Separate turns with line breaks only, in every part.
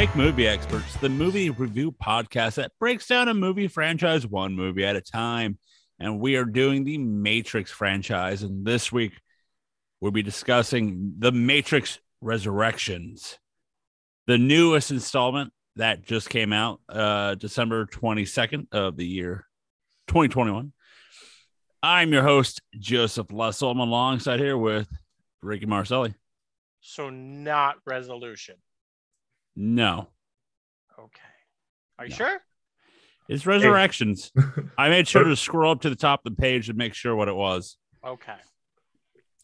Fake Movie Experts, the movie review podcast that breaks down a movie franchise one movie at a time. And we are doing the Matrix franchise. And this week, we'll be discussing The Matrix Resurrections, the newest installment that just came out uh, December 22nd of the year 2021. I'm your host, Joseph Lessel. I'm alongside here with Ricky Marcelli.
So not resolution.
No,
Okay. Are you
No.
sure?
it's Resurrections. I made sure to scroll up to the top of the page to make sure what it was.
Okay.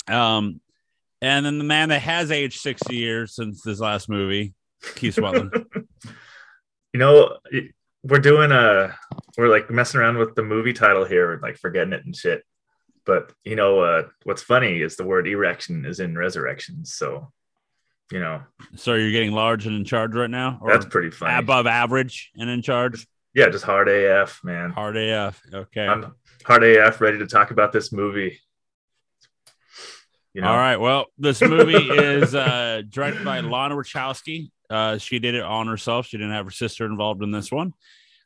Um, and then the man that has aged 60 years since this last movie, Keith Sweatland.
You know, we're doing a we're like messing around with the movie title here, like forgetting it and shit. But you know, uh, what's funny is the word erection is in resurrections. So, you know,
so you're getting large and in charge right now, or
that's pretty funny.
above average and in charge?
yeah, just hard AF, man.
Hard AF. Okay.
I'm hard AF, ready to talk about this movie. You know,
All right. Well, this movie is uh, directed by Lana Wachowski. Uh, she did it on herself. She didn't have her sister involved in this one.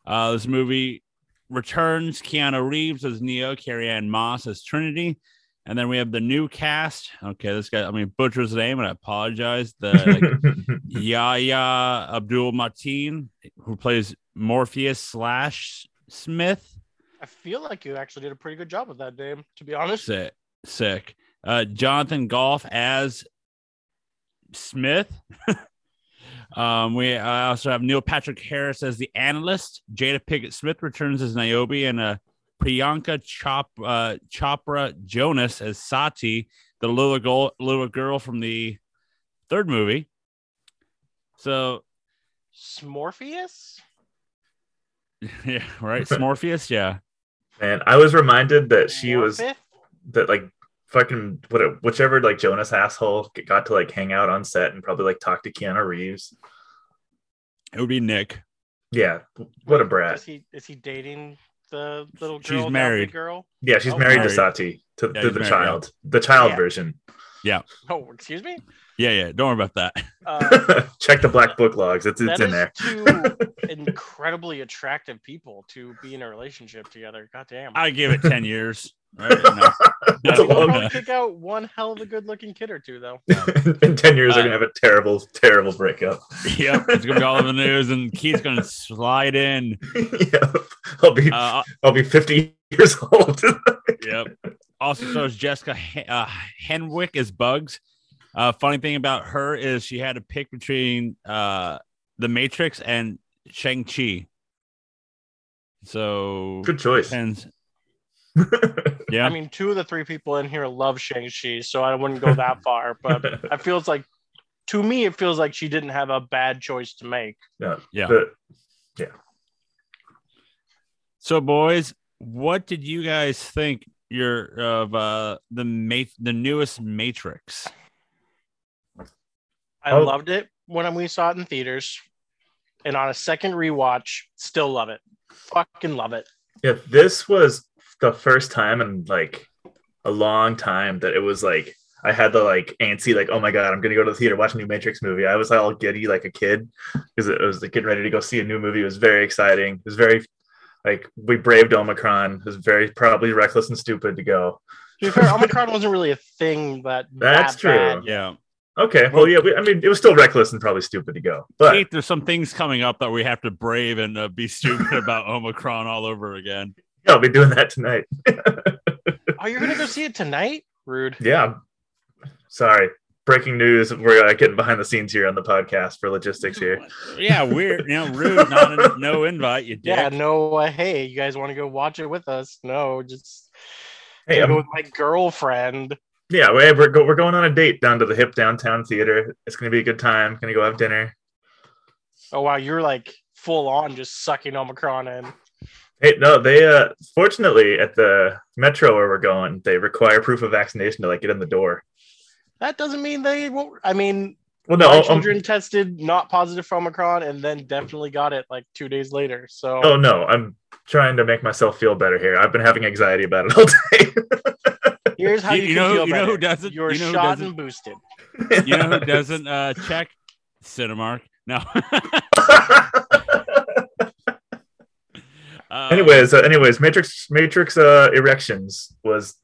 Uh, this movie returns Keanu Reeves as Neo, Carrie Ann Moss as Trinity, and then we have the new cast. Okay, this guy. I mean, butcher's name, and I apologize. The like, Yahya Abdul Mateen, who plays Morpheus slash Smith.
I feel like you actually did a pretty good job with that name, to be honest.
Sick. Sick. Uh, Jonathan Golf as Smith. um, we uh, also have Neil Patrick Harris as the analyst. Jada Pinkett Smith returns as Niobe, and uh, Priyanka Chop uh, Chopra Jonas as Sati, the little girl, little girl from the third movie. So
Smorpheus?
yeah, right, Smorpheus, yeah.
man, I was reminded that she was that like fucking what whichever like Jonas asshole got to like hang out on set and probably like talk to Keanu Reeves.
It would be Nick.
Yeah, what a brat.
Is
brat.
he is he dating the little girl? Down
married.
Girl?
Yeah, she's
Oh,
married,
married.
to Sati to,
Yeah,
to the
married,
child, the child
Yeah.
version. Yeah.
Oh, excuse me.
Yeah, yeah. Don't worry about that.
Uh,
Check the black book logs. It's it's
that
in
is
there.
two incredibly attractive people to be in a relationship together. God damn.
I give it ten years. Right? No.
That's a
We'll
long-
probably kick out one hell of a good looking kid or two, though.
in 10 years,
Uh,
they're going to have a terrible, terrible breakup.
yep, it's gonna be all over the news, and Keith's gonna slide in.
yeah. I'll be,
Uh,
I'll be 50 years old.
yep. Also shows Jessica Hen- uh, Henwick as Bugs. Uh, funny thing about her is she had to pick between uh, the Matrix and Shang Chi. So
Good choice.
depends. Yeah,
I mean, two of the three people in here love Shang-Chi, so I wouldn't go that far. But I feels like, to me, it feels like she didn't have a bad choice to make.
yeah.
Yeah.
yeah.
So, boys, what did you guys think your of uh, the ma- the newest Matrix?
I
Oh.
loved it when we saw it in theaters, and on a second rewatch, still love it. Fucking love it.
yeah. This was the first time in like a long time that it was like, I had the like antsy, like, oh my God, I'm going to go to the theater, watch a new Matrix movie. I was all giddy like a kid because it was like getting ready to go see a new movie. It was very exciting. It was very, like, we braved Omicron. It was very probably reckless and stupid to go.
To be fair, Omicron wasn't really a thing that
That's
that
true.
bad.
Yeah,
Okay. Well, yeah. We, I mean, it was still reckless and probably stupid to go, but
Keith, there's some things coming up that we have to brave and uh, be stupid about Omicron all over again.
Yeah, I'll be doing that tonight.
Oh, you're gonna go see it tonight? Rude.
yeah. Sorry. Breaking news. We're uh, getting behind the scenes here on the podcast for logistics here.
Yeah, weird. You know, rude. Not a, no invite. You dick.
Yeah, no. Uh, hey, you guys want to go watch it with us? No, just
Hey,
gonna
I'm,
with my girlfriend.
yeah, we're, we're, go, we're going on a date down to the hip downtown theater. It's going to be a good time. Going to go have dinner.
Oh wow, you're like full on just sucking Omicron in.
Hey, no, they, uh, fortunately, at the metro where we're going, they require proof of vaccination to like get in the door.
That doesn't mean they won't. I mean,
Well, no,
my
um,
children tested not positive for Omicron and then definitely got it like two days later. So
oh no, I'm trying to make myself feel better here. I've been having anxiety about it all day.
here's how
You-
you,
you
can
know-
feel
you know
better.
who doesn't-
You're
you know who
shot
doesn't-
and boosted.
You know who doesn't uh, check Cinemark? No. Uh,
anyways, uh, anyways, Matrix Matrix uh, Erections was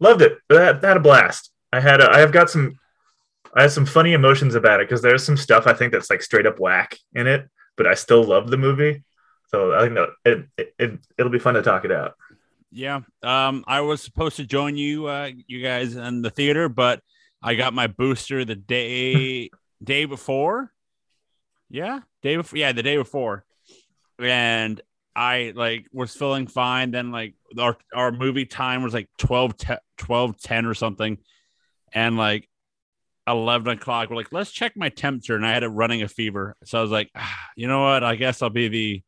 loved it. I had, had a blast. I had a, I have got some I have some funny emotions about it because there's some stuff I think that's like straight up whack in it, but I still love the movie. So I think that it, it, it it'll be fun to talk it out.
Yeah. Um, I was supposed to join you, uh, you guys in the theater, but I got my booster the day day before. Yeah, day before. Yeah, the day before, and I like was feeling fine. Then like our our movie time was like 12, 10, 12 10 or something, and like eleven o'clock. We're like, let's check my temperature, and I had it running a fever. So I was like, ah, you know what? I guess I'll be the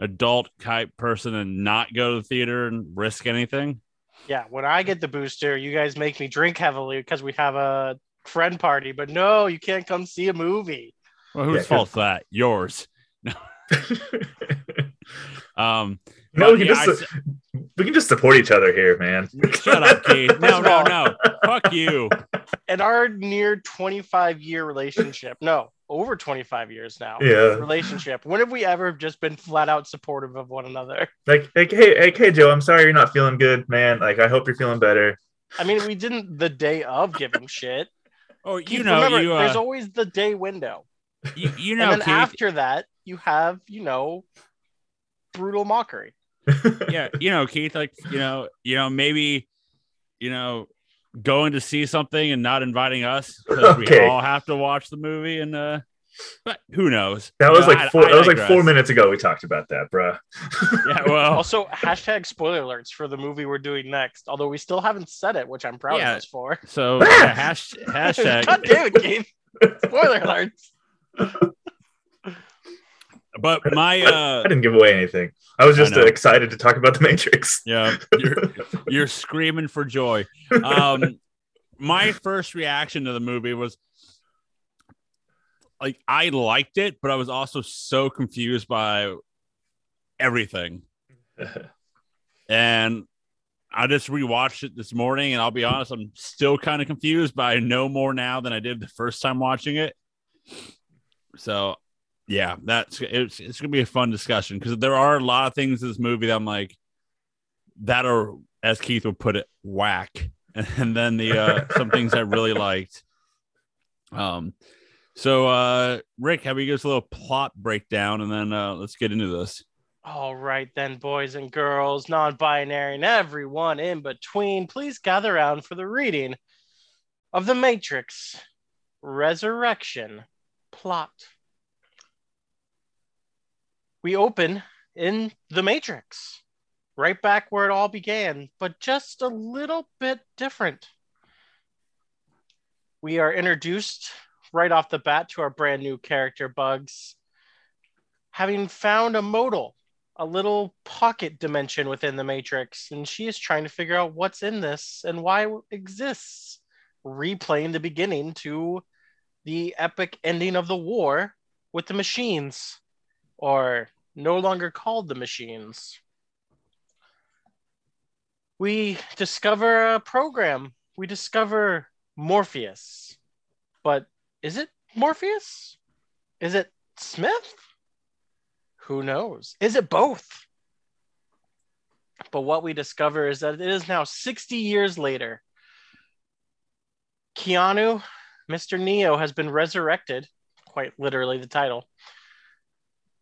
adult type person and not go to the theater and risk anything.
Yeah, when I get the booster, you guys make me drink heavily because we have a friend party. But no, you can't come see a movie.
Well, whose
Yeah, 'cause-
fault's that? Yours. Um,
no,
but
we, can
yeah, I
just, we can just support each other here, man.
shut up, Keith. No, no, no. Fuck you.
In our near 25 year relationship, no, over 25 years now.
Yeah,
Relationship. When have we ever just been flat out supportive of one another?
like, like, hey, hey, hey, Joe, I'm sorry you're not feeling good, man. Like, I hope you're feeling better.
I mean, we didn't the day of give him shit.
Oh, you
Keith,
know,
remember,
you,
there's
uh,
always the day window.
you, you know,
and then
Keith.
after that, you have, you know, brutal mockery.
yeah, you know, Keith, like, you know, you know, maybe, you know, going to see something and not inviting us because we all have to watch the movie and uh but who knows?
That
You
was
know,
like four.
I
that was like four minutes ago. We talked about that, bruh.
Yeah, well,
Also, hashtag spoiler alerts for the movie we're doing next. Although we still haven't said it, which I'm proud
Yeah.
of us for.
so yeah, hash, hashtag
God damn it, Keith. Spoiler alerts.
But my uh
I didn't give away anything. I was just
know.
uh, excited to talk about the Matrix.
yeah, you're you're screaming for joy. Um my first reaction to the movie was like I liked it, but I was also so confused by everything. And I just rewatched it this morning, and I'll be honest, I'm still kind of confused, but I know more now than I did the first time watching it. So, yeah, that's it's, it's gonna be a fun discussion because there are a lot of things in this movie that I'm like that are, as Keith would put it, whack, and then the uh, some things I really liked. Um, so uh, Rick, about you give us a little plot breakdown, and then uh, let's get into this.
All right, then, boys and girls, non binary, and everyone in between, please gather around for the reading of The Matrix Resurrection Plot. We open in The Matrix, right back where it all began, but just a little bit different. We are introduced right off the bat to our brand new character, Bugs, having found a modal a little pocket dimension within the matrix and she is trying to figure out what's in this and why it exists replaying the beginning to the epic ending of the war with the machines or no longer called the machines we discover a program we discover morpheus but is it morpheus is it smith who knows? Is it both? But what we discover is that it is now 60 years later. Keanu, Mr. Neo, has been resurrected, quite literally the title,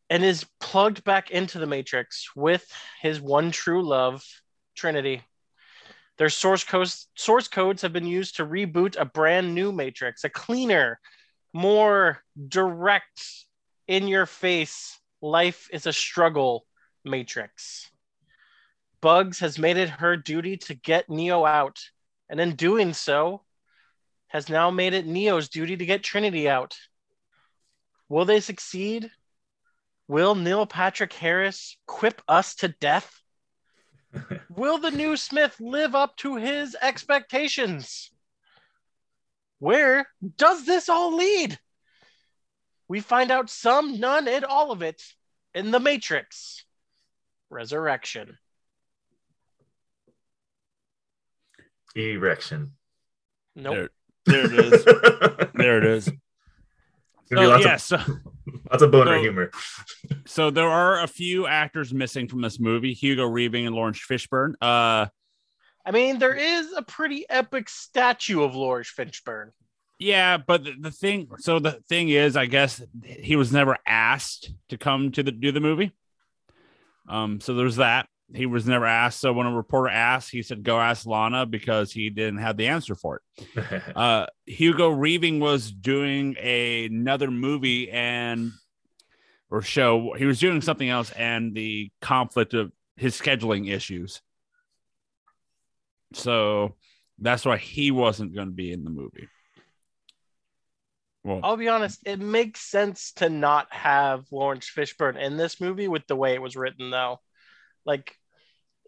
and is plugged back into the Matrix with his one true love, Trinity. Their source codes, source codes have been used to reboot a brand new Matrix, a cleaner, more direct, in your face life is a struggle matrix. Bugs has made it her duty to get Neo out, and in doing so, has now made it Neo's duty to get Trinity out. Will they succeed? Will Neil Patrick Harris quip us to death? Will the new Smith live up to his expectations? Where does this all lead? We find out some, none, and all of it in The Matrix Resurrection.
Erection.
Nope.
There, there it is. there it is.
Gonna
So, yeah,
of
so
Lots of boner
So-
humor.
So there are a few actors missing from this movie: Hugo Weaving and Laurence Fishburne. Uh,
I mean, there is a pretty epic statue of Laurence Fishburne.
yeah, but the, the thing, so the thing is, I guess he was never asked to come to the do the movie. Um, so there's that. He was never asked. So when a reporter asked, he said, "Go ask Lana," because he didn't have the answer for it. uh Hugo Weaving was doing a, another movie and or show. He was doing something else, and the conflict of his scheduling issues. So that's why he wasn't going to be in the movie. Well,
I'll be honest, it makes sense to not have Laurence Fishburne in this movie with the way it was written, though. Like,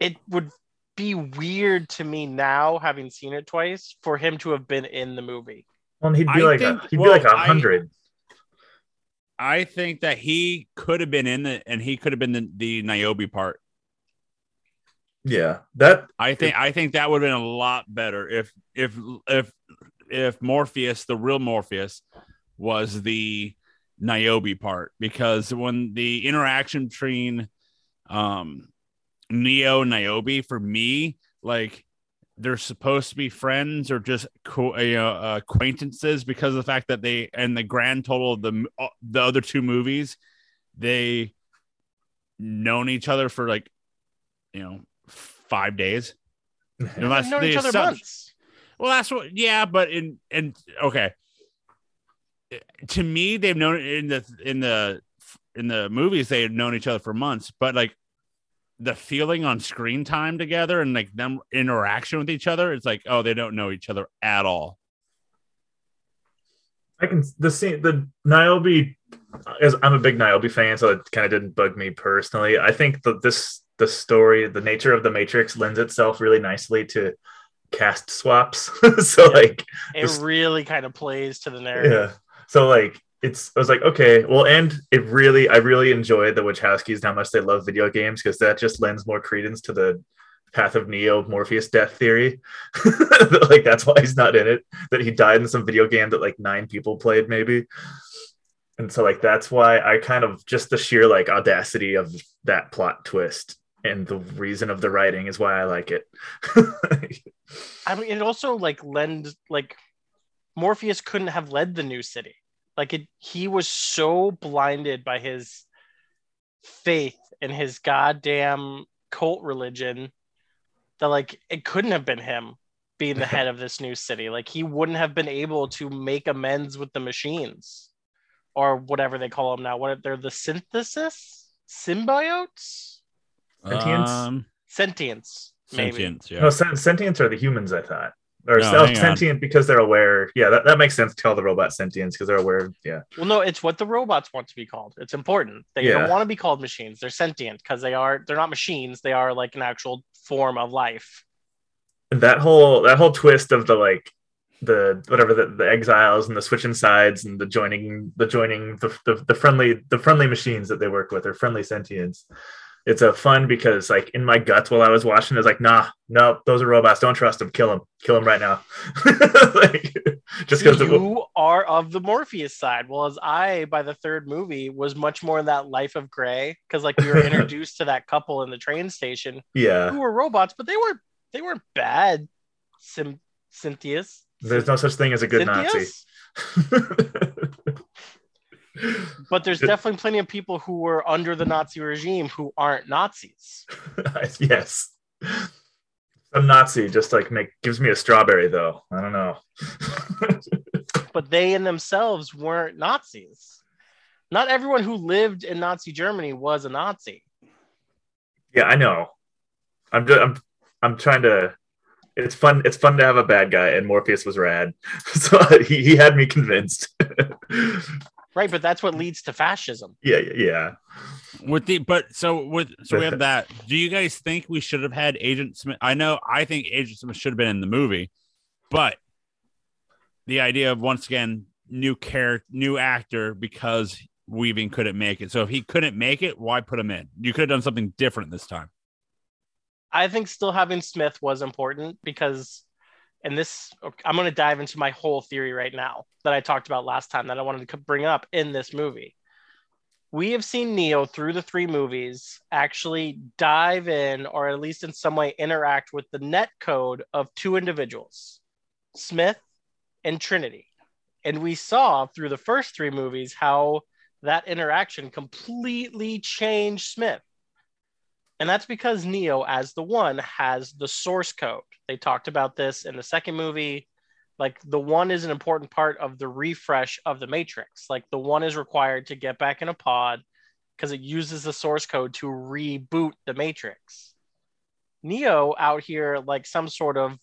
it would be weird to me now, having seen it twice, for him to have been in the movie.
well, he'd be
I
like
think-
a, he'd
well,
be like a
I-
hundred.
I think that he could have been in the and he could have been the, the Niobe part.
Yeah, that
I think I think that would have been a lot better if if if if Morpheus, the real Morpheus, was the Niobe part because when the interaction between um Neo and Niobe for me, like they're supposed to be friends or just co- uh, acquaintances because of the fact that they and the grand total of the uh, the other two movies they known each other for like you know five days Unless
known
they
each other
sub-
months.
well, that's what. Yeah, but in and okay. To me, they've known in the in the in the movies they had known each other for months, but like the feeling on screen time together and like them interaction with each other, it's like oh, they don't know each other at all.
I can the scene the Niobe as I'm a big Niobe fan, so it kind of didn't bug me personally. I think that this the story, the nature of the Matrix lends itself really nicely to cast swaps. so
Yeah.
like
It
This-
really kind of plays to the narrative.
yeah. So like it's I was like, okay, well, and it really I really enjoy the Wachowskis how much they love video games because that just lends more credence to the path of Neo Morpheus death theory. like that's why he's not in it. That he died in some video game that like nine people played, maybe. And so like that's why I kind of just the sheer like audacity of that plot twist and the reason of the writing is why I like it.
I mean, it also like lend like Morpheus couldn't have led the new city. Like it, he was so blinded by his faith in his goddamn cult religion that like it couldn't have been him being the head of this new city. Like he wouldn't have been able to make amends with the machines or whatever they call them now. What they're the synthesis symbiotes,
Sentience?
Um,
sentience, maybe.
sentience, yeah.
No, sen- sentients are the humans, I thought. Or
no,
sentient because they're aware. Yeah, that, that makes sense to call the robot sentients because they're aware. Yeah.
Well, no, it's what the robots want to be called. It's important. They
Yeah.
don't want to be called machines. They're sentient because they are. They're not machines. They are like an actual form of life.
And that whole that whole twist of the like the whatever the, the exiles and the switching sides and the joining the joining the, the the friendly the friendly machines that they work with or friendly sentients. It's a fun because like in my guts while I was watching, it's like, nah, no, those are robots. Don't trust them. Kill them. Kill them right now. like, just because
you are of the Morpheus side. Well, as I by the third movie was much more in that life of gray because like we were introduced to that couple in the train station
yeah,
who were robots, but they weren't they weren't bad. Sim Cynthia's.
there's no such thing as a good Nazi.
But there's definitely plenty of people who were under the Nazi regime who aren't Nazis.
yes. Some Nazi just like make gives me a strawberry though. I don't know.
but they in themselves weren't Nazis. Not everyone who lived in Nazi Germany was a Nazi.
yeah, I know. I'm just, I'm I'm trying to. It's fun. It's fun to have a bad guy, and Morpheus was rad, so he, he had me convinced.
Right, but that's what leads to fascism.
yeah, yeah, yeah.
With the but so with so we have that. Do you guys think we should have had Agent Smith? I know I think Agent Smith should have been in the movie, but the idea of once again new character, new actor because Weaving couldn't make it. So if he couldn't make it, why put him in? You could have done something different this time.
I think still having Smith was important because, and this, I'm going to dive into my whole theory right now that I talked about last time that I wanted to bring up in this movie. we have seen Neo through the three movies actually dive in, or at least in some way interact with the net code of two individuals, Smith and Trinity. And we saw through the first three movies how that interaction completely changed Smith. And that's because Neo, as the one, has the source code. They talked about this in the second movie. Like the one is an important part of the refresh of the matrix. Like the one is required to get back in a pod because it uses the source code to reboot the matrix. Neo out here, like some sort of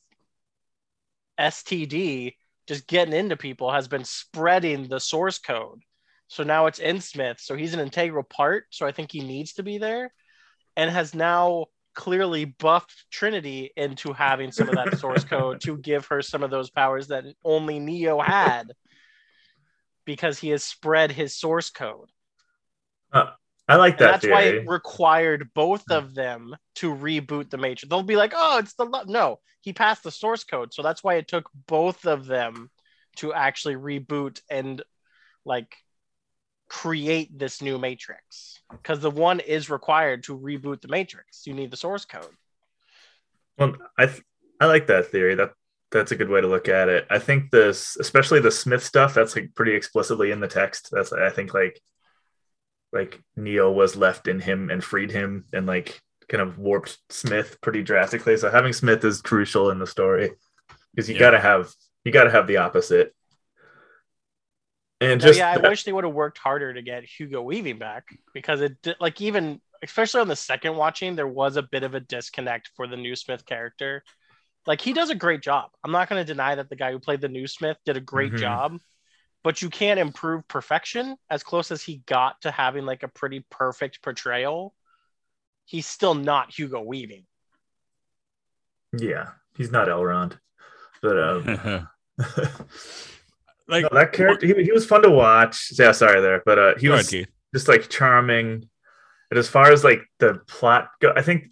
STD, just getting into people, has been spreading the source code. So now it's in Smith. So he's an integral part. So I think he needs to be there and has now clearly buffed Trinity into having some of that source code to give her some of those powers that only Neo had because he has spread his source code.
I like that.
And that's theory. why it required both of them to reboot the Matrix. They'll be like, "Oh, it's the lo-. no." He passed the source code, so that's why it took both of them to actually reboot and like create this new matrix. Because the one is required to reboot the matrix. You need the source code.
Well i th- i like that theory. That that's a good way to look at it. I think this especially the smith stuff that's like pretty explicitly in the text. That's i think like like neo was left in him and freed him and like kind of warped smith pretty drastically. So having smith is crucial in the story. Because you yeah. got to have you got to have the opposite
and just yeah, I wish they would have worked harder to get Hugo Weaving back because it did, like even especially on the second watching, there was a bit of a disconnect for the new Smith character. Like he does a great job. I'm not going to deny that the guy who played the new Smith did a great mm-hmm. job, but you can't improve perfection as close as he got to having like a pretty perfect portrayal. He's still not Hugo Weaving.
Yeah, he's not Elrond, but um. like no, that character, he, he was fun to watch. Yeah, sorry there, but uh, he was ahead, just like charming. And as far as like the plot go, I think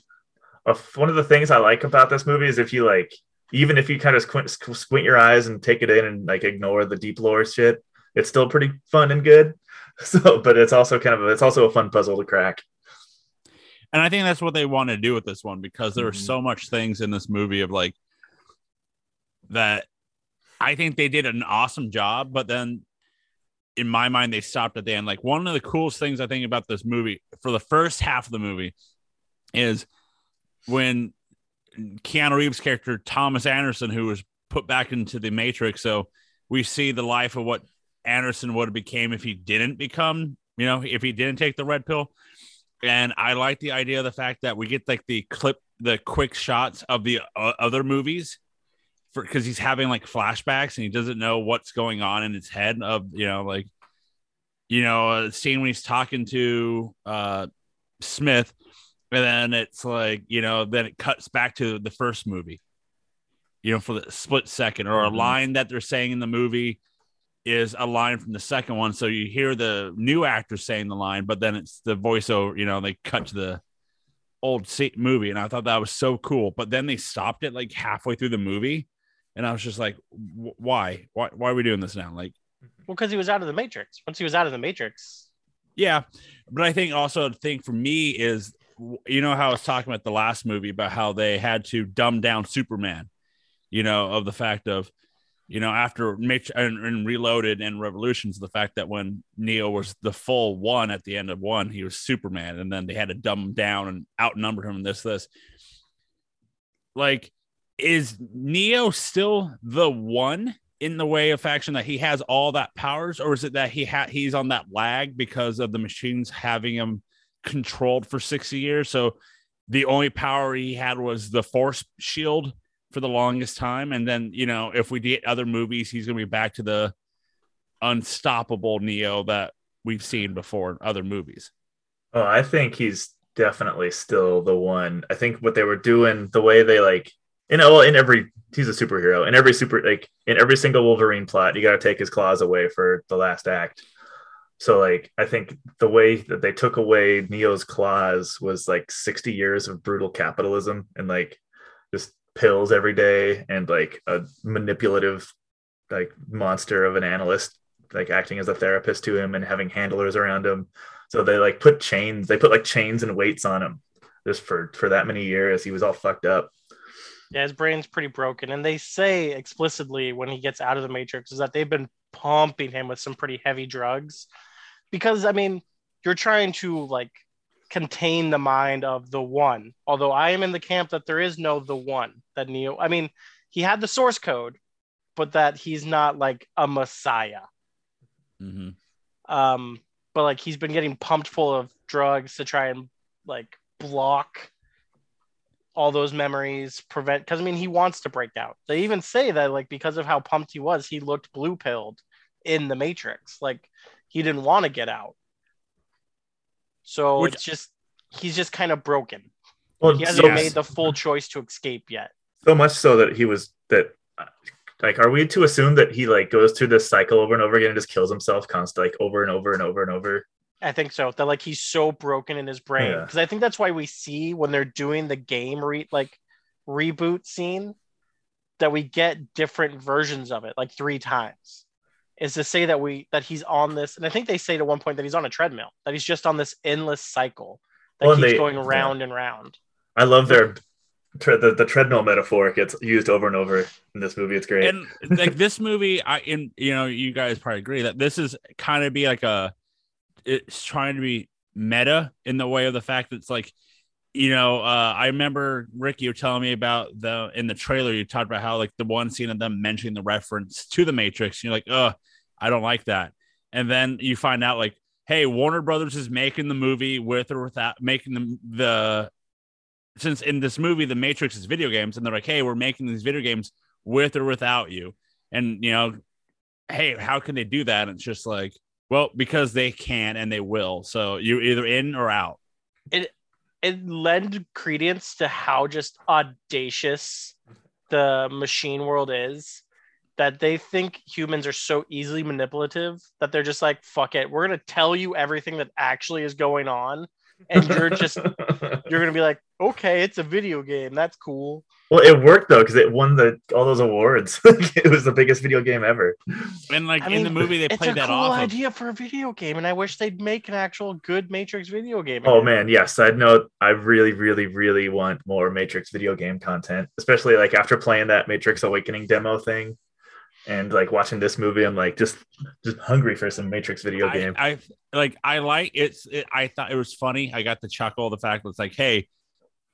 uh, one of the things I like about this movie is if you like, even if you kind of squint, squint your eyes and take it in and like ignore the deep lore shit, it's still pretty fun and good. So, but it's also kind of it's also a fun puzzle to crack.
And I think that's what they want to do with this one because there are mm-hmm. so much things in this movie of like that I think they did an awesome job, but then in my mind, they stopped at the end. Like one of the coolest things I think about this movie for the first half of the movie is when Keanu Reeves' character Thomas Anderson, who was put back into the Matrix, so we see the life of what Anderson would have became if he didn't become, you know, if he didn't take the red pill. And I like the idea of the fact that we get like the clip, the quick shots of the uh, other movies because he's having like flashbacks and he doesn't know what's going on in his head of you know like you know a scene when he's talking to uh smith and then it's like you know then it cuts back to the first movie you know for the split second or mm-hmm. a line that they're saying in the movie is a line from the second one so you hear the new actor saying the line but then it's the voiceover you know they cut to the old movie and i thought that was so cool but then they stopped it like halfway through the movie and I was just like, why? Why? Why are we doing this now? Like, mm-hmm.
well, because he was out of the Matrix. Once he was out of the Matrix,
yeah. But I think also the thing for me is, you know, how I was talking about the last movie about how they had to dumb down Superman. You know, of the fact of, you know, after Mitch and, and Reloaded and Revolutions, the fact that when Neo was the full one at the end of one, he was Superman, and then they had to dumb him down and outnumber him and this this. Like is Neo still the one in the way of faction that he has all that powers, or is it that he ha- he's on that lag because of the machines having him controlled for 60 years? So the only power he had was the force shield for the longest time. And then, you know, if we get other movies, he's going to be back to the unstoppable Neo that we've seen before in other movies.
Oh, I think he's definitely still the one. I think what they were doing, the way they like in well, in every he's a superhero. In every super like in every single Wolverine plot, you got to take his claws away for the last act. So like I think the way that they took away Neo's claws was like 60 years of brutal capitalism and like just pills every day and like a manipulative like monster of an analyst like acting as a therapist to him and having handlers around him. So they like put chains. They put like chains and weights on him just for for that many years. He was all fucked up.
Yeah, his brain's pretty broken. And they say explicitly when he gets out of the Matrix is that they've been pumping him with some pretty heavy drugs. Because, I mean, you're trying to like contain the mind of the one. Although I am in the camp that there is no the one that Neo, I mean, he had the source code, but that he's not like a messiah.
hmm
Um, but like he's been getting pumped full of drugs to try and like block all those memories, prevent because I mean he wants to break out. They even say that like because of how pumped he was, he looked blue pilled in the Matrix. Like he didn't want to get out. So
Which-
it's just he's just kind of broken.
Well,
He hasn't
so,
made the full choice to escape yet.
so much so that he was that. Like, are we to assume that he like goes through this cycle over and over again and just kills himself constantly, like over and over and over and over?
I think so. That like he's so broken in his brain
Yeah.
because I think that's why we see when they're doing the game re like reboot scene that we get different versions of it like three times. Is to say that we that he's on this, and I think they say to one point that he's on a treadmill, that he's just on this endless cycle that
Well, and
keeps
they-
going
yeah.
round and round.
I love their tre- the, the treadmill metaphor gets used over and over in this movie. It's great.
And like this movie, I in you know you guys probably agree that this is kind of be like a it's trying to be meta in the way of the fact that it's like you know uh I remember Rick you were telling me about the in the trailer you talked about how like the one scene of them mentioning the reference to the Matrix you're like oh I don't like that and then you find out like hey Warner Brothers is making the movie with or without making the the since in this movie the Matrix is video games and they're like hey we're making these video games with or without you. And you know, hey, how can they do that? And it's just like, well, because they can and they will. So you're either in or out.
It it lend credence to how just audacious the machine world is that they think humans are so easily manipulative that they're just like fuck it we're going to tell you everything that actually is going on and you're just you're going to be like okay it's a video game that's cool
well, it worked though because it won the all those awards. it was the biggest video game ever.
And like
I
in the movie, they played that
cool
off. Of,
idea for a video game and i wish they'd make an actual good matrix video game
Oh man, yes. Side note, I really, really, really want more Matrix video game content, especially like after playing that Matrix Awakening demo thing and like watching this movie. I'm like just just hungry for some Matrix video
I,
game.
I like. I like it's. It, I thought it was funny. I got the chuckle. The fact that it's like, hey,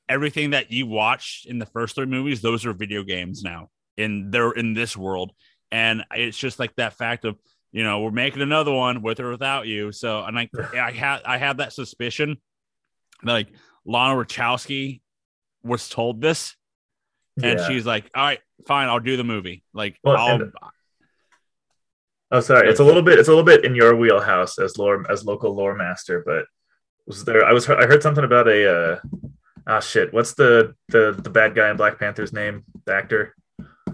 everything that you watched in the first three movies, those are video games now. In they're in this world, and it's just like that fact of you know we're making another one with or without you. So and I I had I had that suspicion, that, like Lana Wachowski was told this, and
Yeah.
she's like, all right, fine, I'll do the movie. Like
Well,
I'll.
and- Oh, sorry. It's a little bit. It's a little bit in your wheelhouse as lore as local lore master. But was there? I was. I heard something about a. Uh, ah, shit. What's the the the bad guy in Black Panther's name? The actor.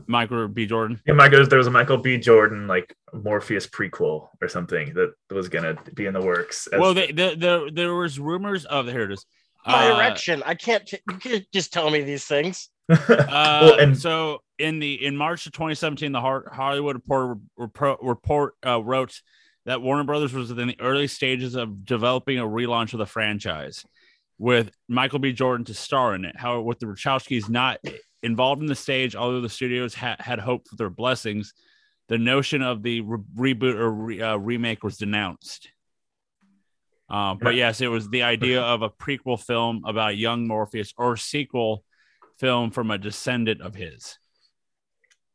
Michael B. Jordan.
Yeah, Michael. There was a Michael B. Jordan like Morpheus prequel or something that was gonna be in the works. as-
well, they, the, the, there was rumors of here it is.
my
Uh,
erection i can't t- you can't just tell me these things
well, and
so in the in March of 2017, the Hollywood Reporter report, report uh, wrote that Warner Brothers was in the early stages of developing a relaunch of the franchise, with Michael B. Jordan to star in it. However, with the Wachowskis not involved in the stage, although the studios ha- had hope for their blessings, the notion of the re- reboot or re- uh, remake was denounced. Uh, but yes, it was the idea of a prequel film about young Morpheus or sequel film from a descendant of his.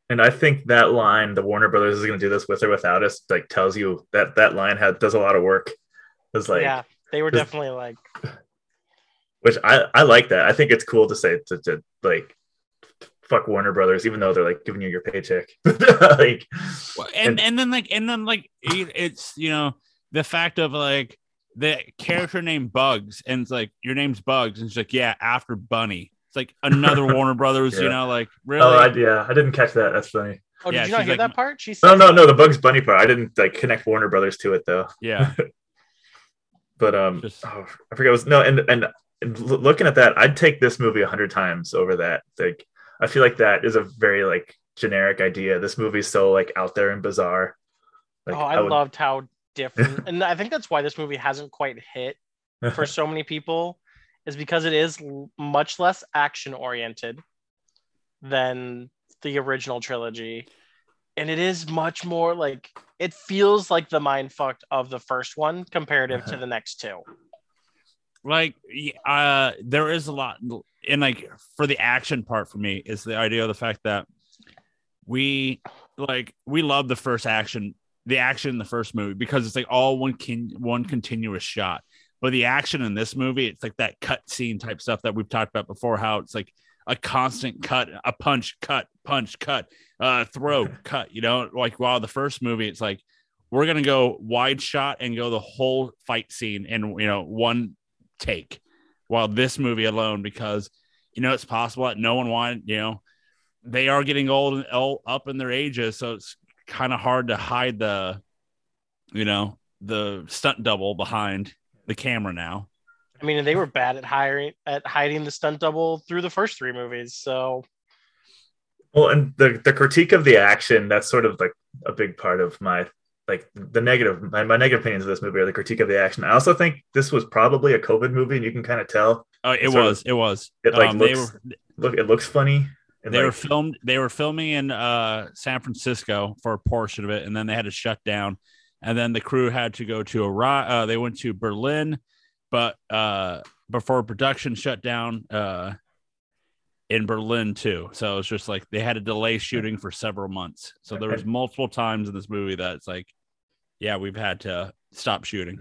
and I think that line, the Warner Brothers is gonna do this with or without us, like tells you that that line had does a lot of work. It's like.
yeah they were definitely like
which I, I like that. I think it's cool to say to, to like fuck Warner Brothers, even though they're like giving you your paycheck. like,
Well, and,
And-
and then like and then like it- it's you know the fact of like the character named Bugs and it's like your name's Bugs and it's like yeah after Bunny. It's like another Warner Brothers, you know, like really.
oh, I, yeah, I didn't catch that. That's funny.
oh
Yeah,
did you not hear
like-
that part she said
No, no, no. The Bugs Bunny part. I didn't like connect Warner Brothers to it though.
yeah,
But um,
Just-
oh, I forget. It was no, and and, and looking at that, I'd take this movie a hundred times over that. Like, I feel like that is a very like generic idea. This movie's so like out there and bizarre. Like,
oh i,
would-
loved how different, and I think that's why this movie hasn't quite hit for so many people, is because it is much less action oriented than the original trilogy, and it is much more like it feels like the mind fucked of the first one comparative to the next two.
like uh there is a lot and like for the action part for me is the idea of the fact that we like we love the first action the action in the first movie because it's like all one can one continuous shot but the action in this movie it's like that cut scene type stuff that we've talked about before how it's like a constant cut a punch cut punch cut uh throw cut you know? Like while the first movie it's like we're gonna go wide shot and go the whole fight scene in you know one take while this movie alone because you know it's possible that no one wanted you know they are getting old and old, up in their ages so it's kind of hard to hide the you know the stunt double behind the camera now
I mean, they were bad at hiring at hiding the stunt double through the first three movies. So
Well, and the the critique of the action that's sort of like a big part of my like the negative my, my negative opinions of this movie are the critique of the action. I also think this was probably a COVID movie, and you can kind of tell.
oh it
Sort of-
was it was
It like
um, they
looks
were
look it looks funny. And
they were
like,
filmed they were filming in uh san francisco for a portion of it and then they had to shut down and then the crew had to go to a uh, they went to berlin but uh before production shut down uh in berlin too. So it's just like they had to delay shooting for several months. So there was multiple times in this movie that it's like yeah we've had to stop shooting.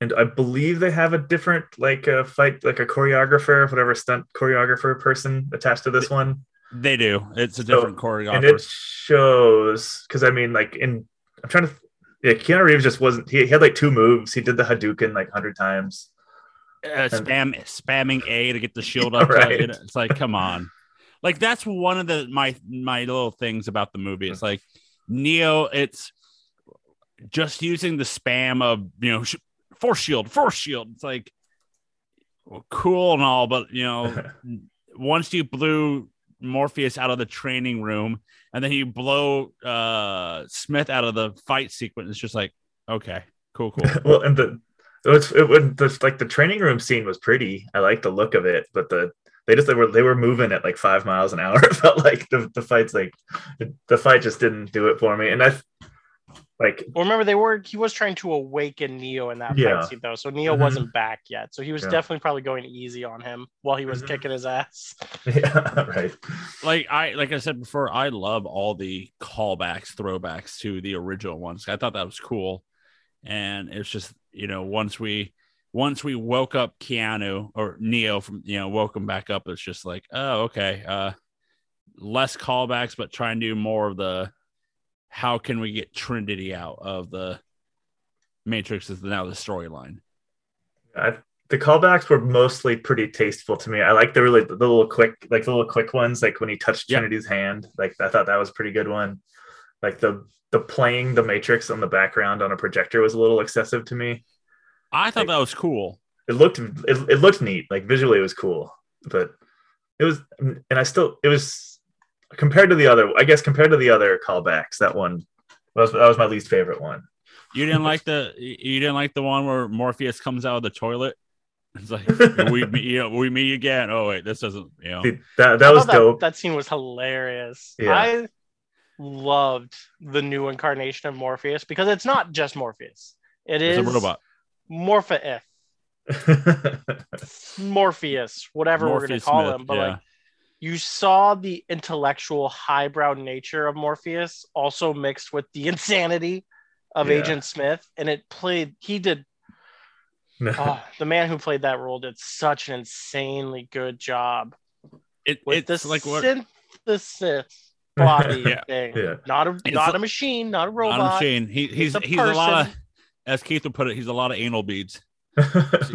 And I believe they have a different like a fight like a choreographer, whatever stunt choreographer person attached to this one.
they do. It's a
So-
choreographer,
and it shows because I mean, like in I'm trying to, yeah, Keanu Reeves just wasn't. He, he had like two moves. He did the Hadouken like hundred times.
uh, spam spamming A to get the shield up.
Right.
It- It's like, come on. Like that's one of the my my little things about the movie. It's like Neo. It's just using the spam of you know sh- force shield, force shield. It's like well, cool and all, but you know once you blew Morpheus out of the training room and then you blow uh Smith out of the fight sequence, it's just like okay, cool, cool.
well, and the it was it was the, like the training room scene was pretty. I like the look of it, but the they just they were they were moving at like five miles an hour. It felt like the the fights like the fight just didn't do it for me. And I like
well, remember they were he was trying to awaken Neo in that
Yeah.
fight scene though. So Neo
Mhm.
wasn't back yet. So he was
Yeah.
definitely probably going easy on him while he was
Mhm.
kicking his ass.
yeah right.
like I like I said before, I love all the callbacks, throwbacks to the original ones. I thought that was cool, and it's just you know once we once we woke up Keanu or Neo from you know woke him back up, it's just like oh okay, uh, less callbacks, but try and do more of the how can we get Trinity out of the Matrix is now the storyline.
The callbacks were mostly pretty tasteful to me. I like the really the little quick, like the little quick ones, like when he touched
Yeah.
Trinity's hand. Like I thought that was a pretty good one. Like the the playing the Matrix on the background on a projector was a little excessive to me.
I thought
Like-
that was cool.
It looked it, it looked neat, like visually it was cool, but it was and I still it was compared to the other. I guess compared to the other callbacks, that one was that was my least favorite one.
You didn't like the you didn't like the one where Morpheus comes out of the toilet. It's like we meet, you know, we meet again. Oh wait, this doesn't you know.
See, that that was dope.
That, scene was hilarious.
Yeah.
I loved the new incarnation of Morpheus because it's not just Morpheus. It is
It's a robot.
Morpheus, Morpheus, whatever we're gonna call
Smith,
him. But
yeah.
like you saw the intellectual highbrow nature of Morpheus also mixed with the insanity of
Yeah.
Agent Smith. And it played he did oh, the man who played that role did such an insanely good job
It,
with
it's
this
like what
synthesis body
Yeah.
thing.
Yeah.
Not a
It's
not
like-
a machine, not a robot.
on a machine. He, he's
a
he's a lot of
person.
as Keith would put it, he's a lot of anal beads.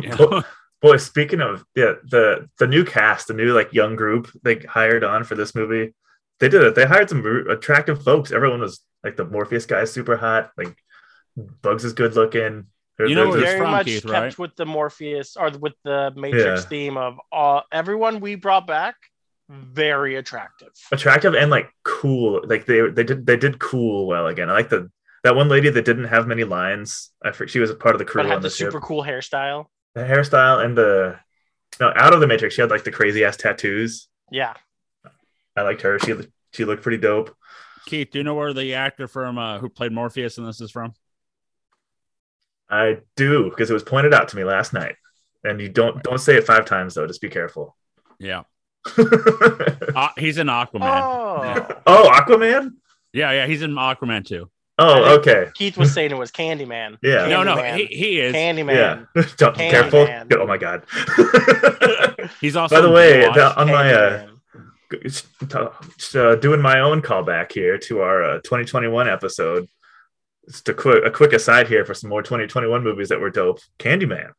You know?
Boy, boy, speaking of yeah, the the new cast, the new like young group they hired on for this movie, they did it. They hired some attractive folks. Everyone was like the Morpheus guy is super hot. Like Bugs is good looking. There-
You know
there's
where
Very
from,
much
Keith,
kept
right?
with the Morpheus or with the Matrix
Yeah.
theme of uh, everyone we brought back, very attractive.
attractive and like cool. Like they they did they did cool well again. I like the that one lady that didn't have many lines. I forget she was a part of the crew
But
on
had
the
the
ship.
super cool hairstyle.
The hairstyle and the no out of the Matrix, she had like the crazy ass tattoos.
Yeah.
I liked her. She she looked pretty dope.
Keith, do you know where the actor from uh, who played Morpheus in this is from?
I do because it was pointed out to me last night. And you don't don't say it five times though. Just be careful.
Yeah,
oh,
uh, he's in Aquaman.
Oh.
Aquaman.
Yeah, yeah, he's in Aquaman too.
Oh, okay.
Keith was saying it was Candyman.
Yeah.
No, no, he, he is.
Candyman.
Yeah. Don't be
Candyman.
careful. Oh my god.
He's also
By the way, the- on my uh,
Candyman.
uh, doing my own callback here to our uh, 2021 episode. Just a quick a quick aside here for some more 2021 movies that were dope. Candyman.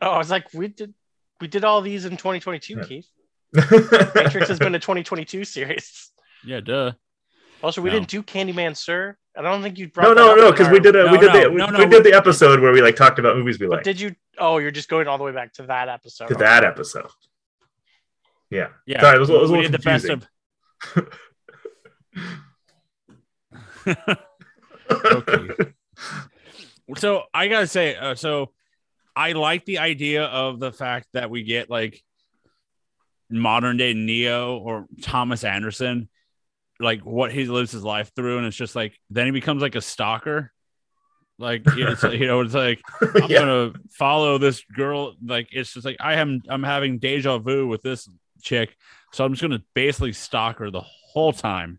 Oh, I was like, we did we did all these in 2022,
Yeah.
Keith.
Matrix
Matrix has been a 2022 series.
yeah, duh.
Also, we
No.
didn't do Candyman, sir. I don't think you brought
No,
that
no,
up
no, because we did a,
No,
we did
no,
the
no,
we,
no,
we did the episode where we like talked about movies we
But
like.
did you? Oh, you're just going all the way back to that episode.
to that episode. Yeah.
Yeah,
Sorry, it was, it was a
we
little
did the best
confusing.
of. Okay. so I gotta say, uh, so I like the idea of the fact that we get like modern day Neo or Thomas Anderson, like what he lives his life through, and it's just like then he becomes like a stalker. Like it's, you know, it's like I'm
yeah.
gonna follow this girl. Like it's just like I am I'm having deja vu with this chick, so I'm just gonna basically stalk her the whole time.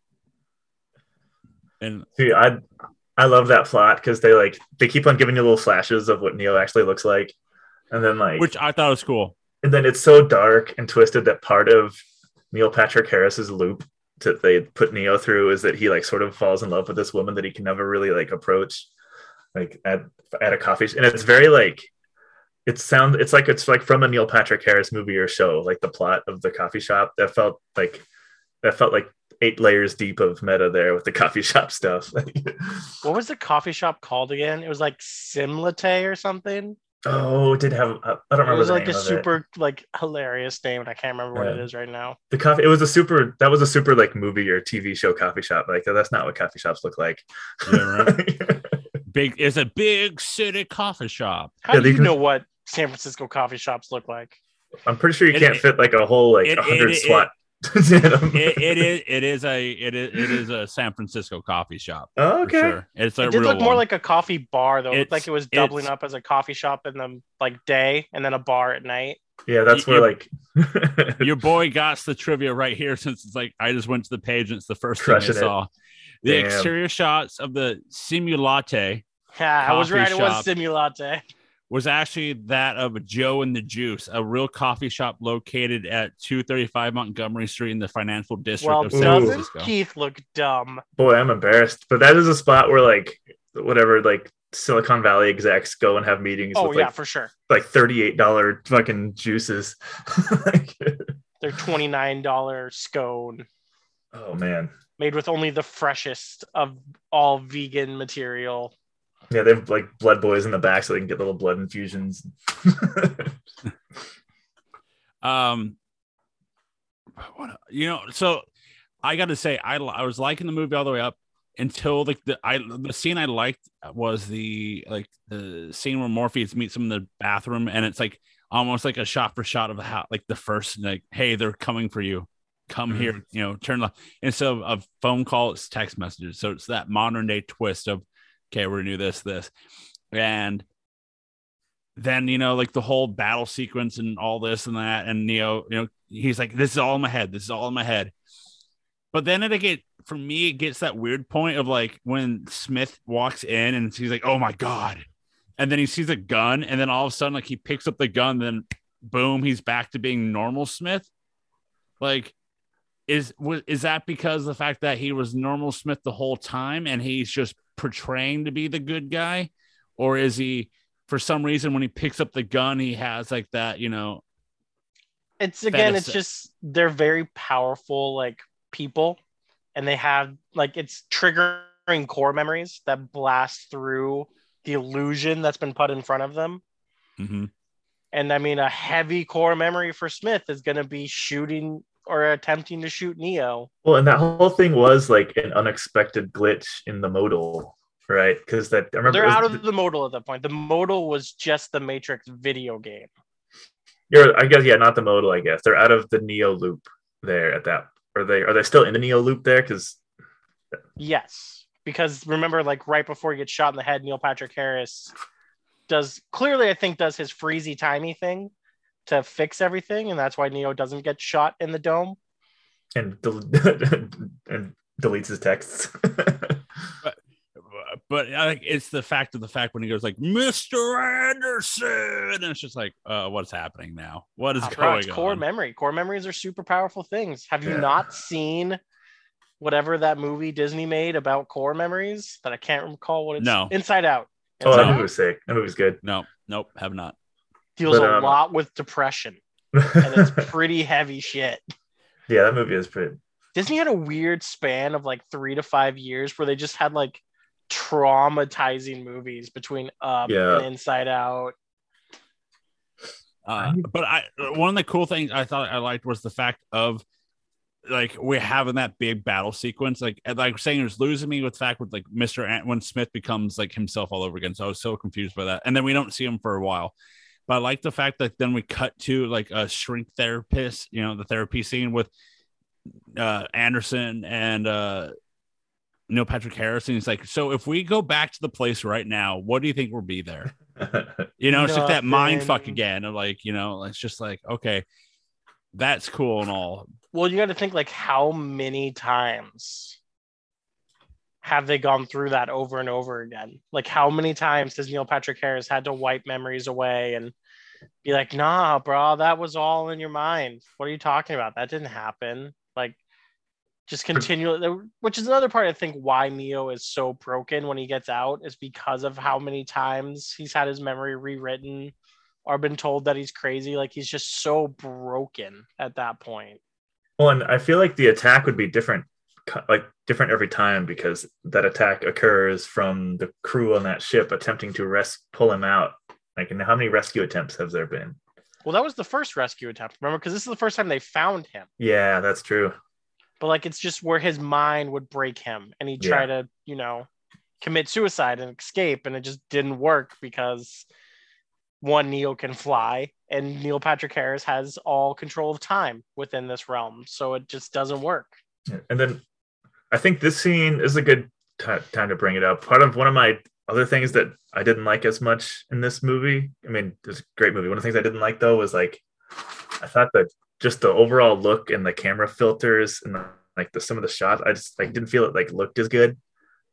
And
See, I I love that plot because they like they keep on giving you little flashes of what Neo actually looks like, and then like
which I thought was cool.
and then it's so dark and twisted that part of Neil Patrick Harris's loop that they put Neo through is that he like sort of falls in love with this woman that he can never really like approach, like at at a coffee, and it's very like it sounds it's like it's like from a Neil Patrick Harris movie or show, like the plot of the coffee shop that felt like that felt like eight layers deep of meta there with the coffee shop stuff.
What was the coffee shop called again? It was like Simulatte or something.
Oh, it did have I don't remember.
It was
the
like
name
a
of it.
super like hilarious name, and I can't remember what it is right now.
the coffee it was a super that was a super like movie or tv show coffee shop like that's not what coffee shops look like
Yeah, right. Big it's a big city coffee shop.
How
Yeah,
do
they
you
can-
know what San Francisco coffee shops look like?
i'm pretty sure you
It-
can't
it-
fit like a whole like 100
it- it-
swat
It, it is it is a it is it is a San Francisco coffee shop.
oh, okay
sure. It's a
It did
real
look more
one.
like a coffee bar though. It looked like it was doubling up as a coffee shop in the like day and then a bar at night.
yeah that's
You-
where like
your boy got the trivia right here since it's like I just went to the page and it's the first
Crushing
thing I
it.
saw. The
Damn.
exterior shots of the Simulatte
Yeah, I was
Coffee
right. It was
shop.
Simulatte.
Was actually that of Joe and the Juice, a real coffee shop located at 235 Montgomery Street in the financial district
Well,
of San
doesn't
Francisco.
Keith look dumb?
boy i'm embarrassed but that is a spot where like whatever like silicon valley execs go and have meetings
Oh
with
yeah,
like
for sure.
like $38 fucking juices Like,
Their twenty nine dollar scone
oh man
made with only the freshest of all vegan material.
Yeah they have like blood boys in the back so they can get little blood infusions
Um, what, you know, so I got to say, I I was liking the movie all the way up until like the I the scene I liked was the like the scene where Morpheus meets him in the bathroom, and it's like almost like a shot for shot of how like the first like, hey, they're coming for you. Come
Mhm.
here, you know, turn left. Instead of a phone call, it's text messages. So it's that modern day twist of, okay, we're gonna do this, this, and then you know like the whole battle sequence and all this and that and neo you know he's like this is all in my head this is all in my head. But then it get for me it gets that weird point of like when smith walks in and he's like oh my god. And then he sees a gun and then all of a sudden like he picks up the gun then boom he's back to being normal smith. Like is is that because the fact that he was normal smith the whole time and he's just portraying to be the good guy or is he for some reason when he picks up the gun he has like that you know
It's again, it's just they're very powerful like people, and they have like it's triggering core memories that blast through the illusion that's been put in front of them.
mhm.
And I mean, a heavy core memory for Smith is going to be shooting or attempting to shoot Neo.
Well, and that whole thing was like an unexpected glitch in the modal, right? Because that I remember
They're
was-
out of the modal at that point. The modal was just the Matrix video game.
You're, I guess, yeah, not the modal. I guess they're out of the Neo loop there at that. Are they? Are they still in the Neo loop there? Because
Yes, because remember, like right before he gets shot in the head, Neil Patrick Harris does clearly, I think, does his freezy timey thing to fix everything, and that's why Neo doesn't get shot in the dome.
and del- and deletes his texts.
but I think it's the fact of the fact when he goes like Mr. Anderson, and it's just like, uh, what's happening now? What is
bro,
going
it's core
on?
memory. Core memories are super powerful things. Have you
Yeah.
not seen whatever that movie Disney made about core memories that I can't recall what it's
No.
Inside Out.
oh, that movie was sick. That movie was good.
no, nope, have not.
Deals
but,
a
um,
lot with depression and it's pretty heavy shit.
yeah, that movie is pretty.
Disney had a weird span of like three to five years where they just had like traumatizing movies between Up
Yeah.
and Inside Out.
Uh, but I one of the cool things I thought I liked was the fact of like we're having that big battle sequence. Like and like saying it was losing me with the fact with like Mr. Ant when Smith becomes like himself all over again. So I was so confused by that. And then we don't see him for a while. But I like the fact that then we cut to like a shrink therapist, you know, the therapy scene with uh Anderson and uh Neil Patrick Harrison. He's like, so if we go back to the place right now, what do you think will be there? You know, it's like that mind fuck again of like, you know, it's just like, okay, that's cool and all.
Well, you got to think like how many times have they gone through that over and over again? Like how many times has Neil Patrick Harris had to wipe memories away and be like, "Nah, bro, that was all in your mind. What are you talking about? That didn't happen." Like just continually which is another part I think why Neo is so broken when he gets out is because of how many times he's had his memory rewritten or been told that he's crazy like he's just so broken at that point.
Well, and I feel like the attack would be different, like different every time because that attack occurs from the crew on that ship attempting to res- pull him out. Like, and how many rescue attempts have there been?
Well, that was the first rescue attempt, remember? Because this is the first time they found him.
Yeah, that's true.
But like, it's just where his mind would break him, and he'd try to, you know, commit suicide and escape, and it just didn't work because one Neo can fly, and Neil Patrick Harris has all control of time within this realm, so it just doesn't work.
And then I think this scene is a good ti time to bring it up. Part of one of my other things that I didn't like as much in this movie. I mean, it's a great movie. One of the things I didn't like though was like I thought that just the overall look and the camera filters and the, like the some of the shots, I just like didn't feel it like looked as good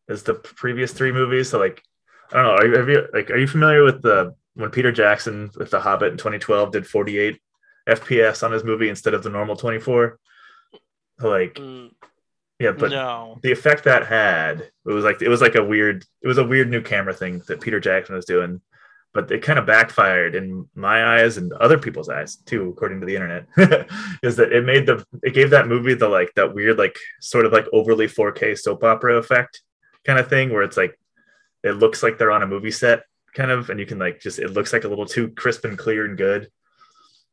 as the previous three movies. So like I don't know. Are you, have you like are you familiar with the when Peter Jackson with The Hobbit in 2012 did 48 FPS on his movie instead of the normal 24? So like
Mm,
yeah, but
no,
the effect that had it was like it was like a weird it was a weird new camera thing that peter jackson was doing but it kind of backfired in my eyes and other people's eyes too according to the internet is that it made the it gave that movie the like that weird like sort of like overly 4k soap opera effect kind of thing where it's like it looks like they're on a movie set kind of and you can like just it looks like a little too crisp and clear and good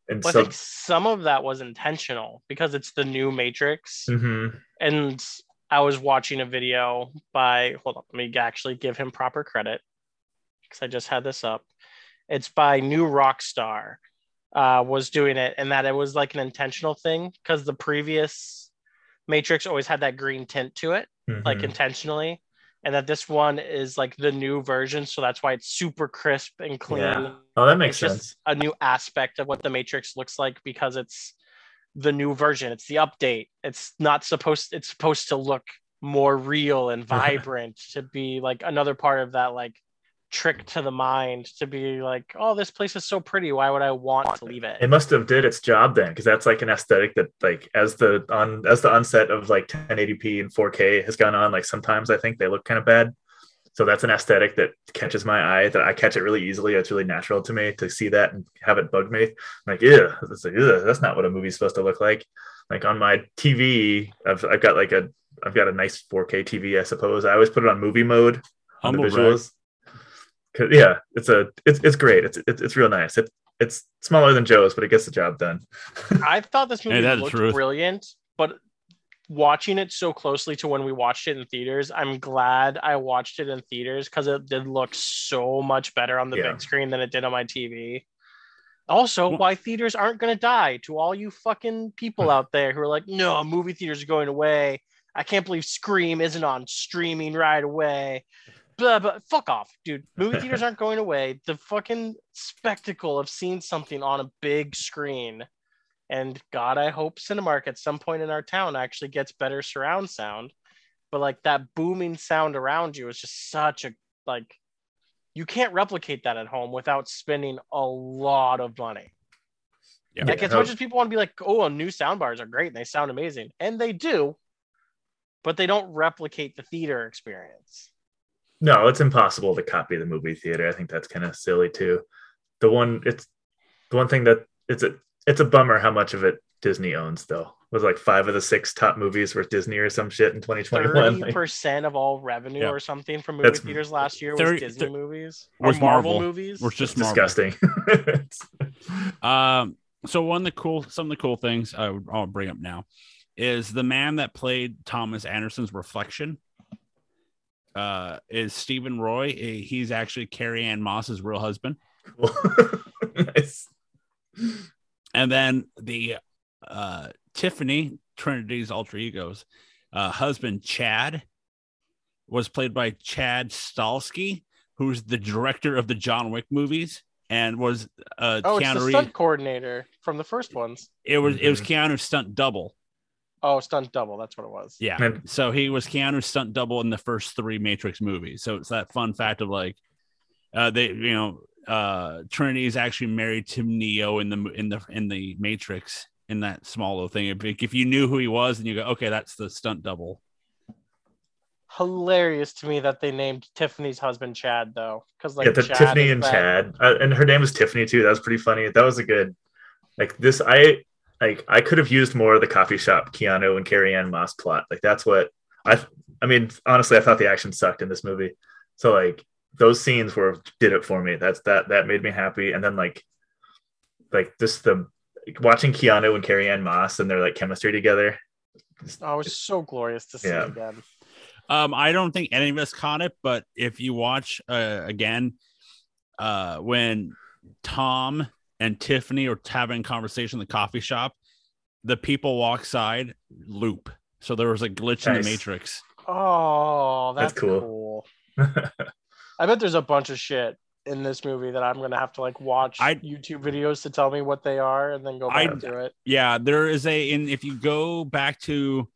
and
well, I think some of that was intentional because it's the new Matrix.
Mhm.
and I was watching a video by hold on, let me actually give him proper credit because I just had this up. It's by New Rockstar uh, was doing it, and that it was like an intentional thing because the previous Matrix always had that green tint to it, like
Mhm.
intentionally, and that this one is like the new version, so that's why it's super crisp and clean.
Yeah. oh that makes
it's
sense
just a new aspect of what the Matrix looks like because it's the new version. It's the update. It's not supposed. It's supposed to look more real and vibrant to be like another part of that like trick to the mind to be like, oh, this place is so pretty. Why would I want to leave it?
it must have did its job then because that's like an aesthetic that like as the on as the onset of like 1080p and 4k has gone on like sometimes i think they look kind of bad so that's an aesthetic that catches my eye that i catch it really easily it's really natural to me to see that and have it bug me I'm like yeah like, that's not what a movie's supposed to look like like on my tv I've, I've got like a i've got a nice 4k tv i suppose i always put it on movie mode on
Humble
the
brag.
visuals 'Cause, yeah it's a it's, it's great it's, it's it's real nice it, It's smaller than Joe's, but it gets the job done.
I thought this movie
that's the
looked brilliant, but watching it so closely to when we watched it in theaters, I'm glad I watched it in theaters because it did look so much better on the
Yeah.
big screen than it did on my TV. Also,
Well-
why theaters aren't going to die to all you fucking people hmm. out there who are like, no, movie theaters are going away. I can't believe Scream isn't on streaming right away. Blah, blah. Fuck off, dude. Movie theaters aren't going away. The fucking spectacle of seeing something on a big screen and God, I hope Cinemark at some point in our town actually gets better surround sound. But like that booming sound around you is just such a like you can't replicate that at home without spending a lot of money.
Yeah.
Like as much as people want to be like, oh, new sound bars are great and they sound amazing, and they do, but they don't replicate the theater experience.
No, it's impossible to copy the movie theater. I think that's kind of silly too. The one it's the one thing that it's a it's a bummer how much of it Disney owns though. It was like five of the six top movies were Disney or some shit in 2021.
Thirty
Like,
percent of all revenue
Yeah.
or something from movie
That's-
theaters last year was
30
Disney
thir-
movies or
was
Marvel,
Marvel.
movies.
We're just Marvel.
disgusting.
Um, so one of the cool, some of the cool things I would, I'll bring up now is the man that played Thomas Anderson's reflection. Uh, is Steven Roy? Eh, He's actually Carrie Ann Moss's real husband.
nice.
And then the uh, Tiffany Trinity's alter egos uh, husband Chad was played by Chad Stahelski, who's the director of the John Wick movies and was uh,
oh, it's the
Reeves.
stunt coordinator from the first ones.
It was it was
Mhm.
Keanu's stunt double.
Oh, stunt double. That's what it was.
Yeah. So he was Keanu's stunt double in the first three Matrix movies. So it's that fun fact of like, uh, they you know, uh, Trinity is actually married to Neo in the in the in the Matrix in that small little thing. If, if you knew who he was, and you go, okay, that's the stunt double.
Hilarious to me that they named Tiffany's husband Chad though, because like
yeah, the
Chad
Tiffany and
that-
Chad, uh, and her name was Tiffany too. That was pretty funny. That was a good, like this. I like. I could have used more of the coffee shop Keanu and Carrie Ann Moss plot. Like that's what I. I mean, honestly, I thought the action sucked in this movie. So like those scenes were did it for me. That's that that made me happy. And then like, like just the watching Keanu and Carrie Ann Moss and their like chemistry together.
Oh, it was so glorious to see
Yeah.
again.
Um, I don't think any of us caught it, but if you watch uh, again, uh, when Tom and Tiffany are having a conversation in the coffee shop, the people walk side loop. So there was a glitch in the Matrix.
Oh, that's,
That's cool.
cool. I bet there's a bunch of shit in this movie that I'm gonna have to like watch
I-
YouTube videos to tell me what they are and then go
I-
back to it.
Yeah, there is a in if you go back to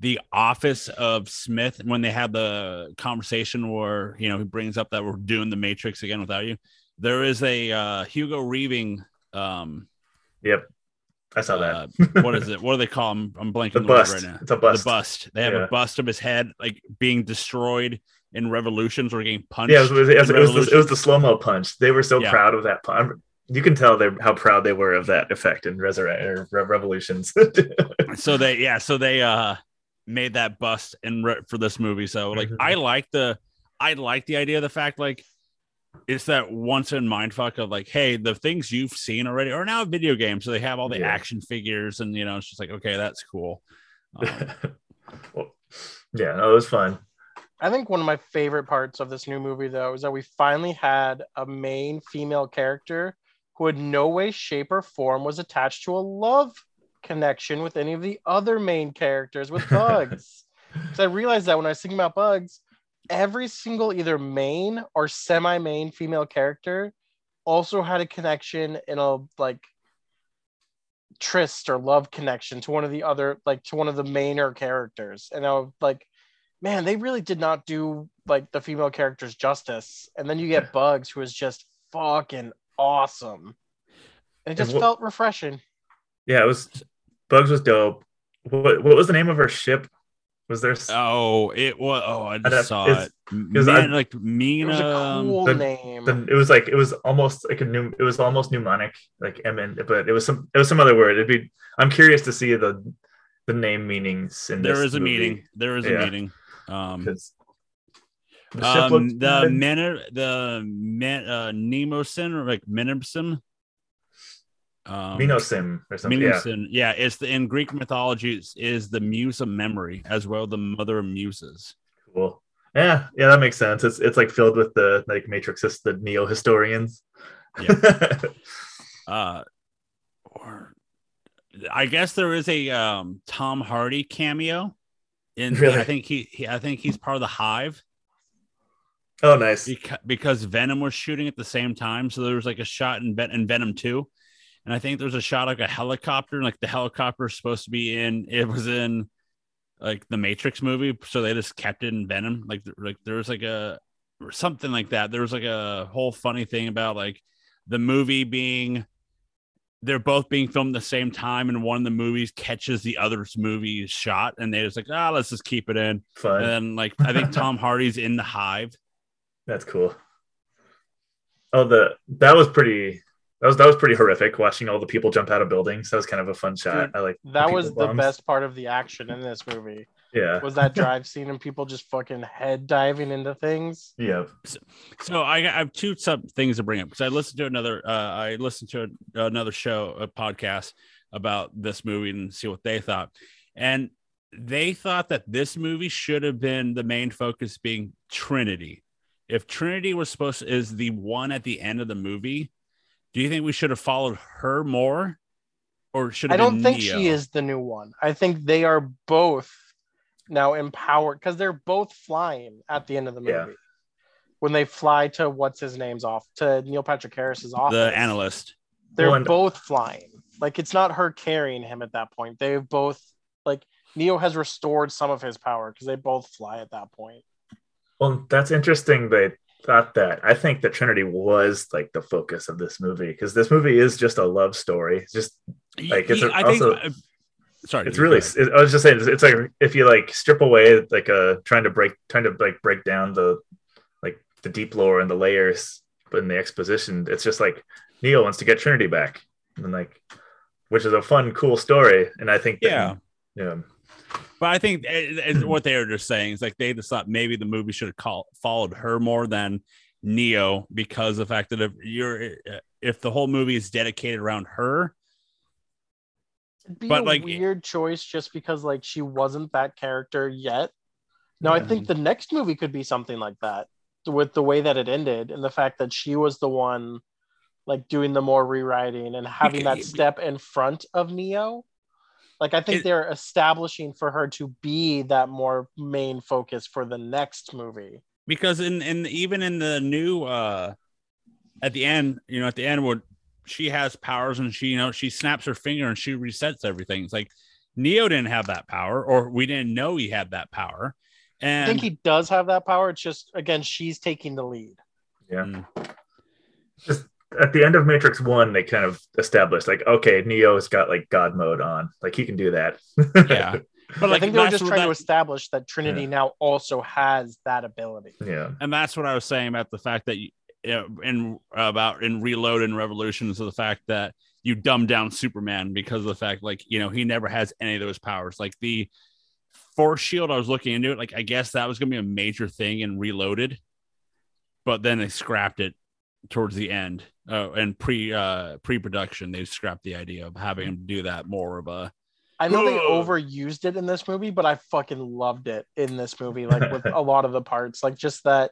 the office of Smith when they had the conversation where you know he brings up that we're doing the Matrix again without you, there is a uh, Hugo Weaving. Um,
yep, I saw that.
uh, what is it? What do they call him? I'm blanking
the
on the word
bust.
right now.
It's a bust.
The bust. They have
Yeah.
a bust of his head like being destroyed in revolutions or getting punched.
Yeah, it was, it was, it was, the, the slow mo punch. They were so
Yeah.
proud of that punch. You can tell they how proud they were of that effect in Resurrect or Re- Revolutions.
so they yeah so they uh made that bust in re- for this movie so like
Mhm.
i like the i like the idea of the fact like it's that once in mind fuck of like hey the things you've seen already are now a video game so they have all the
Yeah.
action figures and you know it's just like okay that's cool um,
Well, yeah, no, it was fun.
I think one of my favorite parts of this new movie, though, is that we finally had a main female character who, in no way, shape, or form, was attached to a love connection with any of the other main characters with Bugs. Because I realized that when I was thinking about Bugs, every single either main or semi-main female character also had a connection in a like tryst or love connection to one of the other like to one of the mainer characters and i was like man they really did not do like the female characters justice and then you get bugs who is just fucking awesome and it just
what-
felt refreshing
Yeah, it was. Bugs was dope. What what was the name of her ship? Was there?
oh it was oh i just saw
it's-
it
was
Man,
I-
like
it was a cool
the-
name
the- it was like it was almost like a new. It was almost mnemonic, like M N, but it was some. It was some other word. It'd be. I'm curious to see the the name meanings in
there
this
is a
movie,
meeting there is a
Yeah.
meeting um
'cause the
um, the
good.
men the men uh nemosin or like menibson Um,
Minosim or something. Yeah.
Yeah. it's the in Greek mythology is, the muse of memory as well, the mother of muses.
Cool. Yeah, yeah, that makes sense. It's it's like filled with the like Matrix, the neo historians.
Yeah. Uh, or I guess there is a um Tom Hardy cameo. In
Really?
I think he, he I think he's part of the Hive
oh, nice.
because, because Venom was shooting at the same time. So there was like a shot in, Ven- in Venom 2. And I think there's a shot like a helicopter, and like the helicopter is supposed to be in it was in like the Matrix movie. So they just kept it in Venom. Like like there was like a or something like that. There was like a whole funny thing about like the movie being they're both being filmed at the same time, and one of the movies catches the other's movie shot, and they just like, ah, let's just keep it in.
Fun.
And then like I think Tom Hardy's in the hive.
That's cool. Oh, the that was pretty. That was that was pretty horrific. Watching all the people jump out of buildings. That was kind of a fun shot.
Dude,
I like
That
people
was the
bombs.
best part of the action in this movie.
Yeah.
Was that drive scene and people just fucking head diving into things?
Yeah.
So I, I have two sub things to bring up because I listened to another uh, I listened to another show a podcast about this movie and see what they thought, and they thought that this movie should have been the main focus being Trinity. If Trinity was supposed to, is the one at the end of the movie, do you think we should have followed her more, or should
I
have
don't think
Neo?
she is the new one. I think they are both now empowered because they're both flying at the end of the movie.
Yeah.
When they fly to what's his name's off to Neil Patrick Harris's office.
the analyst.
They're
Well, and-
both flying. Like it's not her carrying him at that point. They've both like Neo has restored some of his power because they both fly at that point.
Well, that's interesting. They thought that. I think that Trinity was like the focus of this movie because this movie is just a love story. It's just Like, it's a-
I think.
also-
uh, sorry,
it's really it, i was just saying it's, it's like if you like strip away like uh trying to break trying to like break down the like the deep lore and the layers but in the exposition it's just like Neil wants to get trinity back and like which is a fun cool story and i think that,
yeah.
yeah
But I think eh, eh, it- it's what they were just saying is like they just thought maybe the movie should have call, followed her more than Neo because the fact that if you're eh, if the whole movie is dedicated around her,
It'd be
But,
a
like,
weird choice just because like she wasn't that character yet. Now I think the next movie could be something like that with the way that it ended and the fact that she was the one like doing the more rewriting and having that step in front of Neo. Like I think
It-
they're establishing for her to be that more main focus for the next movie.
because in in even in the new uh at the end, you know, at the end where she has powers and she you know she snaps her finger and she resets everything. It's like Neo didn't have that power, or we didn't know he had that power. And I
think he does have that power. It's just again she's taking the lead.
yeah
Mm.
just at the end of matrix one they kind of established like okay neo's got like god mode on like he can do that
yeah. But
I think they were just
what
trying to establish that Trinity
Yeah.
now also has that ability.
yeah
and that's what I was saying about the fact that you, uh, in about in Reload and Revolutions of the fact that you dumb down Superman because of the fact like you know he never has any of those powers. Like the Force Shield, I was looking into it. Like I guess that was going to be a major thing in Reloaded, but then they scrapped it towards the end uh, and pre uh, pre production. They scrapped the idea of having him do that more of a
I know they overused it in this movie, but I fucking loved it in this movie, like with a lot of the parts, like just that.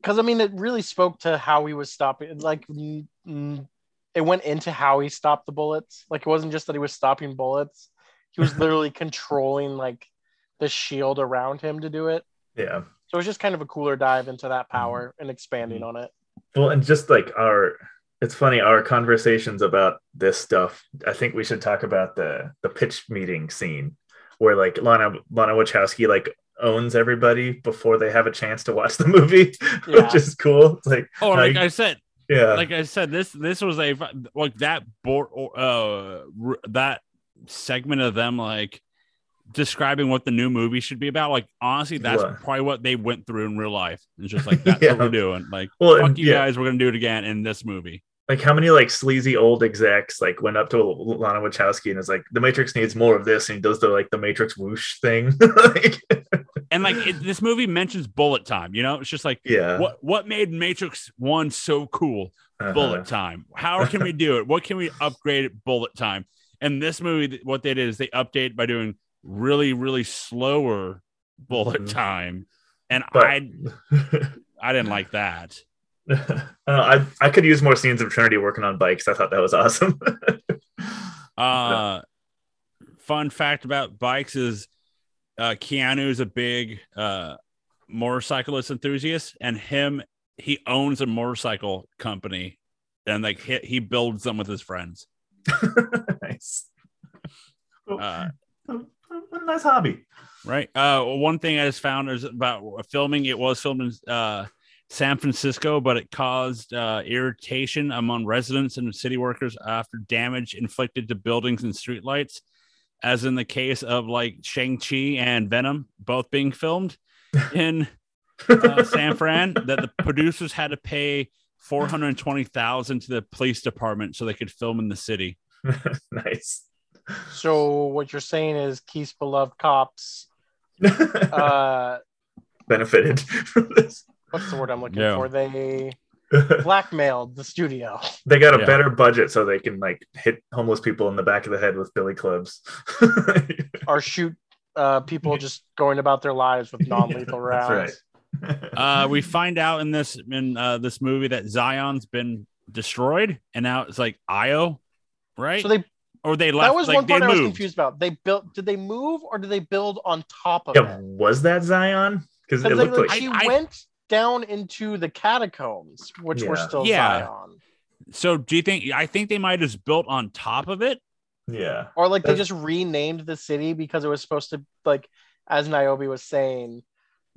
Because I mean, it really spoke to how he was stopping. Like, it went into how he stopped the bullets. Like, it wasn't just that he was stopping bullets; he was literally controlling like the shield around him to do it.
yeah
So it was just kind of a cooler dive into that power and expanding on it.
Well, and just like our, it's funny our conversations about this stuff. I think we should talk about the the pitch meeting scene where like Lana Lana Wachowski like owns everybody before they have a chance to watch the movie,
Yeah.
which is cool. It's like,
oh,
how
like
you-
I said,
yeah,
like I said, this this was a like that board uh r- that segment of them like describing what the new movie should be about. Like honestly, that's probably what they went through in real life. It's just like that's
Yeah.
what we're doing. Like
Well,
fuck
and-
you
yeah.
guys, we're gonna do it again in this movie.
like how many like sleazy old execs like went up to Lana Wachowski and is like, the Matrix needs more of this, and he does the like the Matrix whoosh thing. like,
And like it, this movie mentions bullet time, you know, it's just like
yeah,
what what made Matrix One so cool?
uh-huh.
Bullet time. How can we do it? What can we upgrade at bullet time? And this movie, what they did is they update by doing really, really slower bullet
Mhm.
time. And
But
I I didn't like that.
uh, I I could use more scenes of Trinity working on bikes. I thought that was awesome.
Uh, fun fact about bikes is uh, Keanu is a big uh, motorcyclist enthusiast, and him he owns a motorcycle company, and like he, he builds them with his friends.
nice.
Uh,
what a nice hobby.
right. Uh, one thing I just found is about filming. It was filmed in uh, San Francisco, but it caused uh, irritation among residents and city workers after damage inflicted to buildings and streetlights, as in the case of like Shang Chi and Venom, both being filmed in uh, San Fran. That the producers had to pay four hundred twenty thousand to the police department so they could film in the city.
nice.
So what you're saying is Keith's beloved cops. Uh,
Benefited from this.
what's the word I'm looking
Yeah.
for? They blackmailed the studio.
they got a
Yeah.
better budget so they can like hit homeless people in the back of the head with billy clubs.
or shoot uh, people just going about their lives with non-lethal rounds.
That's right.
Uh, we find out in this in uh, this movie that Zion's been destroyed, and now it's like Io, right?
So they
or they left.
that was
like,
one part
they
I was confused about. They built did they move or did they build on top of
yeah,
it?
was that Zion? Because it
Because
looked like
I-
she
I-
went down into the catacombs, which were
Yeah.
still
Yeah.
Zion.
So do you think? I think they might have built on top of it.
yeah.
Or like they just renamed the city because it was supposed to like as Niobe was saying,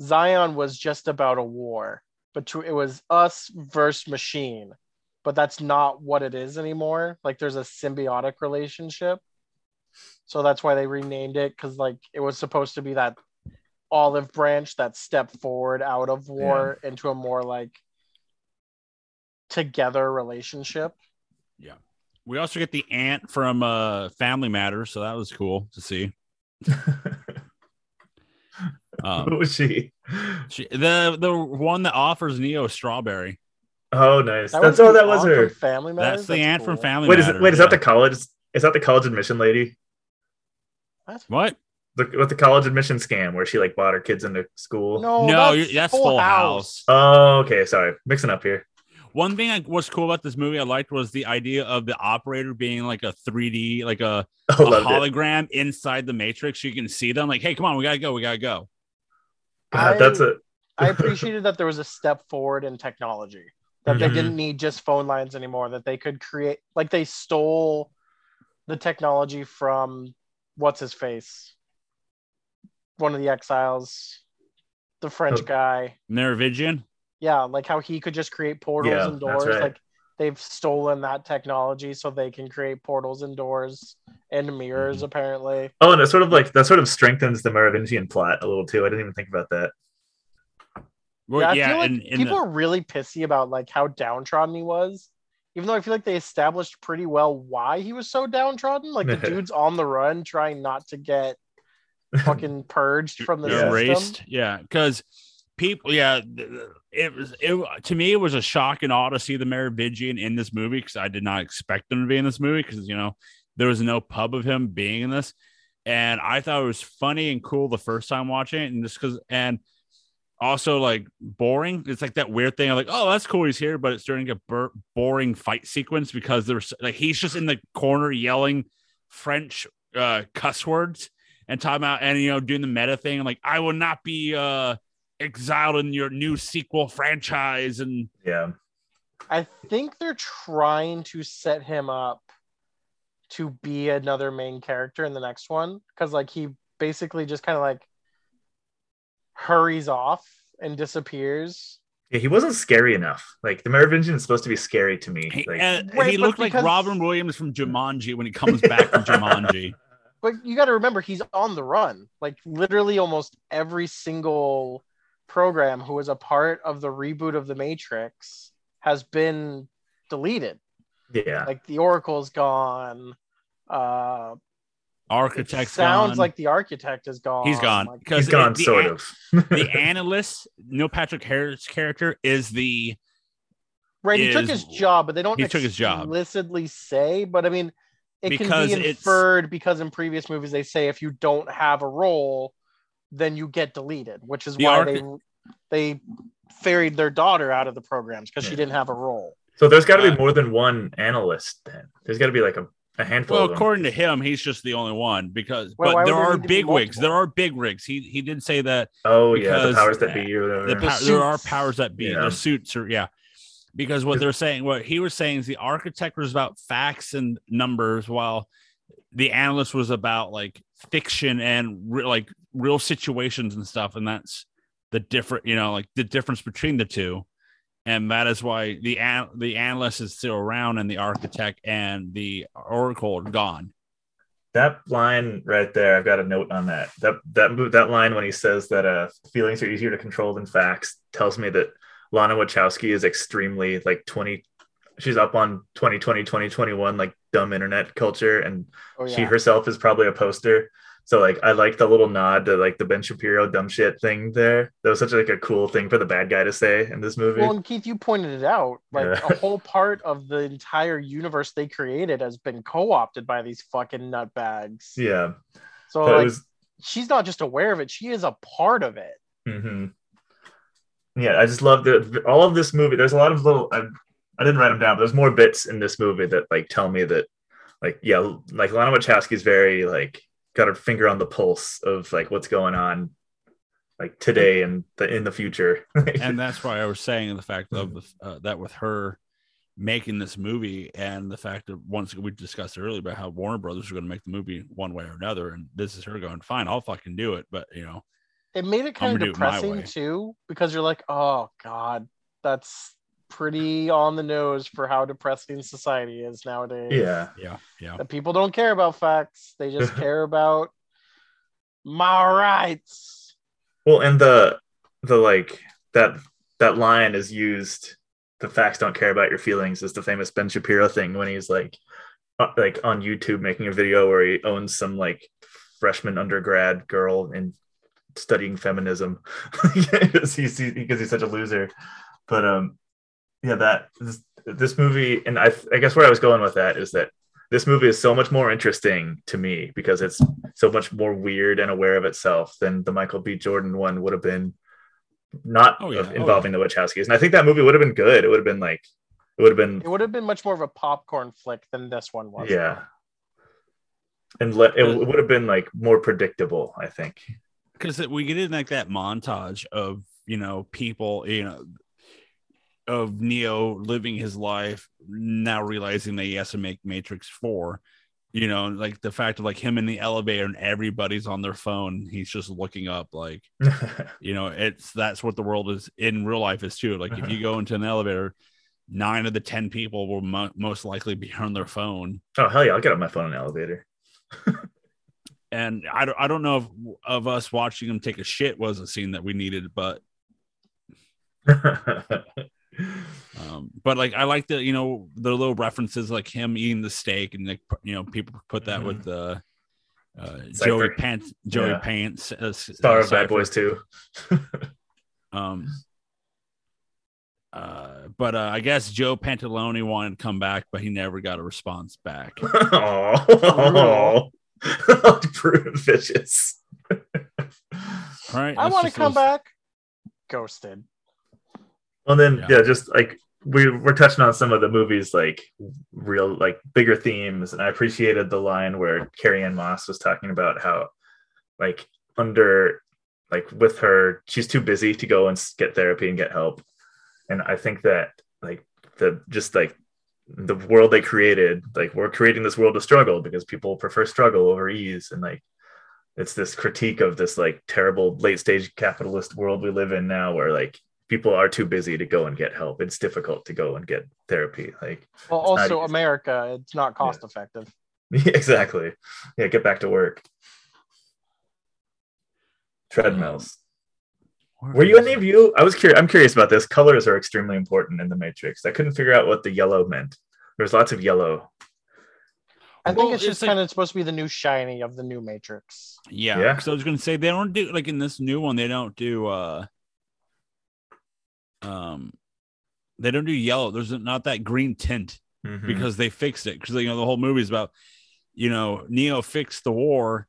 Zion was just about a war, but it was us versus machine. But that's not what it is anymore. Like there's a symbiotic relationship. So that's why they renamed it because like it was supposed to be that olive branch that stepped forward out of war into a more like together relationship. Yeah.
We also get the aunt from uh, Family Matters, so that was cool to see.
Who
Um,
was she?
she, the the one that offers Neo strawberry.
Oh, nice.
That
That's
was
oh, that was
aunt
her.
from Family Matters.
That's the aunt from. Family
Wait, is
Matters.
it, wait, is that the college? Is that the college admission lady?
what?
The, with the college admission scam where she like bought her kids into school?
No,
no,
that's,
you- that's Full House.
Oh, okay. Sorry, mixing up here.
One thing I was cool about this movie I liked was the idea of the operator being like a 3D, like a,
Oh,
a
loved it.
hologram inside the Matrix. You can see them. Like, hey, come on, we gotta go, we gotta go.
God,
I-
that's a
I appreciated that there was a step forward in technology. That they
Mm-hmm.
Mhm.
didn't need just phone lines anymore. That they could create, like they stole the technology from what's his face, one of the exiles, the French
Oh.
guy.
Merovingian.
Yeah, like how he could just create portals
Yeah,
and doors.
right.
Like they've stolen that technology so they can create portals and doors and mirrors.
Mm-hmm.
Apparently,
oh, and that sort of like that sort of strengthens the Merovingian plot a little too. I didn't even think about that.
Well,
yeah, I
yeah,
feel like
and, and
people
the-
are really pissy about like how downtrodden he was. Even though I feel like they established pretty well why he was so downtrodden. Like the dude's on the run, trying not to get fucking purged from the
Yeah.
system.
erased. Yeah, because people, yeah, it was it to me. It was a shock and awe to see the Merovingian in this movie because I did not expect him to be in this movie because you know there was no pub of him being in this, and I thought it was funny and cool the first time watching it, and just because and also like boring. It's like that weird thing. of like, oh, that's cool, he's here, but it's during a bur- boring fight sequence because there's like he's just in the corner yelling French uh, cuss words and talking about and you know doing the meta thing. I'm like, I will not be uh, exiled in your new sequel franchise, and
Yeah.
I think they're trying to set him up to be another main character in the next one because like he basically just kind of like hurries off and disappears.
Yeah, he wasn't scary enough. Like the Merovingian is supposed to be scary to me.
he,
Like,
and
Right,
he
but
looked like Robin Williams from Jumanji when he comes back from Jumanji.
But you got to remember, he's on the run. Like literally, almost every single program who was a part of the reboot of the Matrix has been deleted.
Yeah.
Like the Oracle's gone. Uh, it
Architect
sounds like the architect is gone.
he's gone
Like,
because
He's gone,
the,
sort
an-
of.
the analyst, Neil Patrick Harris character, is the
right, he took his job, but they don't
he took his job.
explicitly say. But I mean, it
Because
can be inferred because in previous movies they say if you don't have a role, then you get deleted, which is
The
why
archi-
they they ferried their daughter out of the programs because she didn't have a role.
so there's got to
Uh,
be more than one analyst then. There's got to be like a, a handful
well,
of
according to him, he's just the only one because
Well,
but there are
need to be
big wigs. There are big rigs. He he did say that
oh, yeah. The
because
powers that be or whatever.
the
The
pow- there are
suits.
powers that be.
Yeah.
The suits are yeah. Because what they're saying, what he was saying is the architect was about facts and numbers, while the analyst was about like fiction and re- like real situations and stuff. And that's the different, you know, like the difference between the two. And that is why the an- the analyst is still around and the architect and the oracle are gone.
that line right there, I've got a note on that. That that that line when he says that uh feelings are easier to control than facts tells me that Lana Wachowski is extremely like 20 she's up on 2020 2021 like dumb internet culture and
Oh
she herself is probably a poster. So like I like the little nod to like the Ben Shapiro dumb shit thing there. That was such like a cool thing for the bad guy to say in this movie.
Well, and Keith, you pointed it out. Like
Yeah.
a whole part of the entire universe they created has been co-opted by these fucking nutbags.
yeah.
So like,
was
she's not just aware of it; she is a part of it.
hmm Yeah, I just love the all of this movie. There's a lot of little. I, I didn't write them down. But there's more bits in this movie that like tell me that, like, yeah, like Lana Wachowski's very like got her finger on the pulse of like what's going on, like today and the, in the future.
and that's why I was saying the fact of the, uh, that with her making this movie and the fact that once we discussed earlier about how Warner Brothers are going to make the movie one way or another, and this is her going, fine, I'll fucking do it, but you know,
It made it kind
gonna
of
do it my
depressing too, because you're like, oh god, that's pretty on the nose for how depressing society is nowadays.
yeah,
yeah, yeah,
that people don't care about facts; they just care about my rights.
well, and the the like that that line is used. The facts don't care about your feelings is the famous Ben Shapiro thing when he's like, uh, like on YouTube making a video where he owns some like freshman undergrad girl and studying feminism because he's because he's such a loser. But um, yeah, that this, this movie, and I I guess where I was going with that is that this movie is so much more interesting to me because it's so much more weird and aware of itself than the Michael B. Jordan one would have been. Not
Oh, yeah.
of-
Oh,
involving the Wachowskis, and I think that movie would have been good. It would have been like it would have been
It would have been much more of a popcorn flick than this one was.
yeah and le- it would have been like more predictable i think
because we get in like that montage of you know people, you know, of Neo living his life now realizing that he has to make Matrix Four. You know, like the fact of like him in the elevator and everybody's on their phone. He's just looking up, like you know it's that's what the world is in real life is too like if you go into an elevator nine of the ten people will mo- most likely be on their phone
oh hell yeah i'll get on my phone in the elevator
and i don't, I don't know if of us watching him take a shit was a scene that we needed but um but like i like the you know the little references like him eating the steak and like you know people put that with the uh joey pants joey
Yeah.
pants uh,
star
uh,
of bad boys too
Um, uh, but uh, I guess Joe Pantoliano wanted to come back, but he never got a response back.
oh prudent vicious
All right,
I want to come
those-
back. Ghosted.
Well then
Yeah.
yeah. just like we we're touching on some of the movies like real like bigger themes and i appreciated the line where carrie ann moss was talking about how like under like with her she's too busy to go and get therapy and get help and i think that like the just like the world they created like we're creating this world of struggle because people prefer struggle over ease and like it's this critique of this like terrible late stage capitalist world we live in now where like people are too busy to go and get help it's difficult to go and get therapy like
Well, also. America, it's not cost effective.
exactly yeah get back to work treadmills
Where
Were you any of you? I was curious. I'm curious about this. Colors are extremely important in the Matrix. I couldn't figure out what the yellow meant. There's lots of yellow.
I think
Well,
it's
it's
just
like-
kind of supposed to be the new shiny of the new Matrix.
Yeah.
Yeah.
Because I was gonna say they don't do like in this new one, they don't do uh um they don't do yellow. There's not that green tint
Mhm.
because they fixed it. Because you know the whole movie is about, you know, Neo fixed the war.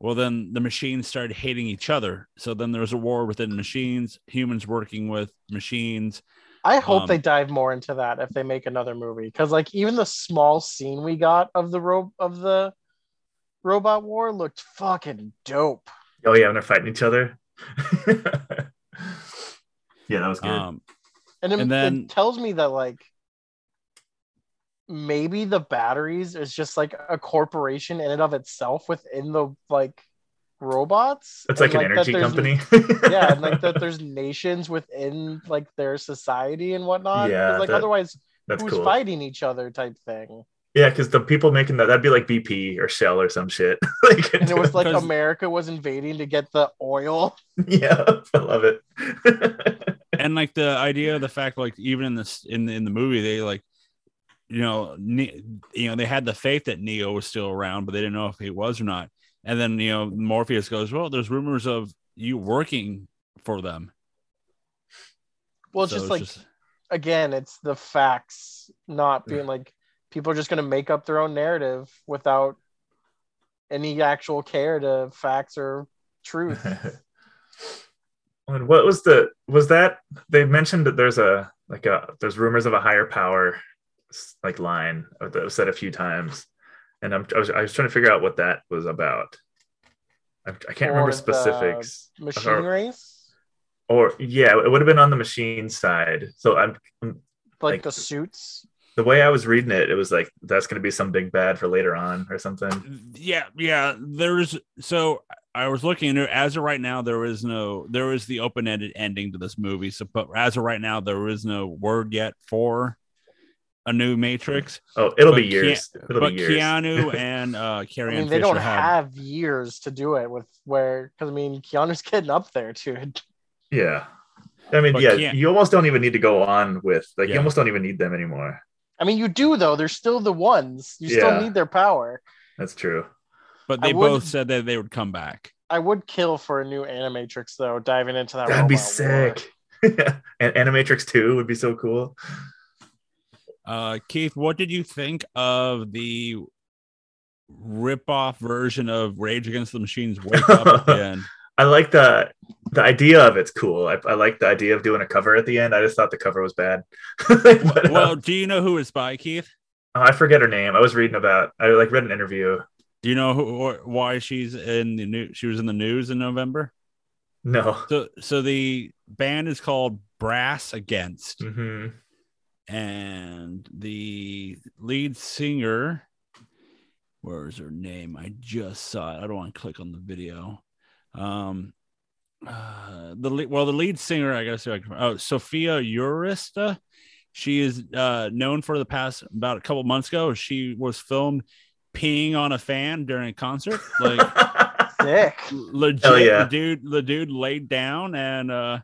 Well, then the machines started hating each other. So then there's a war within machines, humans working with machines.
I hope
Um,
they dive more into that if they make another movie, because like even the small scene we got of the ro- of the robot war looked fucking dope.
oh yeah, when they're fighting each other. yeah, that was good.
Um,
And, it,
And then-
it tells me that like maybe the batteries is just like a corporation in and of itself within the like robots.
it's
and,
like an
that
energy company.
yeah, and like that there's nations within like their society and whatnot.
Yeah,
like
that-
otherwise,
That's
who's
cool.
fighting each other type thing.
Yeah, because the people making that that'd be like BP or Shell or some shit. like,
And it was like
Because-
America was invading to get the oil.
yeah, I love it.
and like the idea of the fact like even in this in the, in the movie they like you know ne- you know they had the faith that neo was still around but they didn't know if he was or not and then you know morpheus goes well there's rumors of you working for them
Well, it's
So
just like again, it's the facts not being like people are just going to make up their own narrative without any actual care to facts or truth.
and what was the was that they mentioned that there's a like a there's rumors of a higher power like line that was said a few times, and I'm I was, I was trying to figure out what that was about. I, I can't remember
Or the
specifics.
Machine
Or-
race,
Or yeah, it would have been on the machine side. So I'm
like,
like-
the suits.
The way I was reading it, it was like that's going to be some big bad for later on or something.
yeah yeah there's so i was looking into as of right now there is no there is the open-ended ending to this movie so but as of right now there is no word yet for a new matrix
Oh, it'll
But
be years. it'll
but
be years.
keanu and uh
I mean,
Ann
they
fisher
don't
had
have years to do it with where because I mean, Keanu's getting up there too.
yeah. I mean,
But
yeah,
can't-
you almost don't even need to go on with like you almost don't even need them anymore.
I mean, you do though. They're still the ones. You
Yeah.
still need their power.
That's true.
but
I
they
would-
both said that they would come back
I would kill for a new Animatrix though. Diving into that.
That'd be
robot war.
sick. and Animatrix 2 would be so cool.
Uh, Keith, what did you think of the rip-off version of Rage Against the Machines "Wake Up" at the end?
I like the the idea of it's cool. I, I like the idea of doing a cover at the end. I just thought the cover was bad. But, uh,
Well, do you know who it's by, Keith?
I forget her name. I was reading about. I like read an interview.
Do you know who or why she's in the new? She was in the news in November.
No.
So, so the band is called Brass Against,
hmm
and the lead singer, where is her name? I just saw it. I don't want to click on the video. Um, uh, the lead, well, the lead singer, I gotta say, oh, Sophia Urista. She is uh, known for the past about a couple months ago. She was filmed peeing on a fan during a concert. Like
Sick.
legit,
Hell yeah.
the dude, the dude laid down and uh,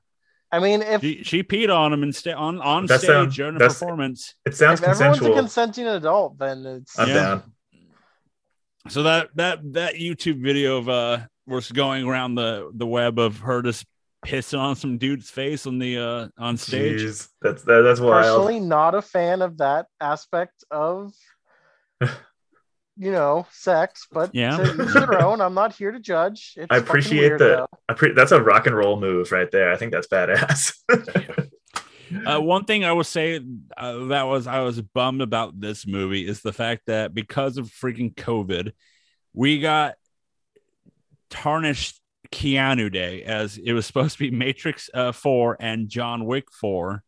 I mean, if
she, she peed on him and instead on on stage
sound-
during a performance.
it sounds
if everyone's a consenting adult, then it's
I'm
Yeah.
down.
So that that that YouTube video of uh was going around the the web of her just pissing on some dude's face on the uh on stage.
Jeez, that's that, that's wild.
personally not a fan of that aspect of you know sex but
Yeah.
to each their own i'm not here to judge it's
I appreciate
weird,
the. I pre- that's a rock and roll move right there. I think that's badass.
Uh, one thing I will say uh, that was I was bummed about this movie is the fact that because of freaking COVID, we got tarnished Keanu Day as it was supposed to be Matrix uh, Four and John Wick Four,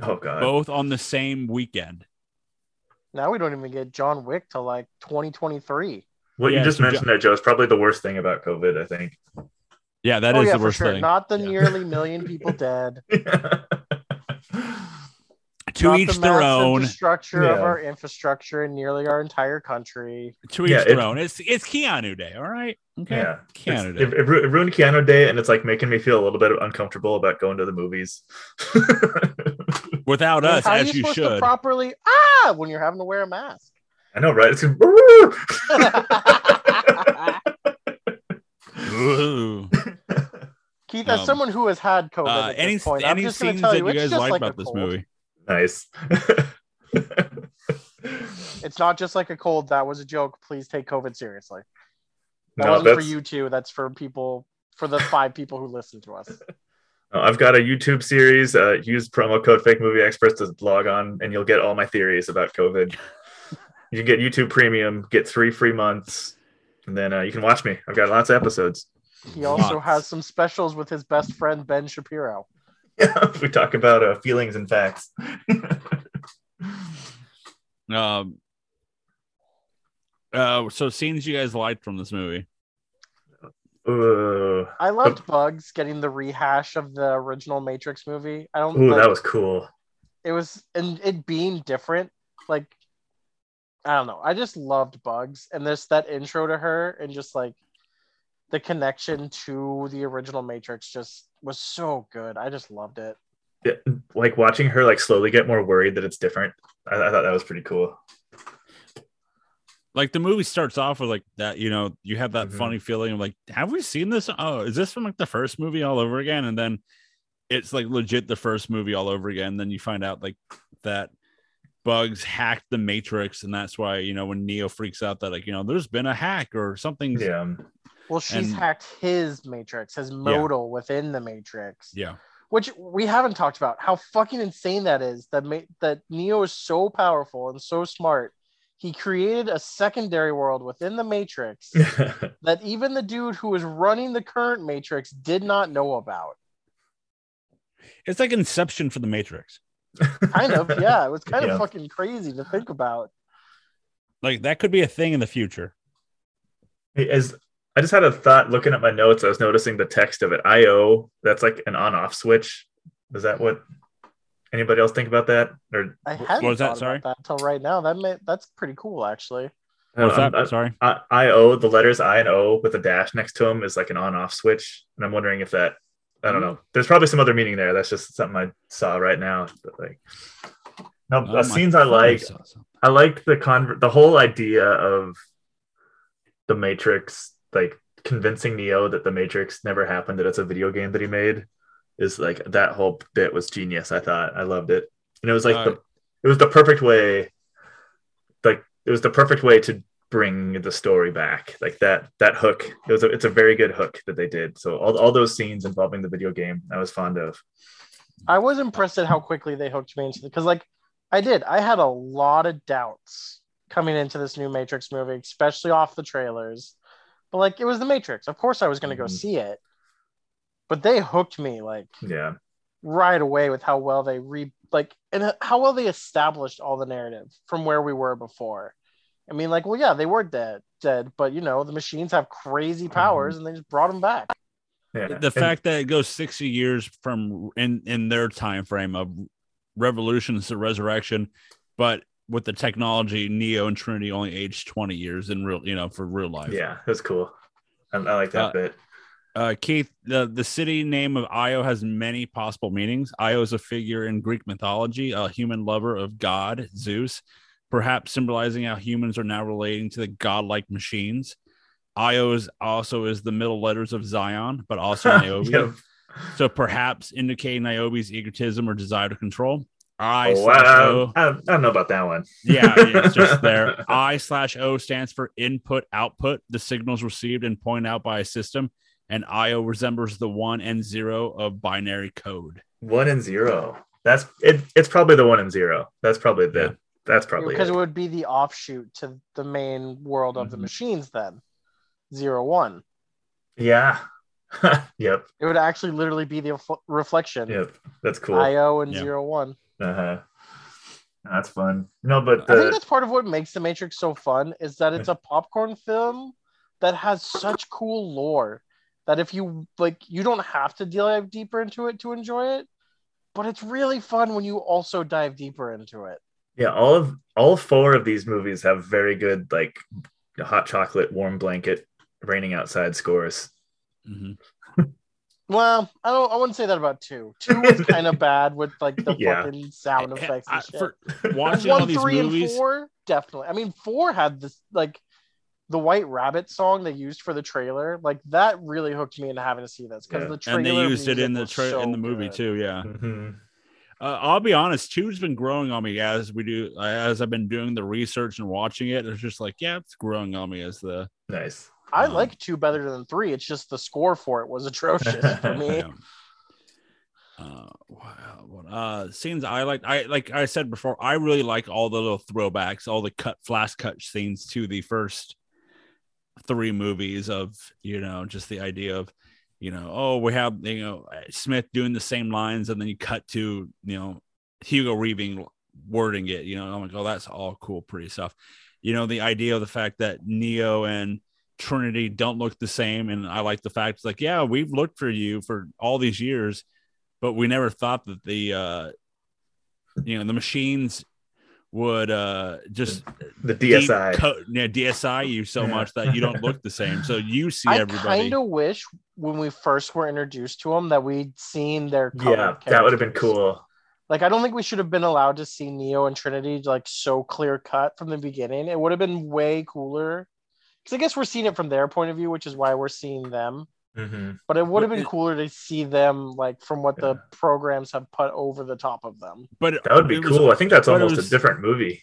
oh god.
both on the same weekend.
now we don't even get john wick till like 2023
What
Yeah,
you just
so Jo-
mentioned there, Joe, is probably the worst thing about COVID. I think.
Yeah, that is
oh yeah
the worst
sure
thing.
not the
Yeah.
nearly million people dead
to
not
each
the
their
massive
own.
destruction of our infrastructure in nearly our entire country
To each
Yeah,
their
it-
own. It's it's Keanu Day. All right. Okay.
Yeah,
Keanu Day.
it, it ru- it ruined Keanu Day, and it's like making me feel a little bit uncomfortable about going to the movies.
without us,
how are
as
you
you
supposed to
should.
properly ah when you're having to wear a mask?
I know, right? It's
Ooh.
Keith, as
Um,
someone who has had COVID,
Uh,
at
any
this point, I'm
any
just going
scenes
to tell
that
you,
you
it's
guys
just
like
like
about this
cold.
movie?
Nice.
It's not just like a cold. That was a joke. Please take COVID seriously. That
No,
wasn't for you two. That's for people, for the five people who listen to us.
I've got a YouTube series. Uh, use promo code Fake Movie Experts to log on, and you'll get all my theories about COVID. you can get YouTube Premium, get three free months, and then uh, you can watch me. I've got lots of episodes.
He also
Lots.
has some specials with his best friend Ben Shapiro.
Yeah, we talk about uh, feelings and facts.
Um. Uh, so scenes you guys liked from this movie?
Ooh,
I loved Bugs getting the rehash of the original Matrix movie. I don't.
Ooh,
like,
that was cool.
It was and it being different. Like, I don't know. I just loved Bugs and this that intro to her and just like the connection to the original Matrix just was so good. I just loved it.
Yeah, like watching her like slowly get more worried that it's different. I, I thought that was pretty cool.
Like the movie starts off with like that, you know, you have that
Mhm.
funny feeling of like, have we seen this? Oh, is this from like the first movie all over again? And then it's like legit the first movie all over again. Then you find out like that Bugs hacked the Matrix, and that's why you know when Neo freaks out that like you know there's been a hack or something.
Yeah,
Well, she's
And-
hacked his Matrix, his modal within the Matrix.
Yeah.
which we haven't talked about how fucking insane that is that ma- that neo is so powerful and so smart he created a secondary world within the matrix that even the dude who was running the current matrix did not know about
It's like Inception for the Matrix.
kind of yeah it was kind
Yeah.
of fucking crazy to think about
Like that could be a thing in the future.
Hey, As I just had a thought looking at my notes, I was noticing the text of it. IO, that's like an on-off switch. Is that what anybody else think about that? Or
i hadn't
What was that? Sorry?
about that until right now that may, that's pretty cool actually
What's
Um,
that?
I-
Sorry.
I, IO, the letters I and O with a dash next to them is like an on-off switch, and I'm wondering if that. I don't know. There's probably some other meaning there. That's just something I saw right now. But like, no,
Oh,
the
my
scenes I like.
saw something.
I liked the con the whole idea of the Matrix, like convincing Neo that the Matrix never happened, that it's a video game that he made, is like that whole bit was genius. I thought I loved it, and it was like
Uh,
the it was the perfect way, like it was the perfect way to bring the story back, like that that hook. It was a, it's a very good hook that they did. So all all those scenes involving the video game, I was fond of.
I was impressed at how quickly they hooked me into it because, like, I did. I had a lot of doubts coming into this new Matrix movie, especially off the trailers. But like, it was the Matrix. Of course, I was going to go
mm-hmm.
see it. But they hooked me like
Yeah,
right away with how well they re like and how well they established all the narrative from where we were before. I mean, like, well, yeah, they were dead, dead, but you know, the machines have crazy mm-hmm. powers, and they just brought them back.
yeah.
the
And-
fact that it goes 60 years from in in their time frame of revolutions to resurrection but with the technology neo and trinity only aged 20 years in real you know for real life
yeah, was cool. I, I like that
Uh,
bit.
uh keith the the city name of io has many possible meanings io is a figure in greek mythology a human lover of god zeus perhaps symbolizing how humans are now relating to the godlike machines io is also is the middle letters of zion but also niobe
Yep.
So perhaps indicating Niobe's egotism or desire to control. I
Oh,
slash
wow.
O.
I, I don't know about that one.
Yeah, it's just there. I slash O stands for input output, the signals received and pointed out by a system. And IO resembles the one and zero of binary code.
One and zero. That's it. It's probably the one and zero. That's probably the.
Yeah.
That's probably
because
it.
it would be the offshoot to the main world of the
Mhm.
machines then zero one
yeah. yep.
it would actually literally be the reflection
Yep. That's cool.
io and
Yeah.
zero one
uh-huh. That's fun. No, but
i think that's part of what makes the matrix so fun is that it's a popcorn film that has such cool lore that if you like you don't have to dive deeper into it to enjoy it but it's really fun when you also dive deeper into it
yeah, all of all four of these movies have very good like hot chocolate, warm blanket, raining outside scores.
Mhm.
Well, I don't. I wouldn't say that about two. Two was kind of bad with like the
Yeah.
fucking sound effects and
I-
shit.
for watching all
one,
these
three,
movies.
and four, definitely. I mean, four had this like the White Rabbit song they used for the trailer. Like that really hooked me into having to see this because
Yeah.
the trailer
and they used it in the
was
tra-
so
in the movie
good.
too. Yeah,
Mhm.
uh, I'll be honest. Two's been growing on me as we do as I've been doing the research and watching it. It's just like, yeah, it's growing on me as the
Nice.
I
Um,
like two better than three. It's just the score for it was atrocious for me.
yeah. Uh, wow, what uh scenes I like I like I said before I really like all the little throwbacks all the cut flash cut scenes to the first three movies of you know just the idea of you know oh we have you know Smith doing the same lines and then you cut to you know Hugo Weaving wording it you know I'm like oh that's all cool pretty stuff you know the idea of the fact that Neo and Trinity don't look the same. And I like the fact it's like, yeah, we've looked for you for all these years, but we never thought that the uh you know the machines would uh just
The RSI.
co- yeah, RSI you so much that you don't look the same. So you see
I
everybody.
kind of wish when we first were introduced to them that we'd seen their colored
yeah, that would have been cool.
Like I don't think we should have been allowed to see Neo and Trinity like so clear cut from the beginning. It would have been way cooler. Because I guess we're seeing it from their point of view, which is why we're seeing them.
Mhm.
But it would have been
it-
cooler to see them like from what the programs have put over the top of them.
but
That would be
it was-
cool. I think that's almost
was-
a different movie.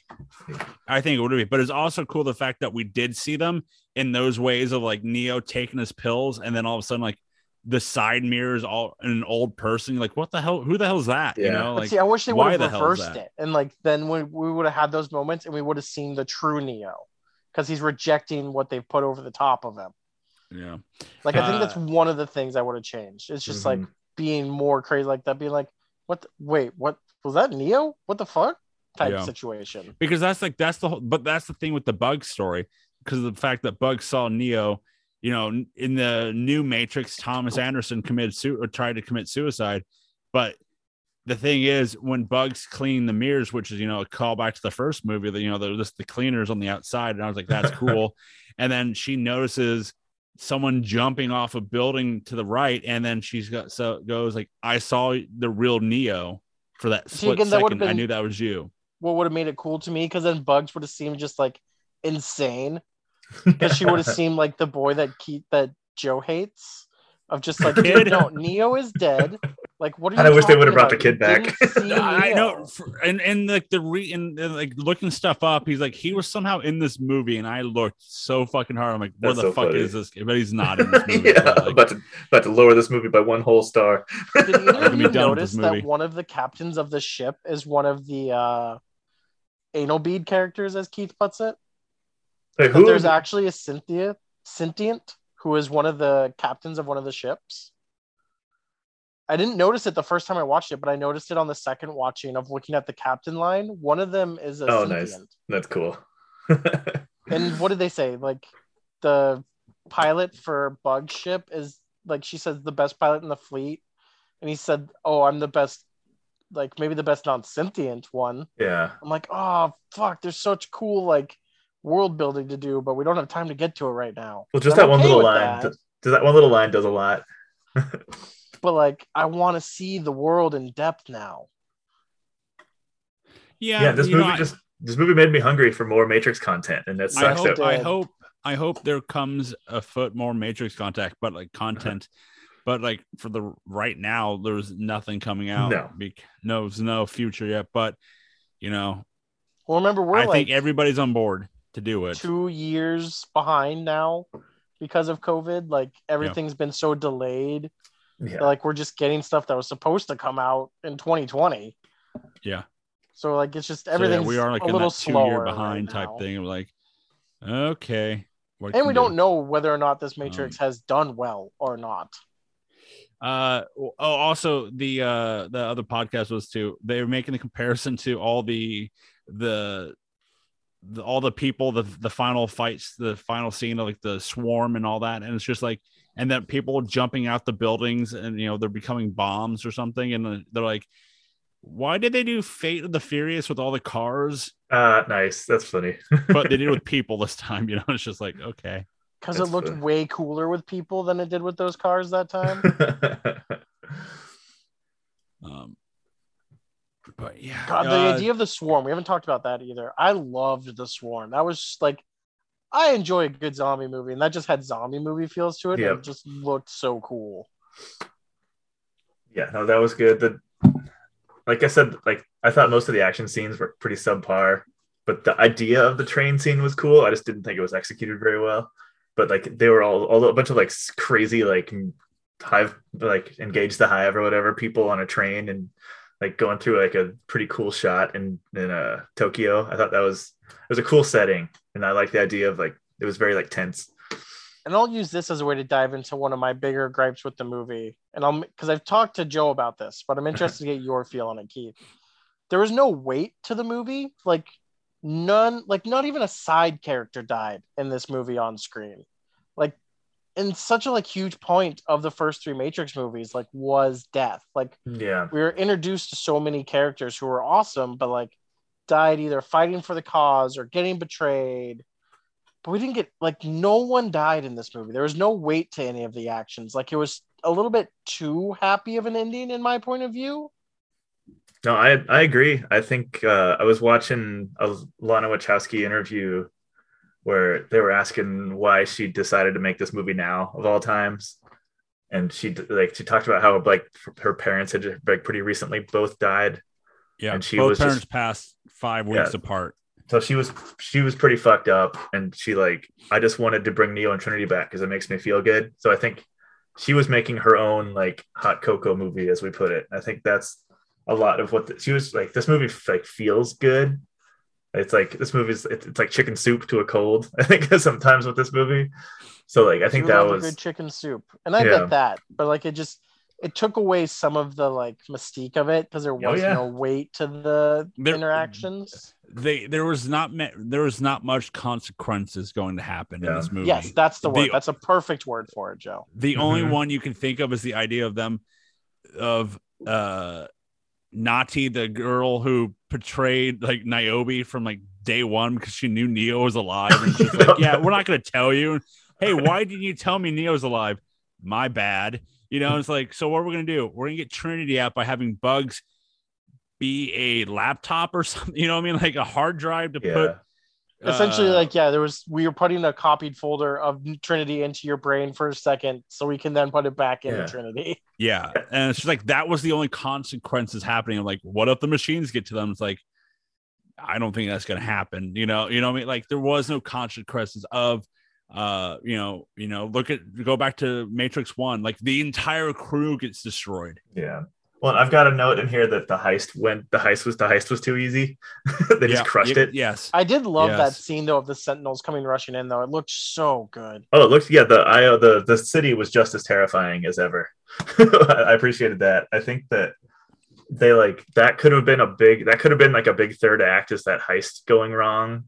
I think it would be, but it's also cool the fact that we did see them in those ways of like Neo taking his pills, and then all of a sudden, like the side mirrors all an old person. You're like, what the hell? Who the hell's that? You
Yeah.
know,
But
like
see, I wish they
why
would
the
have
hell is
reversed
that?
it, and like then we, we would have had those moments, and we would have seen the true Neo because he's rejecting what they've put over the top of him.
yeah,
Like I think
Uh,
that's one of the things I would have changed. It's just like
Mhm.
being more crazy like that, being like, what? The, wait, what was that Neo? What the fuck? Type
Yeah.
situation.
because that's like that's the whole, but that's the thing with the Bug story because of the fact that Bug saw Neo. You know, in the new Matrix, Thomas Anderson committed su- or tried to commit suicide, but the thing is, when Bugs clean the mirrors, which is you know a callback to the first movie, that you know they're just the cleaners on the outside, and I was like, that's cool. and then she notices someone jumping off a building to the right, and then she's got so goes like, I saw the real Neo for that
See,
split
again, that
second. I knew that was you.
What would have made it cool to me? Because then Bugs would have seemed just like insane. Because she would have seemed like the boy that Keith that Joe hates. Of just like, no, Neo is dead. Like, what are you?
I wish they would've brought the kid back.
I know, for- and and like the re and, and, like looking stuff up, he's like he was somehow in this movie, and I looked so fucking hard. I'm like, where the
so
fuck
funny.
is this? But he's not in this movie.
yeah,
but, like,
about to about to lower this movie by one whole star.
Did either
gonna
of
be
you
done with
notice
this
that
movie.
one of the captains of the ship is one of the uh, anal bead characters, as Keith puts it?
Wait,
That
who?
there's actually a Cynthia, sentient who is one of the captains of one of the ships. I didn't notice it the first time I watched it, but I noticed it on the second watching of looking at the captain line. One of them is a
Oh, nice. That's cool.
And what did they say? Like the pilot for Bug ship is like she says the best pilot in the fleet, and he said, "Oh, I'm the best, like maybe the best non-sentient one."
yeah.
I'm like, "Oh, fuck! There's such cool like world building to do, but we don't have time to get to it right now."
Well, just
I'm
that one little line.
that.
Does that one little line does a lot?
But like, I want to see the world in depth now.
yeah,
Yeah, this
you know,
movie
I-
just this movie made me hungry for more Matrix content, and that
I
sucks.
hope,
that
I hope, I hope there comes a foot more Matrix contact, but like content, uh-huh. but like for the right now, there's nothing coming out.
No.
Be- no, there's no future yet. But you know,
Well, remember we're
I
like
think everybody's on board to do it.
two years behind now because of COVID. Like everything's been so delayed.
Yeah.
Like we're just getting stuff that was supposed to come out in 2020.
Yeah.
So like it's just
So, yeah, we are like
a
in
little
two year behind
right
type
now.
thing. We're like, okay.
And we
do?
don't know whether or not this Matrix
Um,
has done well or not.
Uh oh, also the uh the other podcast was too. They were making the comparison to all the the the all the people, the the final fights, the final scene of like the swarm and all that, and it's just like and then people jumping out the buildings and you know they're becoming bombs or something, and they're like, why did they do Fate of the Furious with all the cars,
Uh, nice. That's funny.
but they did it with people this time? You know, it's just like okay,
because it looked
the-
way cooler with people than it did with those cars that time.
Um, but yeah,
God, the
uh,
idea of the swarm. We haven't talked about that either. I loved the swarm. That was like, I enjoy a good zombie movie, and that just had zombie movie feels to it. It just looked so cool.
yeah, no, that was good. The like I said, like I thought most of the action scenes were pretty subpar, but the idea of the train scene was cool. I just didn't think it was executed very well. But like they were all, all a bunch of like crazy like hive like engage the hive or whatever people on a train and like going through like a pretty cool shot in in uh Tokyo. I thought that was it was a cool setting, and I like the idea of like it was very like tense.
And I'll use this as a way to dive into one of my bigger gripes with the movie. And I'll because I've talked to Joe about this, but I'm interested to get your feel on it, Keith. There was no weight to the movie. Like none, like not even a side character died in this movie on screen. Like and such a like huge point of the first three Matrix movies, like was death. Like
Yeah,
we were introduced to so many characters who were awesome, but like died either fighting for the cause or getting betrayed. But we didn't get like no one died in this movie. There was no weight to any of the actions. Like it was a little bit too happy of an ending in my point of view.
No, I I agree. I think uh, I was watching a Lana Wachowski interview where they were asking why she decided to make this movie now of all times, and she like she talked about how like her parents had like pretty recently both died,
yeah,
and she
both
was
parents
just-
passed five weeks
Yeah.
apart.
so she was she was pretty fucked up, and she like I just wanted to bring Neo and Trinity back because it makes me feel good. So I think she was making her own like hot cocoa movie, as we put it. I think that's a lot of what the, she was like. This movie like feels good. It's like this movie's it's, it's like chicken soup to a cold. I think sometimes with this movie. So like I think
You
that was
good chicken soup, and I
Yeah.
get that. But like it just it took away some of the like mystique of it because there was
Oh, yeah.
no weight to the
There-
interactions.
They there was not ma- there was not much consequences going to happen in this movie.
Yes, that's the
The-
word. That's a perfect word for it, Joe.
The only
Mhm.
one you can think of is the idea of them of uh Nati, the girl who portrayed like Niobe from like day one because she knew Neo was alive. And she's like, Yeah, we're not gonna tell you. Hey, why didn't you tell me Neo's alive? My bad. You know, it's like, so what are we gonna do? We're gonna get Trinity out by having bugs be a laptop or something, you know what I mean? Like a hard drive to
yeah.
put
Essentially,
uh,
like yeah, there was we were putting a copied folder of Trinity into your brain for a second, so we can then put it back into
Yeah.
Trinity.
Yeah. And it's just like that was the only consequences happening. Like, what if the machines get to them? It's like, I don't think that's gonna happen. You know, you know what I mean? Like there was no consequences of uh, you know, you know, look at go back to Matrix One, like the entire crew gets destroyed.
Yeah. Well, I've got a note in here that the heist went. The heist was the heist was too easy. they
Yeah,
just crushed
y-
it.
Yes.
I did love that scene though of the Sentinels coming rushing in though. It looked so good.
Oh, it looks yeah. The I the the city was just as terrifying as ever. I appreciated that. I think that they like that could have been a big that could have been like a big third act. Is that heist going wrong?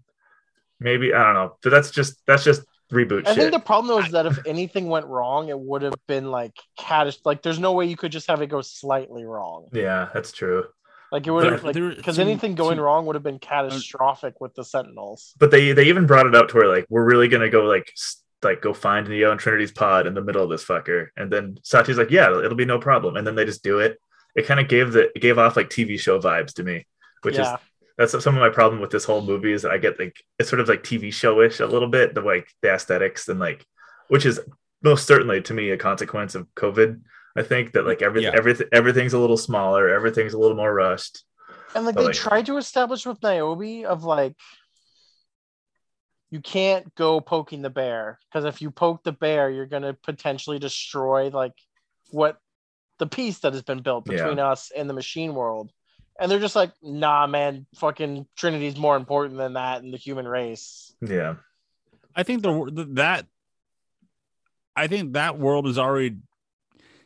Maybe I don't know, but that's just that's just reboot
I
shit.
think the problem though is that if anything went wrong, it would have been like catastrophic. Like there's no way you could just have it go slightly wrong.
yeah, that's true.
Like it would have like because anything going
to-
wrong would have been catastrophic with the Sentinels.
But they they even brought it up to where like we're really gonna go like s- like go find Neo and Trinity's pod in the middle of this fucker, and then Sati's like, yeah, it'll be no problem, and then they just do it. It kind of gave the it gave off like TV show vibes to me, which
yeah,
is that's some of my problem with this whole movie is that I get like it's sort of like TV showish a little bit, the like the aesthetics and like which is most certainly to me a consequence of COVID. I think that like everything
Yeah.
everything everything's a little smaller, everything's a little more rushed.
and like
but,
they
like-
tried to establish with Niobe of like you can't go poking the bear because if you poke the bear, you're gonna potentially destroy like what the peace that has been built
Yeah.
between us and the machine world. And they're just like, nah, man, fucking Trinity's more important than that in the human race.
Yeah.
I think the, the that I think that world is already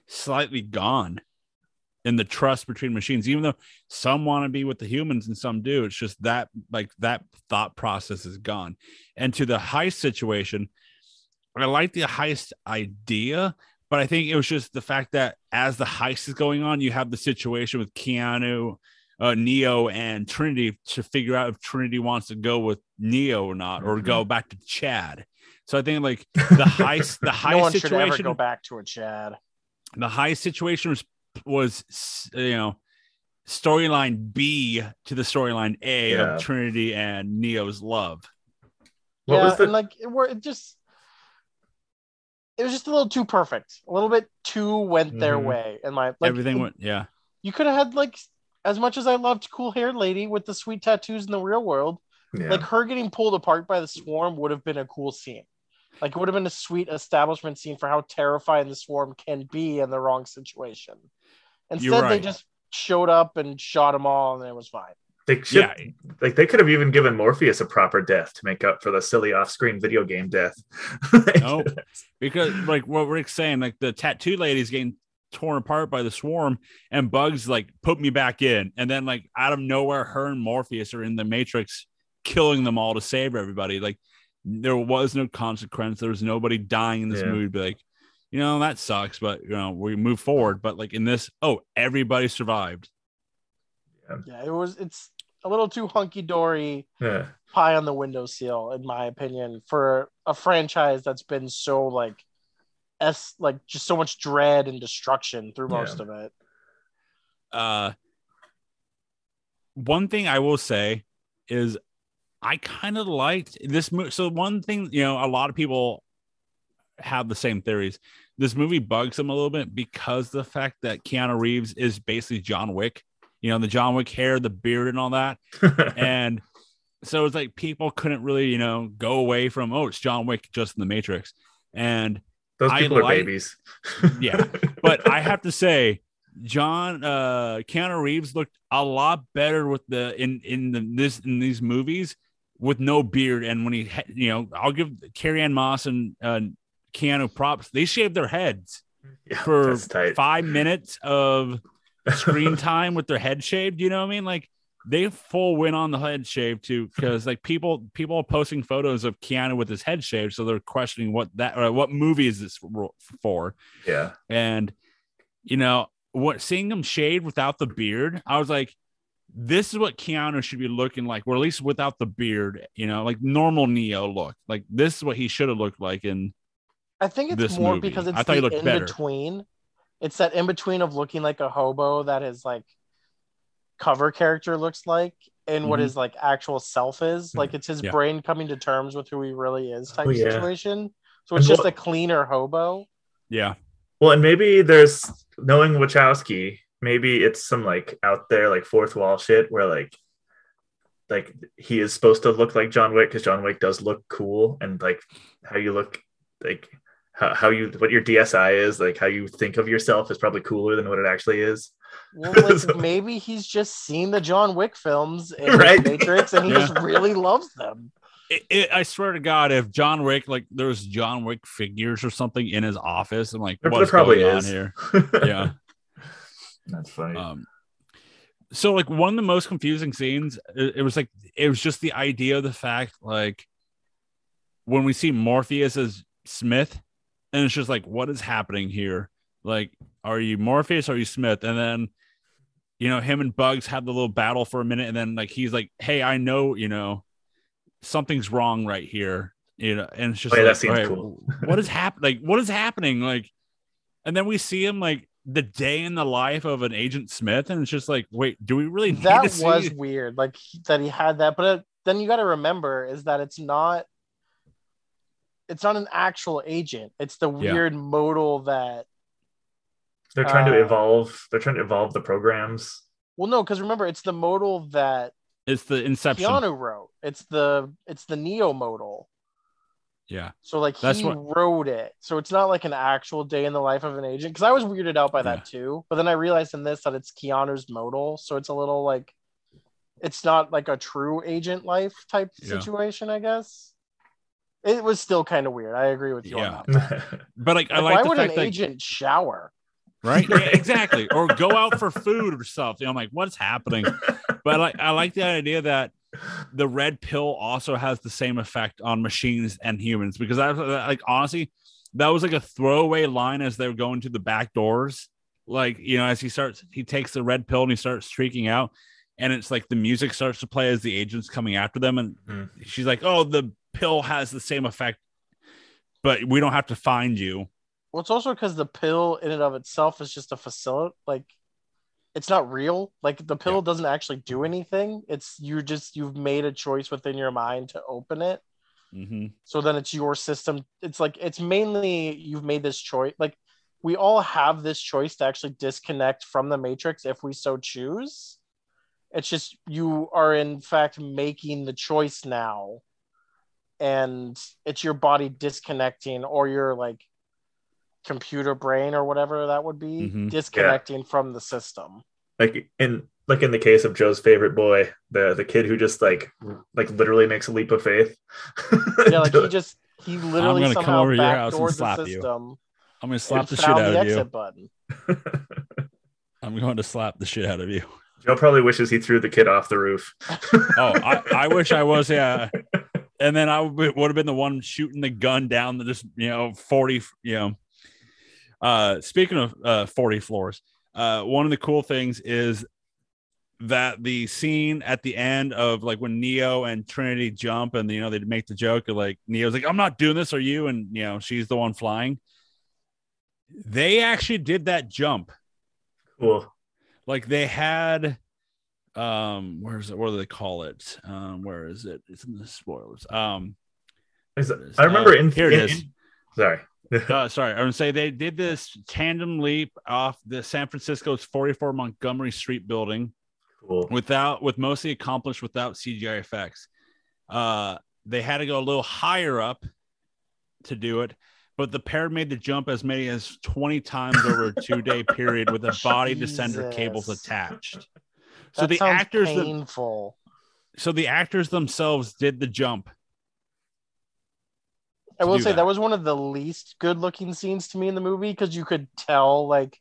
slightly gone in the trust between machines, even though some want to be with the humans and some do. It's just that like that thought process is gone. And to the heist situation, I like the heist idea, but I think it was just the fact that as the heist is going on, you have the situation with Keanu, uh, Neo, and Trinity to figure out if Trinity wants to go with Neo or not, or
Mhm.
go back to Chad. So I think like the high the high
no one should ever
situation
go back to a Chad.
the high situation was was you know storyline B to the storyline A
Yeah.
of Trinity and Neo's love.
What
yeah,
was the-
and like it, were, it just it was just a little too perfect. A little bit too went their
Mhm.
way. And my like
Everything
it-
went yeah.
you could have had like as much as I loved cool haired lady with the sweet tattoos in the real world,
yeah.
like her getting pulled apart by the swarm would have been a cool scene. Like it would have been a sweet establishment scene for how terrifying the swarm can be in the wrong situation. Instead, they just showed up and shot them all, and it was fine.
they should,
Yeah.
like they could have even given Morpheus a proper death to make up for the silly off-screen video game death.
No. Because like what Rick's saying, like the tattoo lady's getting torn apart by the swarm and Bugs like put me back in. And then like out of nowhere, her and Morpheus are in the Matrix killing them all to save everybody. Like there was no consequence. There was nobody dying in this
Yeah.
movie. Be like, you know, that sucks, but you know, we move forward. But like in this, oh, everybody survived.
Yeah, it was. It's a little too hunky dory,
yeah.
pie on the windowsill, in my opinion, for a franchise that's been so like, s like just so much dread and destruction through
Yeah.
most of it.
uh one thing I will say is I kind of liked this movie. So one thing, you know, a lot of people have the same theories. This movie bugs them a little bit because the fact that Keanu Reeves is basically John Wick. You know, the John Wick hair, the beard, and all that. And so it's like people couldn't really, you know, go away from oh, it's John Wick just in the Matrix. And
Those
I
people are babies.
Yeah, but I have to say, John uh Keanu Reeves looked a lot better with the in in the this in these movies with no beard. And when he, you know, I'll give Carrie-Anne Moss and uh, Keanu props. They shaved their heads
yeah,
for five minutes of screen time with their head shaved. You know what I mean? Like they full went on the head shave too, because like people people are posting photos of Keanu with his head shaved, so they're questioning what that or what movie is this for.
yeah.
And you know what, seeing him shaved without the beard, I was like, this is what Keanu should be looking like, or at least without the beard. You know, like normal Neo look. Like this is what he should have looked like in
I think it's
This
more
movie.
because it's
I thought he
the
looked
in
better.
between. It's that in between of looking like a hobo that is like cover character looks like and what
Mhm.
his like actual self is. Like it's his
Yeah.
brain coming to terms with who he really is type
Oh, yeah.
situation. So
And
it's just
what-
a cleaner hobo.
yeah.
Well, and maybe there's knowing Wachowski, maybe it's some like out there like fourth wall shit where like like he is supposed to look like John Wick because John Wick does look cool and like how you look like how, how you what your RSI is like how you think of yourself is probably cooler than what it actually is.
Well, like
So-
maybe he's just seen the John Wick films in
Right.
Matrix and he
Yeah.
just really loves them.
It, it, I swear to God, if John Wick, like there's John Wick figures or something in his office, I'm like,
There, there
what's
probably
going
is.
on here? Yeah.
That's funny.
Um, so like one of the most confusing scenes, it, it was like it was just the idea of the fact like when we see Morpheus as Smith, and it's just like, what is happening here? Like, are you Morpheus? Or are you Smith? And then you know him and Bugs have the little battle for a minute, and then like he's like, hey, I know, you know, something's wrong right here. You know, and it's just
Oh, yeah, that
like,
seems
alright,
cool.
what is happening? Like, what is happening? Like, and then we see him like the day in the life of an Agent Smith, and it's just like, wait, do we really need
that
to see?
was weird like that he had that but uh, then you got to remember is that it's not it's not an actual agent it's the
Yeah.
weird modal that
they're trying to
uh,
evolve. They're trying to evolve the programs.
well no because remember it's the modal that
It's the Inception.
keanu wrote it's the it's the neo modal
Yeah,
so like
That's
he
what-
wrote it so it's not like an actual day in the life of an agent because i was weirded out by that too but then i realized in this that it's keanu's modal so it's a little like it's not like a true agent life type
Yeah.
situation i guess it was still kind of weird i agree with you
Yeah.
on that
but like, I
Like,
like
why
the
would an
fact that
agent shower
right, yeah, exactly, or go out for food or something. I'm like, what's happening? But like, I like the idea that the red pill also has the same effect on machines and humans because I like honestly, that was like a throwaway line as they were going to the back doors. Like, you know, as he starts, he takes the red pill and he starts streaking out. And it's like the music starts to play as the agent's coming after them. And
Hmm.
she's like, Oh, the pill has the same effect but we don't have to find you.
Well, it's also because the pill in and of itself is just a facility. Like, it's not real. Like the pill
Yeah.
doesn't actually do anything. It's you just you've made a choice within your mind to open it.
hmm
So then it's your system. It's like it's mainly you've made this choice. Like we all have this choice to actually disconnect from the matrix if we so choose. It's just you are in fact making the choice now. And it's your body disconnecting or your like computer brain or whatever that would be
Mhm.
disconnecting from the system.
like in like in the case of Joe's favorite boy, the the kid who just like like literally makes a leap of faith.
Yeah, like he just he literally I'm
gonna come
somehow
over to your house and slap
the
you.
system.
I'm gonna slap the shit out
the
of you.
exit button.
I'm going to slap the shit out of you.
Joe probably wishes he threw the kid off the roof.
Oh, I, I wish I was. Yeah. And then I would would have been the one shooting the gun down the just you know forty. You know. Uh, speaking of uh, forty floors, uh, one of the cool things is that the scene at the end of like when Neo and Trinity jump and you know they make the joke of like Neo's like I'm not doing this, are you? And you know she's the one flying. They actually did that jump.
Cool.
like they had um where's it what do they call it um where is it it's in the spoilers um
Is it-
it is.
I remember
Uh,
in
here it
in-
is.
in- sorry.
uh, sorry i would say they did this tandem leap off the san francisco's 44 montgomery street building
Cool.
without with mostly accomplished without cgi effects uh they had to go a little higher up to do it but the pair made the jump as many as 20 times over a two day period with a body descender cables attached so
That
the
sounds
actors them-
painful.
so the actors themselves did the jump
I will say that.
that.
was one of the least good looking scenes to me in the movie because you could tell like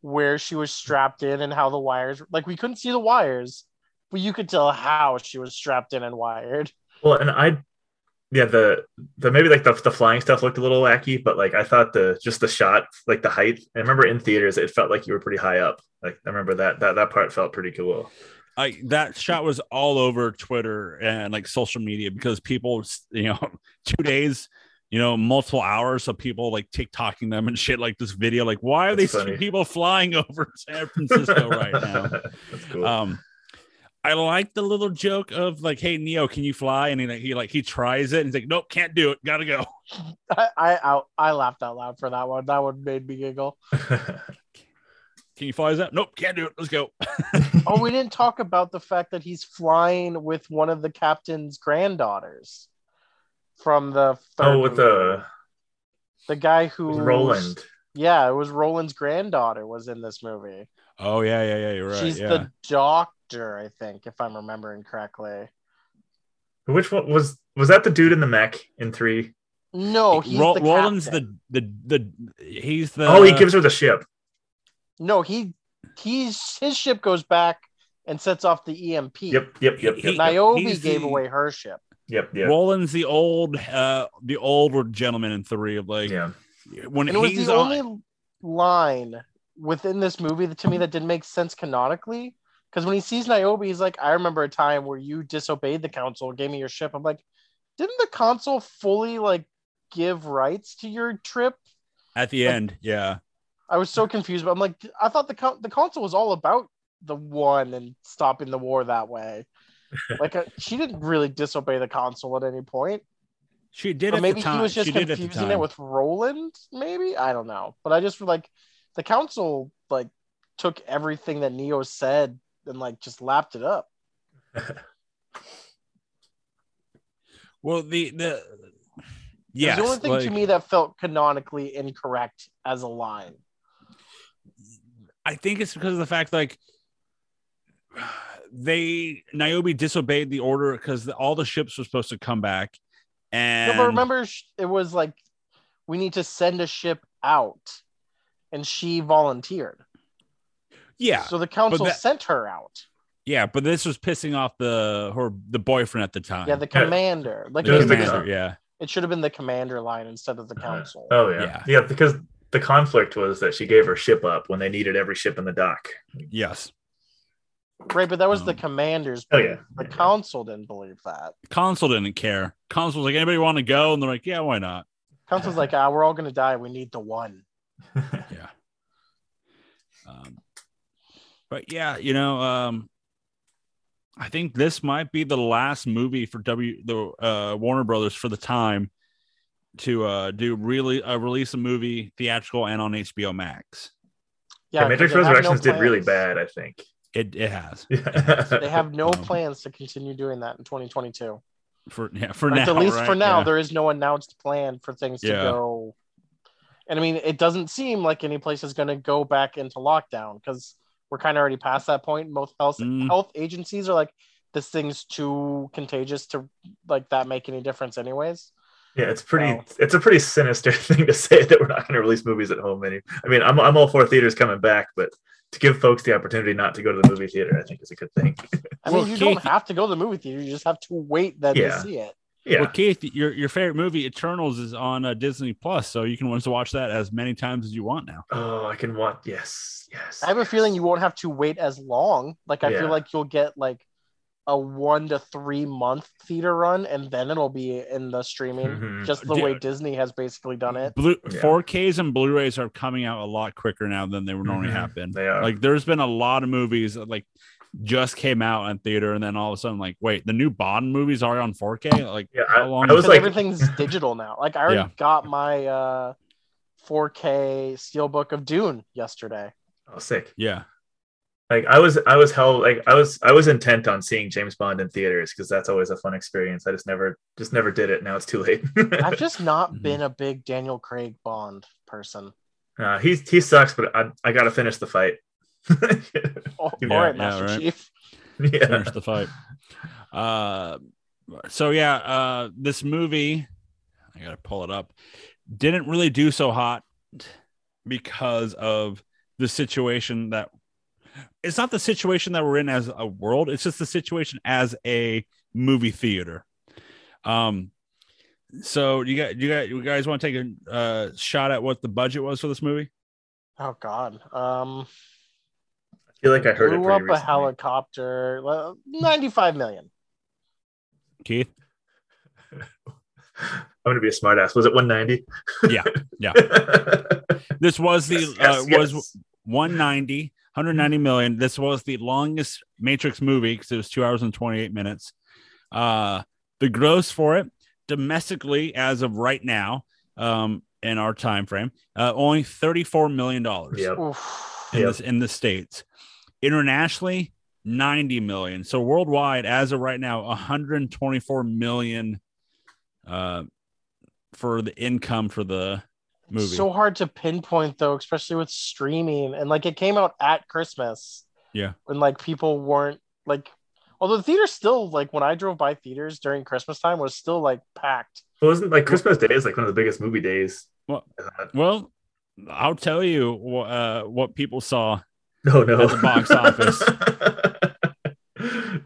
where she was strapped in and how the wires like we couldn't see the wires, but you could tell how she was strapped in and wired.
Well, and I, yeah, the the maybe like the, the flying stuff looked a little wacky, but like I thought the just the shot, like the height. I remember in theaters, it felt like you were pretty high up. Like I remember that that that part felt pretty cool.
I that shot was all over Twitter and like social media because people, you know, two days, you know, multiple hours of people like TikToking them and shit like this video. Like, why are
That's
these
funny.
people flying over San Francisco right now?
That's cool.
Um, I like the little joke of like, "Hey Neo, can you fly?" And he like he like he tries it and he's like, "Nope, can't do it. Gotta go."
I I I, I laughed out loud for that one. That one made me giggle.
Can you fly that? Nope, can't do it. Let's go.
Oh, we didn't talk about the fact that he's flying with one of the captain's granddaughters from the third
oh, with
movie.
the
the guy who
Roland.
Yeah, it was Roland's granddaughter was in this movie.
Oh yeah, yeah, yeah. You're right.
She's
yeah.
the doctor, I think, if I'm remembering correctly.
Which one was was that? The dude in the mech in three?
No, he's
Ro-
the
Roland's
captain.
the the the he's the
oh, he gives her the ship.
No, he he's his ship goes back and sets off the EMP.
Yep, yep, yep,
He-
yep, yep,
Niobe gave
the-
away her ship.
yep, yep.
Roland's the old uh the older gentleman in three of like
yeah.
when
And it was the
on
only line within this movie that to me that didn't make sense canonically. Because when he sees Niobe, he's like, I remember a time where you disobeyed the council gave me your ship. I'm like, didn't the council fully like give rights to your trip?
at the end, yeah.
I was so confused, but I'm like, I thought the con- the council was all about the one and stopping the war that way. like, uh, she didn't really disobey the council at any point.
She did
Or
at
maybe
the time.
he was just
she did at the
confusing it with Roland. Maybe I don't know, but I just like the council like took everything that Neo said and like just lapped it up.
well, the the yeah,
the only thing
like,
to me that felt canonically incorrect as a line.
I think it's because of the fact like they Niobe disobeyed the order because all the ships were supposed to come back, and
No, but remember, it was like we need to send a ship out, and she volunteered.
Yeah,
So the council
that-
sent her out.
yeah, but this was pissing off the her the boyfriend at the time.
Yeah, the commander. Like
the
It
commander, yeah,
it should have been the commander line instead of the council.
Oh yeah.
Yeah.
yeah, because the conflict was that she gave her ship up when they needed every ship in the dock.
yes.
Right, but that was the
Um,
commander's.
Oh yeah,
The council didn't believe that.
Council didn't care. Council was like, anybody want to go? And they're like, yeah, why not?
Council's like, ah, we're all gonna die. We need the one.
yeah. Um, but yeah, you know, um, I think this might be the last movie for W the uh, Warner Brothers for the time to uh, do really uh, release a movie theatrical and on HBO Max.
Yeah,
'cause
Matrix
they have no
Resurrections did really bad, I think.
It it has
They have no
Um,
plans to continue doing that in 2022.
for yeah for
Like,
now.
at least
right?
for now,
Yeah.
there is no announced plan for things to
Yeah.
go. And I mean, it doesn't seem like any place is going to go back into lockdown because we're kind of already past that point. Most health
Mm.
health agencies are like, this thing's too contagious to like that make any difference, anyways.
Yeah, it's pretty.
Wow.
It's a pretty sinister thing to say that we're not going to release movies at home. Any, I mean, I'm I'm all for theaters coming back, but to give folks the opportunity not to go to the movie theater, I think is a good thing.
I
Well,
mean, you
Keith-
don't have to go to the movie theater; you just have to wait then
Yeah.
to see it.
Yeah,
Well, Keith, your your favorite movie Eternals is on uh, Disney Plus, so you can once watch that as many times as you want now.
Oh, I can watch. Yes, yes.
I have a feeling you won't have to wait as long. Like I
Yeah.
feel like you'll get like a one to three month theater run, and then it'll be in the streaming,
Mhm.
just the
Yeah.
way Disney has basically done it.
Blue
Yeah.
4Ks and Blu-rays are coming out a lot quicker now than they would normally
Mhm.
have been.
They are.
Like there's been a lot of movies like just came out in theater and then all of a sudden like wait, the new Bond movies are on 4K? Like
Yeah,
how
I-
long
I was like-
everything's digital now. Like I already
Yeah.
got my uh 4K steelbook of Dune yesterday.
oh, sick.
yeah.
Like I was, I was hell. Like I was, I was intent on seeing James Bond in theaters because that's always a fun experience. I just never, just never did it. Now it's too late.
I've just not
Mhm.
been a big Daniel Craig Bond person.
uh, he's he sucks, but I, I got to finish the fight. Yeah,
all right,
yeah,
Master
right.
Chief.
yeah.
Finish the fight. Uh so yeah, uh this movie, I gotta pull it up, didn't really do so hot because of the situation that it's not the situation that we're in as a world, it's just the situation as a movie theater. Um so you got you got you guys want to take a uh, shot at what the budget was for this movie?
Oh God. Um,
I feel like I heard it
blew
pretty
up a helicopter. well, Ninety-five million.
Keith?
I'm gonna be a smartass. Was it 190?
Yeah, yeah.
yeah.
This was the
Yes,
uh,
yes,
was
yes.
190 190 million this was the longest matrix movie because it was two hours and 28 minutes uh the gross for it domestically as of right now um in our time frame uh only 34 million dollars
Yep.
In
Yep.
this in the states internationally 90 million so worldwide as of right now 124 million uh for the income for the movie
So hard to pinpoint though, especially with streaming. And like it came out at Christmas.
Yeah.
When like people weren't like although the theater still like when I drove by theaters during Christmas time was still like packed.
Well, isn't like Christmas Day is like one of the biggest movie days?
Well- Well, I'll tell you wh- uh, what people saw.
No, no.
at the box office.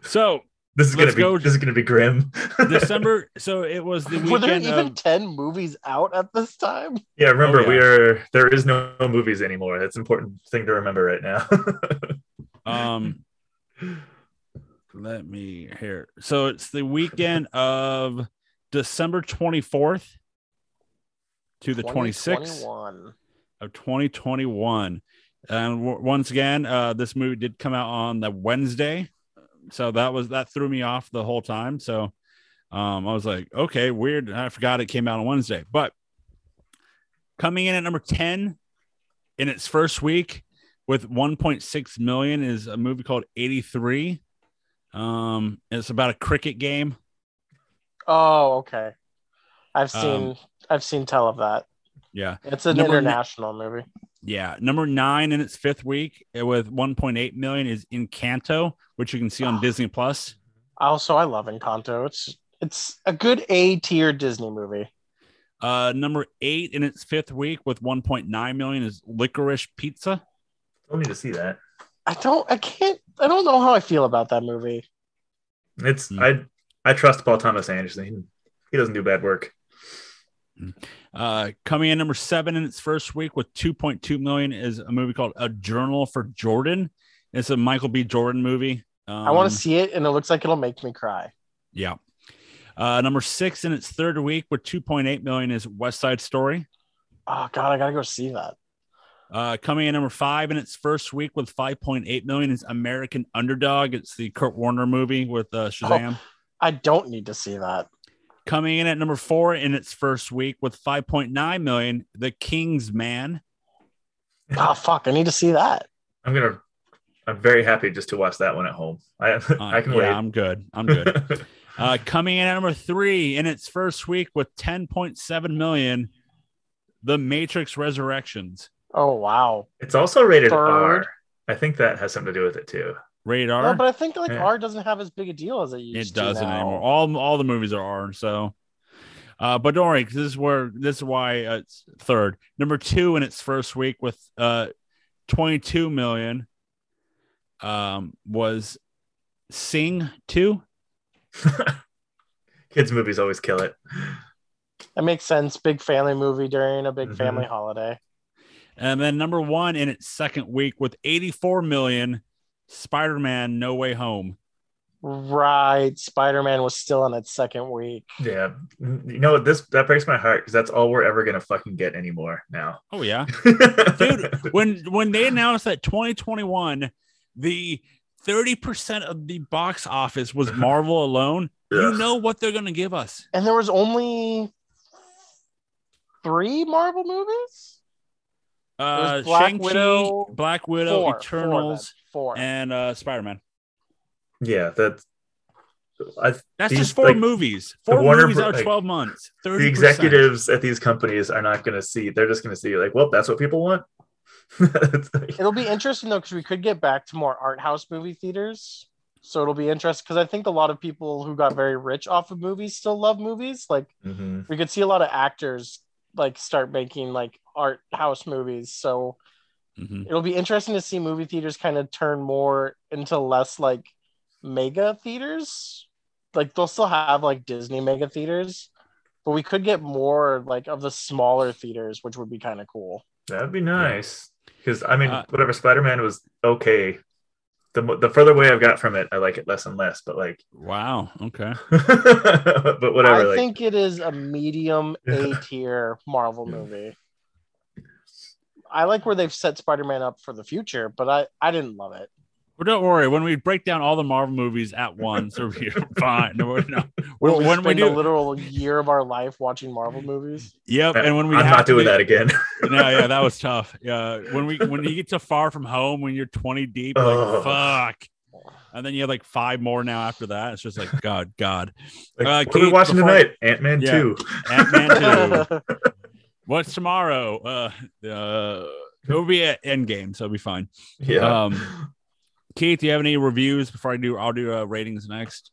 So
this is gonna be
go-
this is gonna be grim.
December. so it was the
Were there
weekend
even
of.
10 movies out at this time?
yeah, remember
Oh,
we are there is no movies anymore. That's an important thing to remember right now.
Um, let me hear. So it's the weekend of December twenty fourth to the twenty sixth of twenty twenty one. And w- once again, uh, this movie did come out on the Wednesday, so that was that threw me off the whole time. So um, I was like, okay, weird. I forgot it came out on Wednesday, but coming in at number ten in its first week with 1.6 million is a movie called 83. Um, it's about a cricket game.
Oh, okay. I've
Um,
seen I've seen tell of that.
Yeah,
It's an international movie.
Yeah. Number nine in its fifth week with 1.8 million is Encanto, which you can see on
Oh.
Disney Plus.
Also, I love Encanto. It's it's a good A tier Disney movie.
Uh, number eight in its fifth week with 1.9 million is Licorice Pizza.
I'll need to see that.
I don't I can't I don't know how I feel about that movie.
It's
Hmm.
I I trust Paul Thomas Anderson. He, he doesn't do bad work.
Uh, coming in number seven in its first week with 2.2 million is a movie called A Journal for Jordan. It's a Michael B. Jordan movie. Um,
I want to see it and it looks like it'll make me cry.
Yeah. Uh, number six in its third week with 2.8 million is West Side Story.
Oh god, I gotta go see that.
Uh, coming in number five in its first week with 5.8 million is American Underdog. It's the Kurt Warner movie with uh, Shazam.
I don't need to see that.
Coming in at number four in its first week with 5.9 million, The King's Man.
Oh fuck, I need to see that.
I'm gonna. I'm very happy just to watch that one at home. I
Uh,
I can
yeah,
wait.
I'm good. I'm good. uh, coming in at number three in its first week with 10.7 million, The Matrix Resurrections.
Oh wow.
it's also rated
Third.
R. I think that has something to do with it too.
Radar.
No, but I think like
Yeah.
R doesn't have as big a deal as it used to it
doesn't
now.
anymore. All all the movies are R. So, uh, but don't worry, 'cause this is where this is why uh, it's third. Number two in its first week with uh, 22 million, um, was Sing Two.
Kids movies always kill it.
That makes sense. Big family movie during a big
Mhm.
family holiday.
And then number one in its second week with 84 million, Spider Man No Way Home.
Right. Spider Man was still in its second week.
Yeah, you know? This that breaks my heart because that's all we're ever gonna fucking get anymore now.
Oh, yeah. Dude, when when they announced that 2021, the 30% of the box office was Marvel alone, you know what they're going to give us.
And there was only three Marvel movies?
Uh,
Black
Shang-Chi,
Widow,
Black Widow,
Four.
Eternals,
Four. Four.
and uh, Spider Man.
yeah, that's. I,
That's
These,
just four
like,
movies. Four
Warner
movies
Bro-
out of
like,
12 months. 30%.
the executives at these companies are not going to see. They're just going to see like, well, that's what people want. Like-
It'll be interesting though, because we could get back to more art house movie theaters. So it'll be interesting because I think a lot of people who got very rich off of movies still love movies. Like
Mhm.
we could see a lot of actors like start making like art house movies. So
Mhm.
it'll be interesting to see movie theaters kind of turn more into less like mega theaters. Like they'll still have like Disney mega theaters, but we could get more like of the smaller theaters, which would be kind of cool.
That'd be nice. Because I mean,
Uh,
whatever Spider Man was okay. The the further away I've got from it, I like it less and less. But like,
Wow. Okay.
but whatever.
I
like,
think it is a medium
Yeah.
A tier Marvel movie. I like where they've set Spider-Man up for the future, but I I didn't love it.
Well, don't worry. When we break down all the Marvel movies at once, we're fine. No, we're not.
When
When,
we
we do,
a literal year of our life watching Marvel movies.
yep. And when we
I'm
have
not doing
do-
that again.
no, yeah, that was tough. Yeah, when we when you get to Far From Home, when you're 20 deep, you're
Oh.
like fuck, and then you have like five more now after that. It's just like God, God.
Like,
Uh,
what are we
Keith,
watching
before-
tonight? Ant Man
Yeah.
two.
Ant Man two. What's tomorrow? Uh, uh, it'll be at Endgame, so it'll be fine.
Yeah,
Um, Keith, do you have any reviews before I do? I'll do uh, ratings next.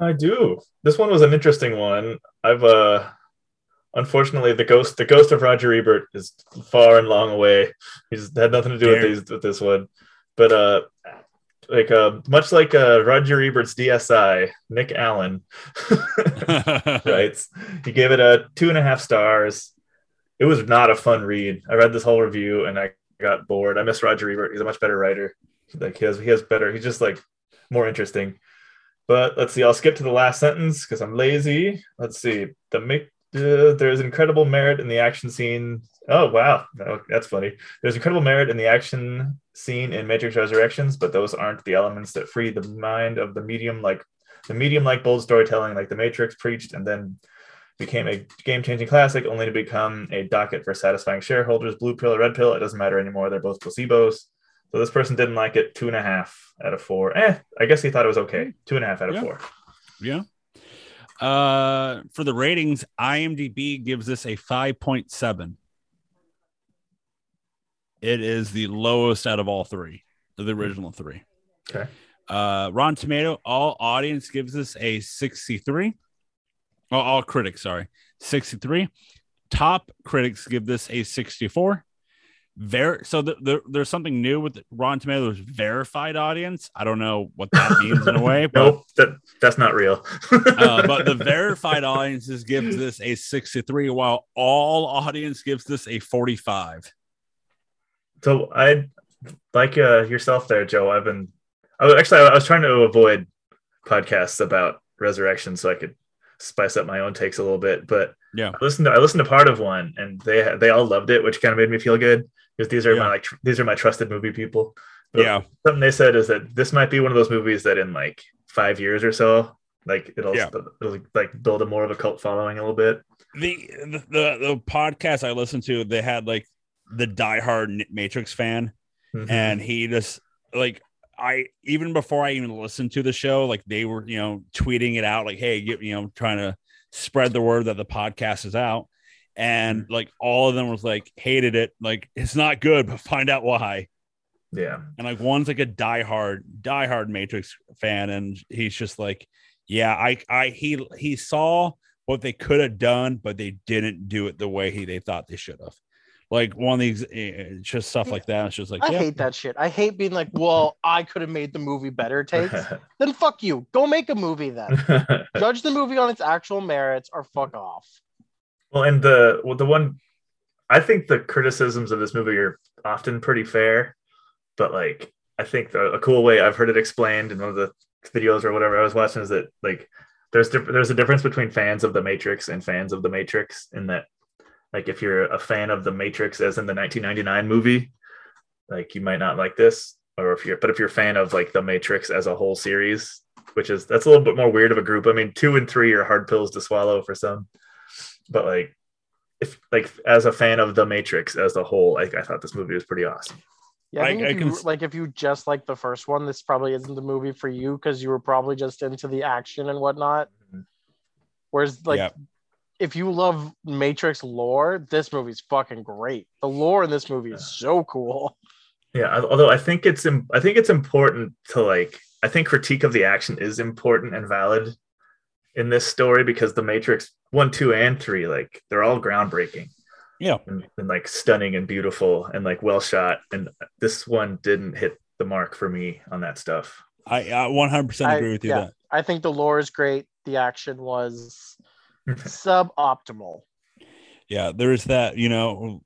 I do. This one was an interesting one. I've uh, unfortunately the ghost the ghost of Roger Ebert is far and long away. He's had nothing to do with these with this one, but uh. Like uh, much like uh, Roger Ebert's DSI, Nick Allen writes. He gave it a two and a half stars. It was not a fun read. I read this whole review and I got bored. I miss Roger Ebert. He's a much better writer. Like he has, he has better. He's just like more interesting. But let's see. I'll skip to the last sentence because I'm lazy. Let's see. The make uh, there's incredible merit in the action scene. Oh wow, that's funny. There's incredible merit in the action scene in Matrix Resurrections, but those aren't the elements that free the mind of the medium like the medium like bold storytelling like the Matrix preached and then became a game changing classic only to become a docket for satisfying shareholders. Blue pill or red pill, it doesn't matter anymore. They're both placebos. So this person didn't like it. Two and a half out of four. Eh, I guess he thought it was okay. Two and a half out of
Yeah.
four.
Yeah. Uh, for the ratings, IMDb gives this a 5.7. It is the lowest out of all three, the original three.
Okay.
Uh, Rotten Tomato, all audience gives this a 63. Oh, all critics, sorry, 63. Top critics give this a 64. Ver- so the, the, there's something new with Rotten Tomatoes verified audience. I don't know what that means in a way, but
Nope, that that's not real.
uh, but the verified audiences gives this a 63 while all audience gives this a 45
So I like uh, yourself there, Joe. I've been I was actually I was trying to avoid podcasts about resurrection so I could spice up my own takes a little bit. But
Yeah.
I listened to I listened to part of one, and they they all loved it, which kind of made me feel good because these are
Yeah.
my like tr- these are my trusted movie people. But
Yeah.
something they said is that this might be one of those movies that in like five years or so, like it'll,
Yeah.
it'll like build a more of a cult following a little bit.
the the the, the podcast I listened to, they had like the diehard Matrix fan,
Mhm.
and he just like I even before I even listened to the show, like they were you know tweeting it out, like hey, get you know trying to spread the word that the podcast is out, and mm-hmm. like all of them was like hated it, like it's not good, but find out why.
yeah,
and like one's like a diehard diehard matrix fan and he's just like yeah i i he he saw what they could have done but they didn't do it the way he they thought they should have like one of these eh, just stuff like that it's just like
I
yeah
hate that shit. I hate being like, well, I could have made the movie better takes. then fuck you. Go make a movie then. Judge the movie on its actual merits or fuck off.
well, and the well, the one I think the criticisms of this movie are often pretty fair, but like I think the, a cool way I've heard it explained in one of the videos or whatever I was watching is that like there's diff- there's a difference between fans of the Matrix and fans of the Matrix in that like if you're a fan of the Matrix as in the 1999 movie, like you might not like this, or if you're but if you're a fan of like the Matrix as a whole series, which is that's a little bit more weird of a group. I mean, two and three are hard pills to swallow for some, but like if like as a fan of the Matrix as a whole, like I thought this movie was pretty awesome.
Yeah, I
I-
think
I
if
can
you, like if you just like the first one, this probably isn't the movie for you because you were probably just into the action and whatnot.
Mhm.
Whereas like
Yeah.
If you love Matrix lore, this movie's fucking great. The lore in this movie is so cool.
Yeah, although I think it's im- I think it's important to like I think critique of the action is important and valid in this story because the Matrix one, two, and three like they're all groundbreaking
yeah
and, and like stunning and beautiful and like well shot, and this one didn't hit the mark for me on that stuff.
i, I 100%
I-
agree with you
yeah.
that
I think the lore is great. The action was suboptimal.
yeah there's that you know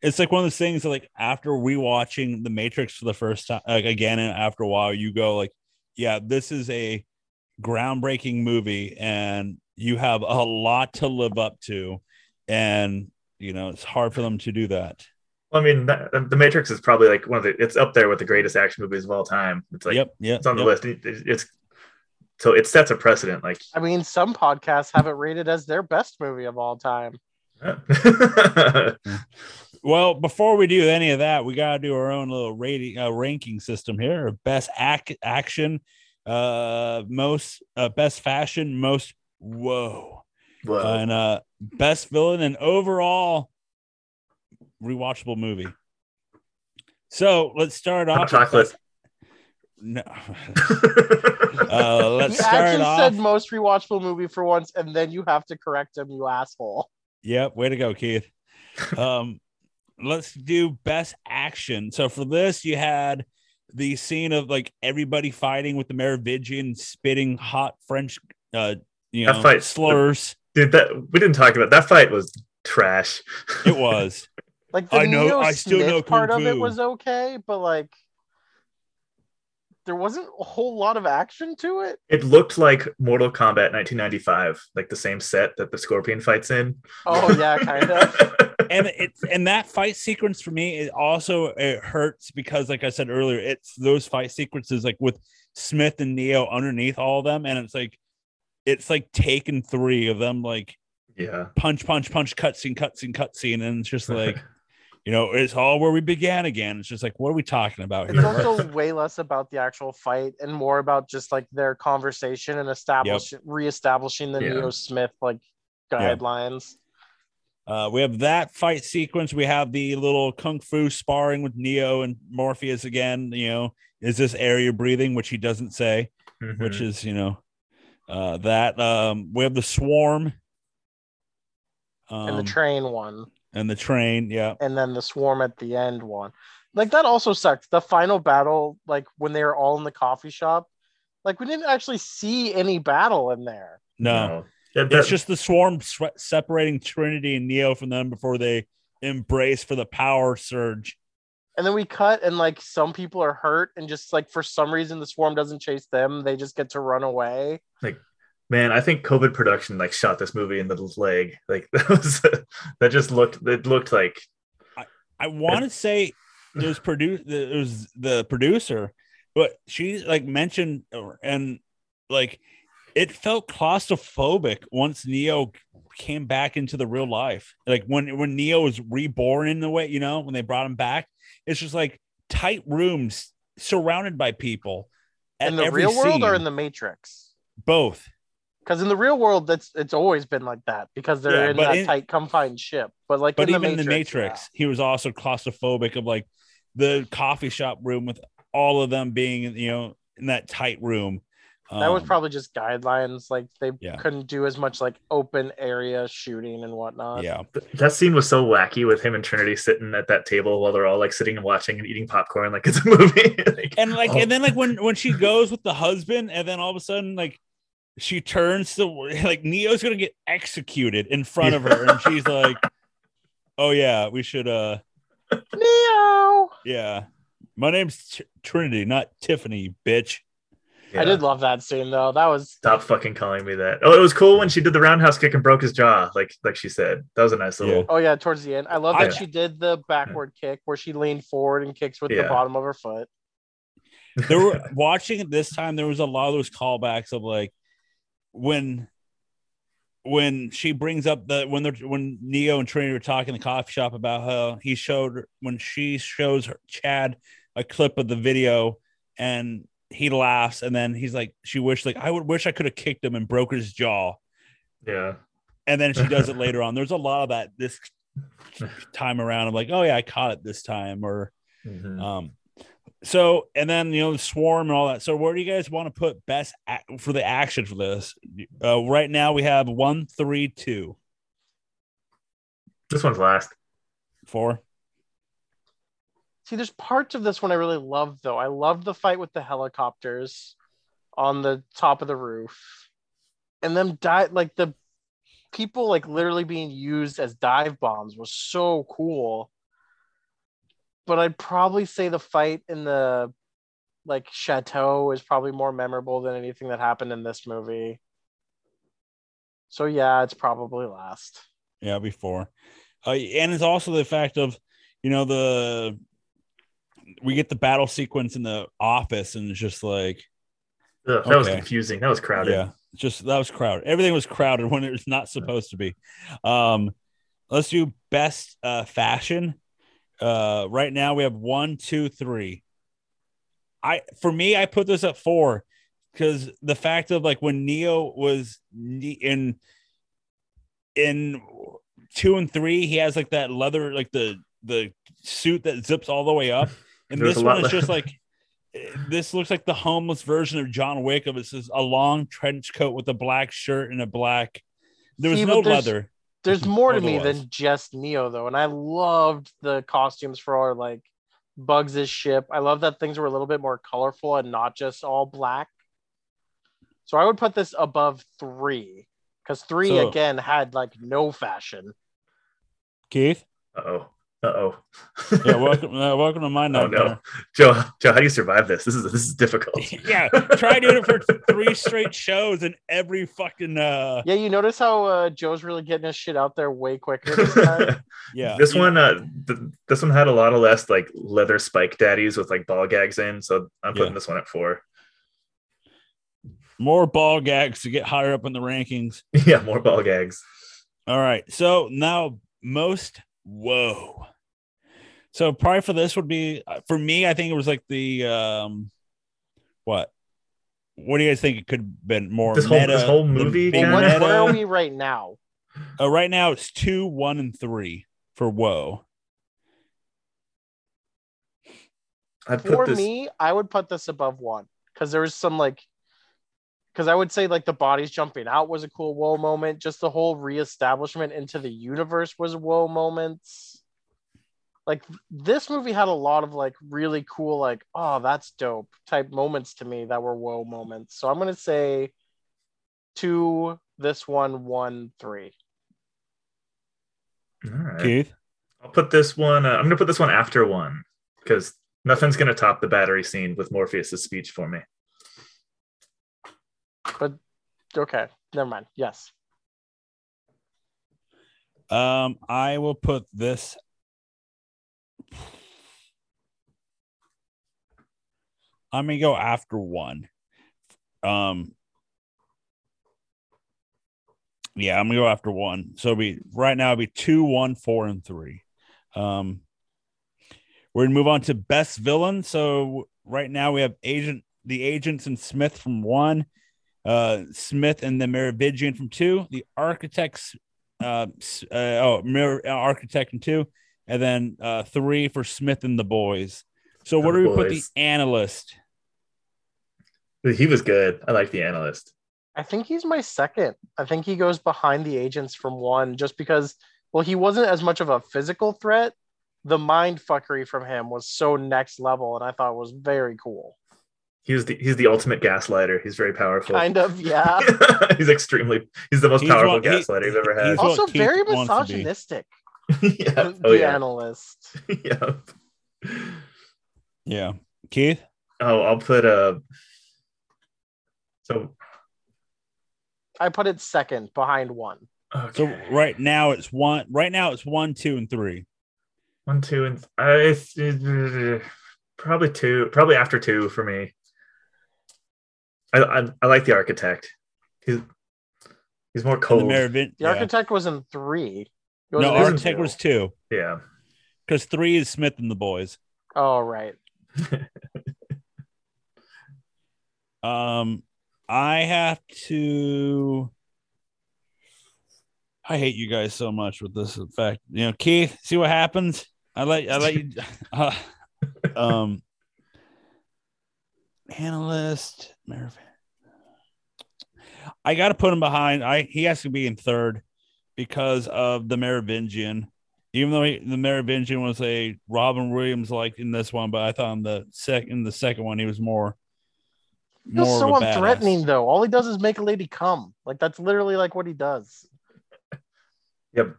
it's like one of those things that like after rewatching the matrix for the first time like again and after a while you go like yeah this is a groundbreaking movie and you have a lot to live up to and you know it's hard for them to do that
I mean, that, uh, the Matrix is probably like one of the it's up there with the greatest action movies of all time. It's like
yep yep
it's on the
yep.
list. It- it's so it sets a precedent. Like
I mean, some podcasts have it rated as their best movie of all time.
well before we do any of that we got to do our own little rating uh, ranking system here best ac- action uh most uh, best fashion most whoa
Whoa.
and uh best villain and overall rewatchable movie so let's start
Hot
off
chocolate.
best- no uh let's
you
start
actually
off
said most rewatchable movie for once, and then you have to correct him, you asshole.
Yep, way to go, Keith. um, let's do best action. So for this, you had the scene of like everybody fighting with the Merovingian spitting hot French, uh, you
That
know,
fight-
slurs.
Dude, that we didn't talk about that fight was trash.
It was.
Like the
I know-
Neo
I still
Smith
know
part
Kung
of it was okay, but like there wasn't a whole lot of action to it.
It looked like Mortal Kombat 1995, like the same set that the Scorpion fights in.
Oh yeah, kind of.
and it's and that fight sequence for me it also it hurts because like i said earlier it's those fight sequences like with smith and neo underneath all of them and it's like it's like taken three of them like
yeah.
punch, punch, punch, cutscene, cutscene, cutscene, and it's just like, you know, it's all where we began again. It's just like, what are we talking about here?
It's
here?
also way less about the actual fight and more about just like their conversation and establish reestablishing the
Yeah.
Neo Smith like
Yeah.
guidelines.
Uh, we have that fight sequence. We have the little kung fu sparring with Neo and Morpheus again. You know, is this air you're breathing, which he doesn't say, which
Mhm.
is you know, uh, that. Um, we have the swarm. Um,
and the train one,
and the train, yeah,
and then the swarm at the end one. Like that also sucked. The final battle, like when they were all in the coffee shop, like we didn't actually see any battle in there.
no,
Yeah,
it's just the swarm separating Trinity and Neo from them before they embrace for the power surge.
And then we cut, and like some people are hurt, and just like for some reason the swarm doesn't chase them; they just get to run away.
Man, I think COVID production like shot this movie in the leg. Like that was that just looked it looked like
I want to say it was produce it was the producer, but she like mentioned and like it felt claustrophobic once Neo came back into the real life. Like when when Neo was reborn in the way, you know, when they brought him back, it's just like tight rooms surrounded by people. at
in the
every
real world or in the Matrix?
both.
Because in the real world, that's it's always been like that because they're
Yeah,
in that
in-
tight confined ship. But like,
But
in
even
the
in the
Matrix,
Matrix, he was also claustrophobic of like the coffee shop room with all of them being, you know, in that tight room.
yeah. that was
Um,
probably just guidelines. Like they
Yeah.
couldn't do as much like open area shooting and whatnot.
yeah.
that scene was so wacky with him and Trinity sitting at that table while they're all like sitting and watching and eating popcorn like it's a movie. Like,
and like
oh.
and then like when when she goes with the husband and then all of a sudden like she turns to like neo's gonna get executed in front of her and she's like oh yeah we should uh
Neo.
yeah my name's T- trinity not tiffany bitch
yeah.
I did love that scene though. That was
Stop fucking calling me that. Oh, it was cool when she did the roundhouse kick and broke his jaw, like like she said. That was a nice little.
Yeah.
oh yeah, towards the end. I love
I-
that she did the backward kick where she leaned forward and kicks with the bottom of her foot.
there were watching it this time there was a lot of those callbacks of like when when she brings up the when they're when neo and trinity were talking in the coffee shop about how he showed when she shows her chad a clip of the video and he laughs and then he's like she wished like i would wish i could have kicked him and broke his jaw
Yeah.
and then she does it later on there's a lot of that this time around i'm like oh yeah i caught it this time or
Mhm.
um, so and then you know the swarm and all that. So where do you guys want to put best ac- for the action for this? Uh, right now we have one, three, two,
This one's last.
four.
See, there's parts of this one I really love though. I love the fight with the helicopters on the top of the roof, and them die like the people like literally being used as dive bombs was so cool. But I'd probably say the fight in the like chateau is probably more memorable than anything that happened in this movie. So yeah, it's probably last.
Yeah, before. Uh, and it's also the fact of, you know, the we get the battle sequence in the office, and it's just like,
Ugh, that was confusing. That was crowded.
yeah, just that was crowded. Everything was crowded when it was not supposed to be. Um, let's do best uh, fashion. Uh, right now we have one, two, three. I for me, I put this at four because the fact of like when Neo was in in two and three, he has like that leather, like the the suit that zips all the way up, and
There's
this one
lot
is just like this looks like the homeless version of John Wick. Of it's just a long trench coat with a black shirt and a black. There was
See,
no
but there's-
leather.
There's more to me than just Neo though, and I loved the costumes for our like Bugs' ship. I love that things were a little bit more colorful and not just all black. So I would put this above three because three
So-
again had like no fashion.
Keith,
Uh oh. Uh oh.
yeah, welcome, uh, welcome to my
oh no, Joe. Joe, how do you survive this? This is this is difficult.
yeah, try doing it for three straight shows and every fucking uh
Yeah, you notice how uh, Joe's really getting his shit out there way quicker this time.
yeah.
this
you-
one, uh, th- this one had a lot of less like leather spike daddies with like ball gags in, so I'm putting
Yeah.
this one at four.
more ball gags to get higher up in the rankings.
yeah, more ball gags.
All right. So now most whoa. So probably for this would be uh, for me, I think it was like the um what? What do you guys think it could have been more
This whole- this whole movie
big
what,
meta?
where are we right now?
Uh, right now it's two, one, and three for whoa.
I'd put
For
this.
me, I would put this above one because there was some like, because I would say like the bodies jumping out was a cool whoa moment. Just the whole reestablishment into the universe was whoa moments. Like this movie had a lot of like really cool, like, oh, that's dope type moments to me that were whoa moments. So I'm gonna say two, this one, one, three.
All right.
Keith.
I'll put this one. Uh, I'm gonna put this one after one because nothing's gonna top the battery scene with Morpheus's speech for me.
But Okay, never mind. Yes.
Um, I will put this. I'm gonna go after one. Um, yeah, I'm gonna go after one. So be right now. It'll be two, one, four, and three. Um, we're gonna move on to best villain. So right now we have agent, the agents and Smith from one, uh, Smith and the Merovingian from two, the architects, uh, uh oh, Mer- uh, architect from two, and then uh three for Smith and the boys. So where
The
do we put the analyst?
He was good. I like the analyst.
I think he's my second. I think he goes behind the agents from one just because, well, he wasn't as much of a physical threat. The mind fuckery from him was so next level, and I thought was very cool.
He was the he's the ultimate gaslighter. He's very powerful.
Kind of, yeah.
he's extremely he's the most
He's
powerful
one- he-
gaslighter you've ever had.
he's-
also, very
wants to be.
misogynistic.
yeah.
The
Oh yeah.
analyst.
yeah.
Yeah, Keith.
Oh, I'll put a. So
I put it second behind one.
okay.
So right now it's one. Right now it's one, two, and three.
one, two, and I it's, uh, probably two. Probably after two for me. I I, I like the architect. He's he's more
And the
cold.
Merovin-
The
yeah.
architect was in three. Was
No, architect
two.
was two
yeah.
because three is Smith and the boys.
Oh, right.
Um, I have to. I hate you guys so much with this fact. You know, Keith, see what happens. I let I let you. Uh, um, analyst Mervin. I got to put him behind. I he has to be in third because of the Merovingian. Even though he, the Merovingian was a Robin Williams like in this one, but I thought in the second in the second one he was more
He feels
more
so
of a badass.
unthreatening, though. All he does is make a lady come. Like, that's literally like what he does.
Yep.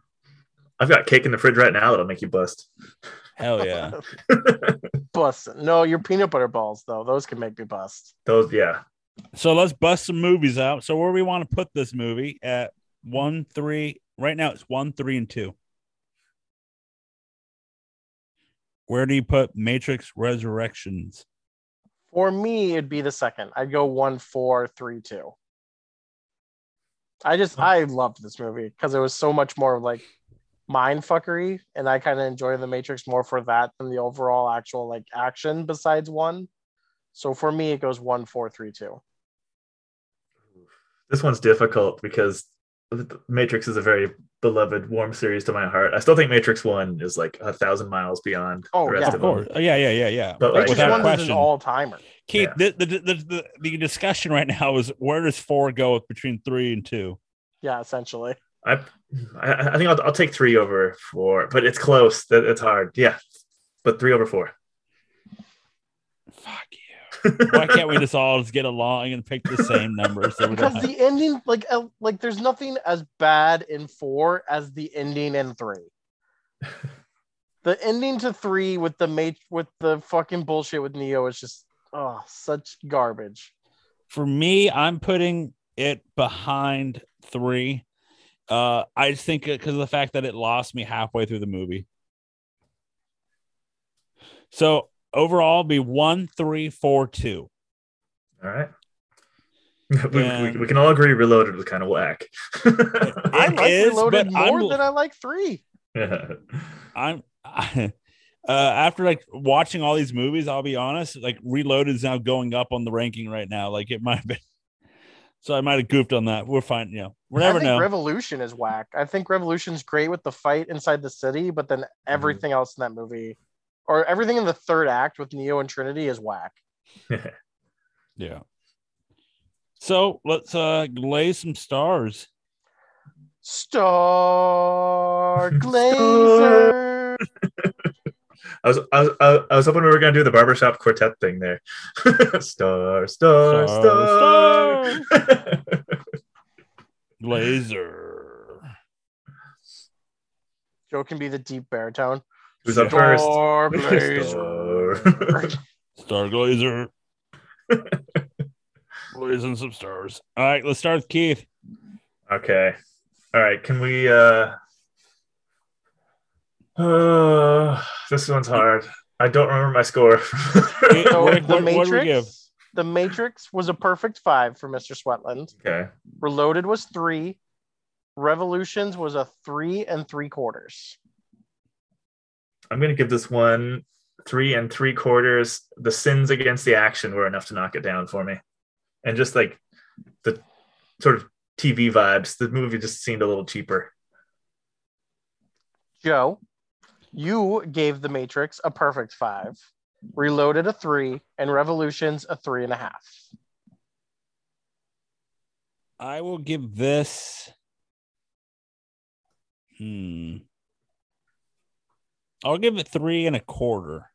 I've got cake in the fridge right now that'll make you bust.
Hell yeah.
Bust. No, your peanut butter balls, though. Those can make me bust.
Those, yeah.
So let's bust some movies out. So where we want to put this movie at one, three. Right now it's one, three, and two. Where do you put Matrix Resurrections?
For me, it'd be the second. I'd go one, four, three, two. I just, I loved this movie because it was so much more like mind fuckery. And I kind of enjoy The Matrix more for that than the overall actual like action besides one. So for me, it goes one, four, three, two.
This one's difficult because Matrix is a very beloved, warm series to my heart. I still think Matrix One is like a thousand miles beyond
Oh,
the rest
yeah.
of
Of
them.
course. Oh, yeah, yeah, yeah, yeah.
But like,
Matrix
without
one is
question.
an all timer.
Keith,
Yeah.
the, the, the, the, the discussion right now is where does four go between three and two?
Yeah, essentially.
I, I, I think I'll, I'll take three over four, but it's close. That it's hard. Yeah, but three over four.
Fuck you. Why can't we just all just get along and pick the same numbers? So we don't
Because the ending, like, uh, like there's nothing as bad in four as the ending in three. the ending to three with the mate with the fucking bullshit with Neo is just oh such garbage.
for me, I'm putting it behind three. Uh, I just think because of the fact that it lost me halfway through the movie. So overall, be one, three, four, two.
All right. We,
Yeah.
we, we can all agree Reloaded was kind of whack.
I like
is,
Reloaded
but I'm-
more than I like three.
Yeah.
I'm I, uh, after like watching all these movies. I'll be honest, like Reloaded is now going up on the ranking right now. Like it might have been. So I might have goofed on that. We're fine. You know, we
I
never know.
Revolution is whack. I think Revolution's great with the fight inside the city, but then everything else in that movie, or everything in the third act with Neo and Trinity, is whack.
yeah. So let's uh lay some stars.
Star Glazer.
I was, I was I was hoping we were gonna do the barbershop quartet thing there. star, star,
Star,
star.
Laser.
Joe can be the deep baritone.
Who's up first?
Star Blazer.
Star.
Star Glazer. Losing some stars. All right, let's start with Keith.
Okay. All right. Can we? uh uh, this one's hard. I don't remember my score.
So
Rick,
the
what- what do we give?
Matrix, the Matrix was a perfect five for Mr. Sweatland.
okay.
Reloaded was three. Revolutions was a three and three quarters.
I'm gonna give this one three and three quarters. The sins against the action were enough to knock it down for me, and just like the sort of TV vibes, the movie just seemed a little cheaper.
Joe, you gave the Matrix a perfect five, Reloaded a three, and Revolutions a three and a half.
I will give this. Hmm. I'll give it three and a quarter.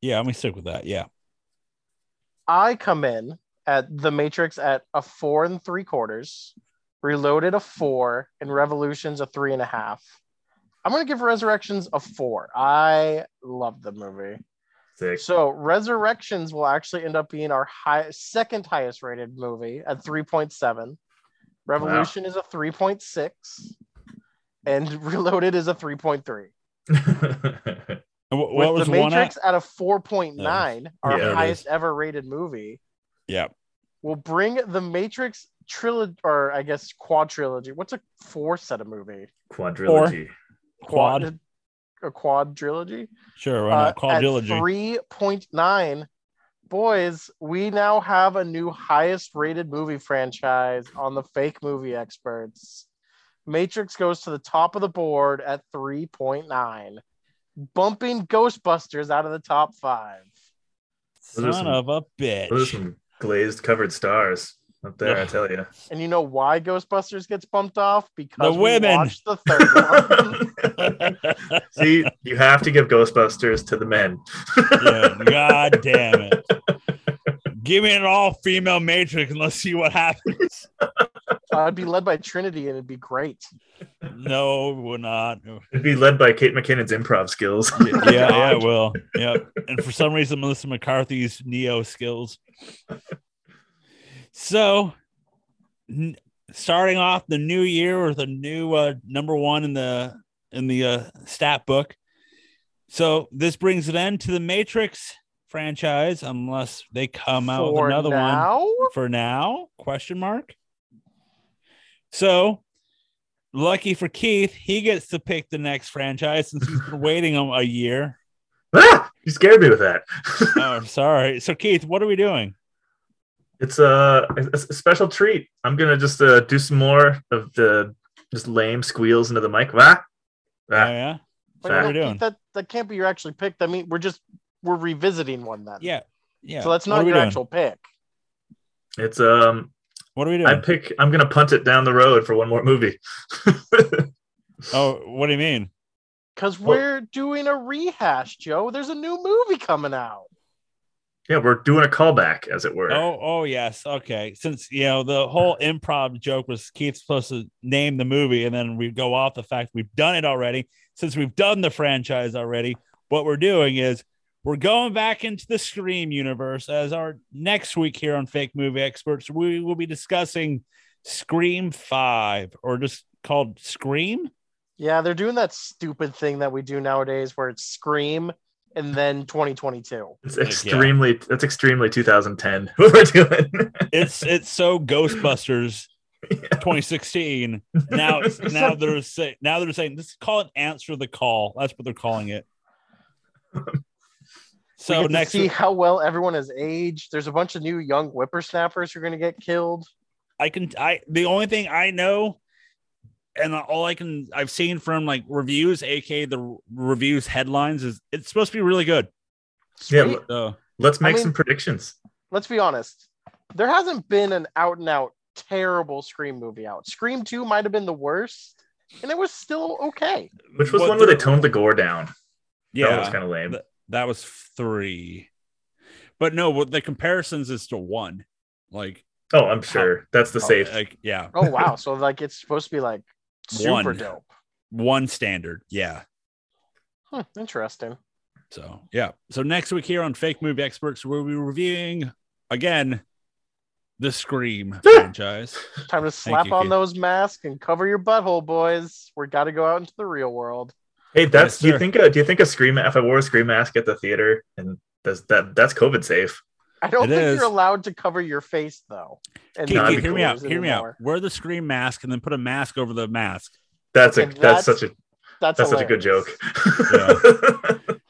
Yeah, let me stick with that. Yeah.
I come in at the Matrix at a four and three quarters, Reloaded a four, and Revolutions a three and a half. I'm gonna give Resurrections a four. I love the movie.
Sick.
So Resurrections will actually end up being our high, second highest rated movie at 3.7. Revolution is a 3.6, and Reloaded is a 3.3.
And
With
what was
the
the one
Matrix
at?
at a 4.9, our
Yeah,
highest ever rated movie,
Yeah.
will bring the Matrix trilogy, or I guess quadrilogy. What's a four set of movie?
Quadrilogy.
Quad.
A quadrilogy?
Sure. Why
Uh,
not? Quadrilogy.
At 3.9, boys, we now have a new highest rated movie franchise on the fake movie experts. Matrix goes to the top of the board at 3.9, bumping Ghostbusters out of the top five.
Son
some-
of a bitch.
Those are
bitch.
some glazed covered stars up there, I tell you.
And you know why Ghostbusters gets bumped off? Because
The
we
women.
watched the third one.
See, you have to give Ghostbusters to the men.
yeah, God damn it. Give me an all female matrix and let's see what happens.
Uh, I'd be led by Trinity and it'd be great.
No, it will not.
It'd be led by Kate McKinnon's improv skills.
Yeah, yeah, it will. Yep. And for some reason, Melissa McCarthy's Neo skills. So, n- starting off the new year with a new uh, number one in the in the uh, stat book. So this brings an end to the Matrix franchise, unless they come out with
For
another one for now? Question mark. So lucky for keith he gets to pick the next franchise since he's been waiting a a year.
Ah, you scared me with that.
oh sorry. So keith what are we doing
it's a, a, a special treat. I'm gonna just uh, do some more of the just lame squeals into the mic. Ah,
oh
ah.
yeah
But
what are
no,
we doing
that that can't be your actually pick. I mean, we're just we're revisiting one then.
yeah yeah
So that's not
are
your
doing?
actual pick.
It's um.
what are we doing?
I pick. I'm gonna punt it down the road for one more movie.
oh what do you mean
Because we're doing a rehash, Joe. There's a new movie coming out.
Yeah, we're doing a callback, as it were.
oh oh yes okay since you know the whole improv joke was keith's supposed to name the movie and then we go off the fact we've done it already since we've done the franchise already what we're doing is we're going back into the Scream universe as our next week here on Fake Movie Experts. We will be discussing Scream 5 or just called Scream.
Yeah, they're doing that stupid thing that we do nowadays where it's Scream and then 2022.
It's
yeah.
extremely. That's extremely 2010. What we're doing.
It's it's so Ghostbusters 2016. Now now they're saying now they're saying this is called answer the call. That's what they're calling it. So
we
next
to see how well everyone has aged. There's a bunch of new young whippersnappers who are going to get killed.
I can I the only thing I know and all I can I've seen from like reviews, aka the reviews headlines, is it's supposed to be really good.
Yeah,
So
Let's make
I mean-
some predictions.
Let's be honest. There hasn't been an out and out terrible Scream movie out. Scream 2 might have been the worst, and it was still okay.
Which was
What
one where they toned the gore down.
yeah,
that was kind of lame.
Th- that was three. But no, what the comparisons is to one. Like
Oh, I'm sure that's the
Oh,
safe.
like yeah,
Oh wow! so like it's supposed to be like super
One.
dope.
one standard. Yeah.
Hmm, interesting.
So yeah. So next week here on Fake Movie Experts, we'll be reviewing again the Scream franchise.
Time to slap
you,
on
Keith.
those masks and cover your butthole, boys. We got to go out into the real world.
Hey, that's
Yes,
do you think a, do you think a scream if I wore a scream mask at the theater and does that that's COVID safe?
I don't
It
think
is.
you're allowed to cover your face though. And
Keith,
Nah,
Keith, hear me out.
theaters
Hear me out. Wear the Scream mask and then put a mask over the mask.
That's a that's,
that's
such a
That's,
that's such a good
hilarious.
joke.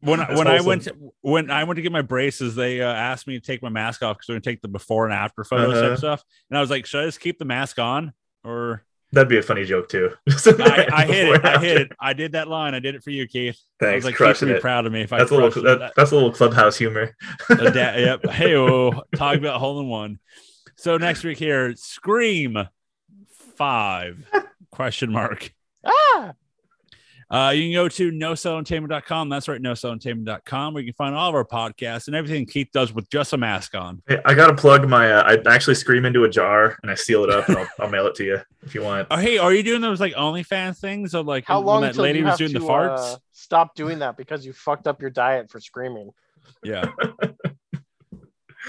When I
That's
when I went to, when I went to get my braces, they uh, asked me to take my mask off because they're gonna take the before and after photos
Uh-huh.
type stuff. And I was like, should I just keep the mask on or?
That'd be a funny joke too.
I, I hit it. I
and
hit it. I did that line. I did it for you, Keith. I
Thanks,
was like, Keith
crushing
would be
it.
proud of me if
That's a little that,
that-
that's a little clubhouse humor.
da- yep. Hey, oh, talk about hole in one. So next week here, Scream five question mark.
Ah,
Uh, you can go to nocellentertainment.com. That's right, nocellentertainment.com, where you can find all of our podcasts and everything Keith does with just a mask on.
Hey, I gotta plug my. Uh, I actually scream into a jar and I seal it up and I'll, I'll mail it to you if you want.
Oh, hey, are you doing those like OnlyFans things? of like
how long
that lady was doing
to
the farts?
uh, stop doing that because you fucked up your diet for screaming?
Yeah.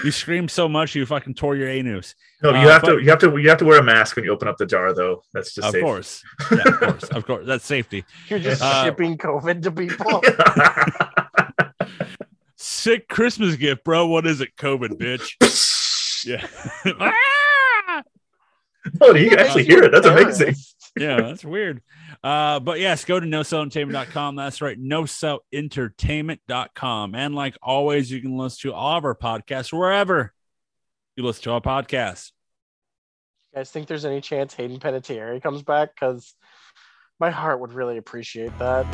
you screamed so much you fucking tore your anus.
No,
Uh,
you have
but-
to. You have to. You have to wear a mask when you open up the jar, though. That's just
Of
safe.
course. Yeah, of course. Of course. That's safety.
You're just
Uh,
shipping COVID to people.
Sick Christmas gift, bro. What is it? COVID, bitch. Yeah.
oh, do you can actually hear it. That's amazing.
Yeah, that's weird. Uh, but yes, go to nocellentertainment.com. That's right, nocellentertainment.com. And like always, you can listen to all of our podcasts wherever you listen to our podcasts.
You guys think there's any chance Hayden Panettiere comes back? Because my heart would really appreciate that.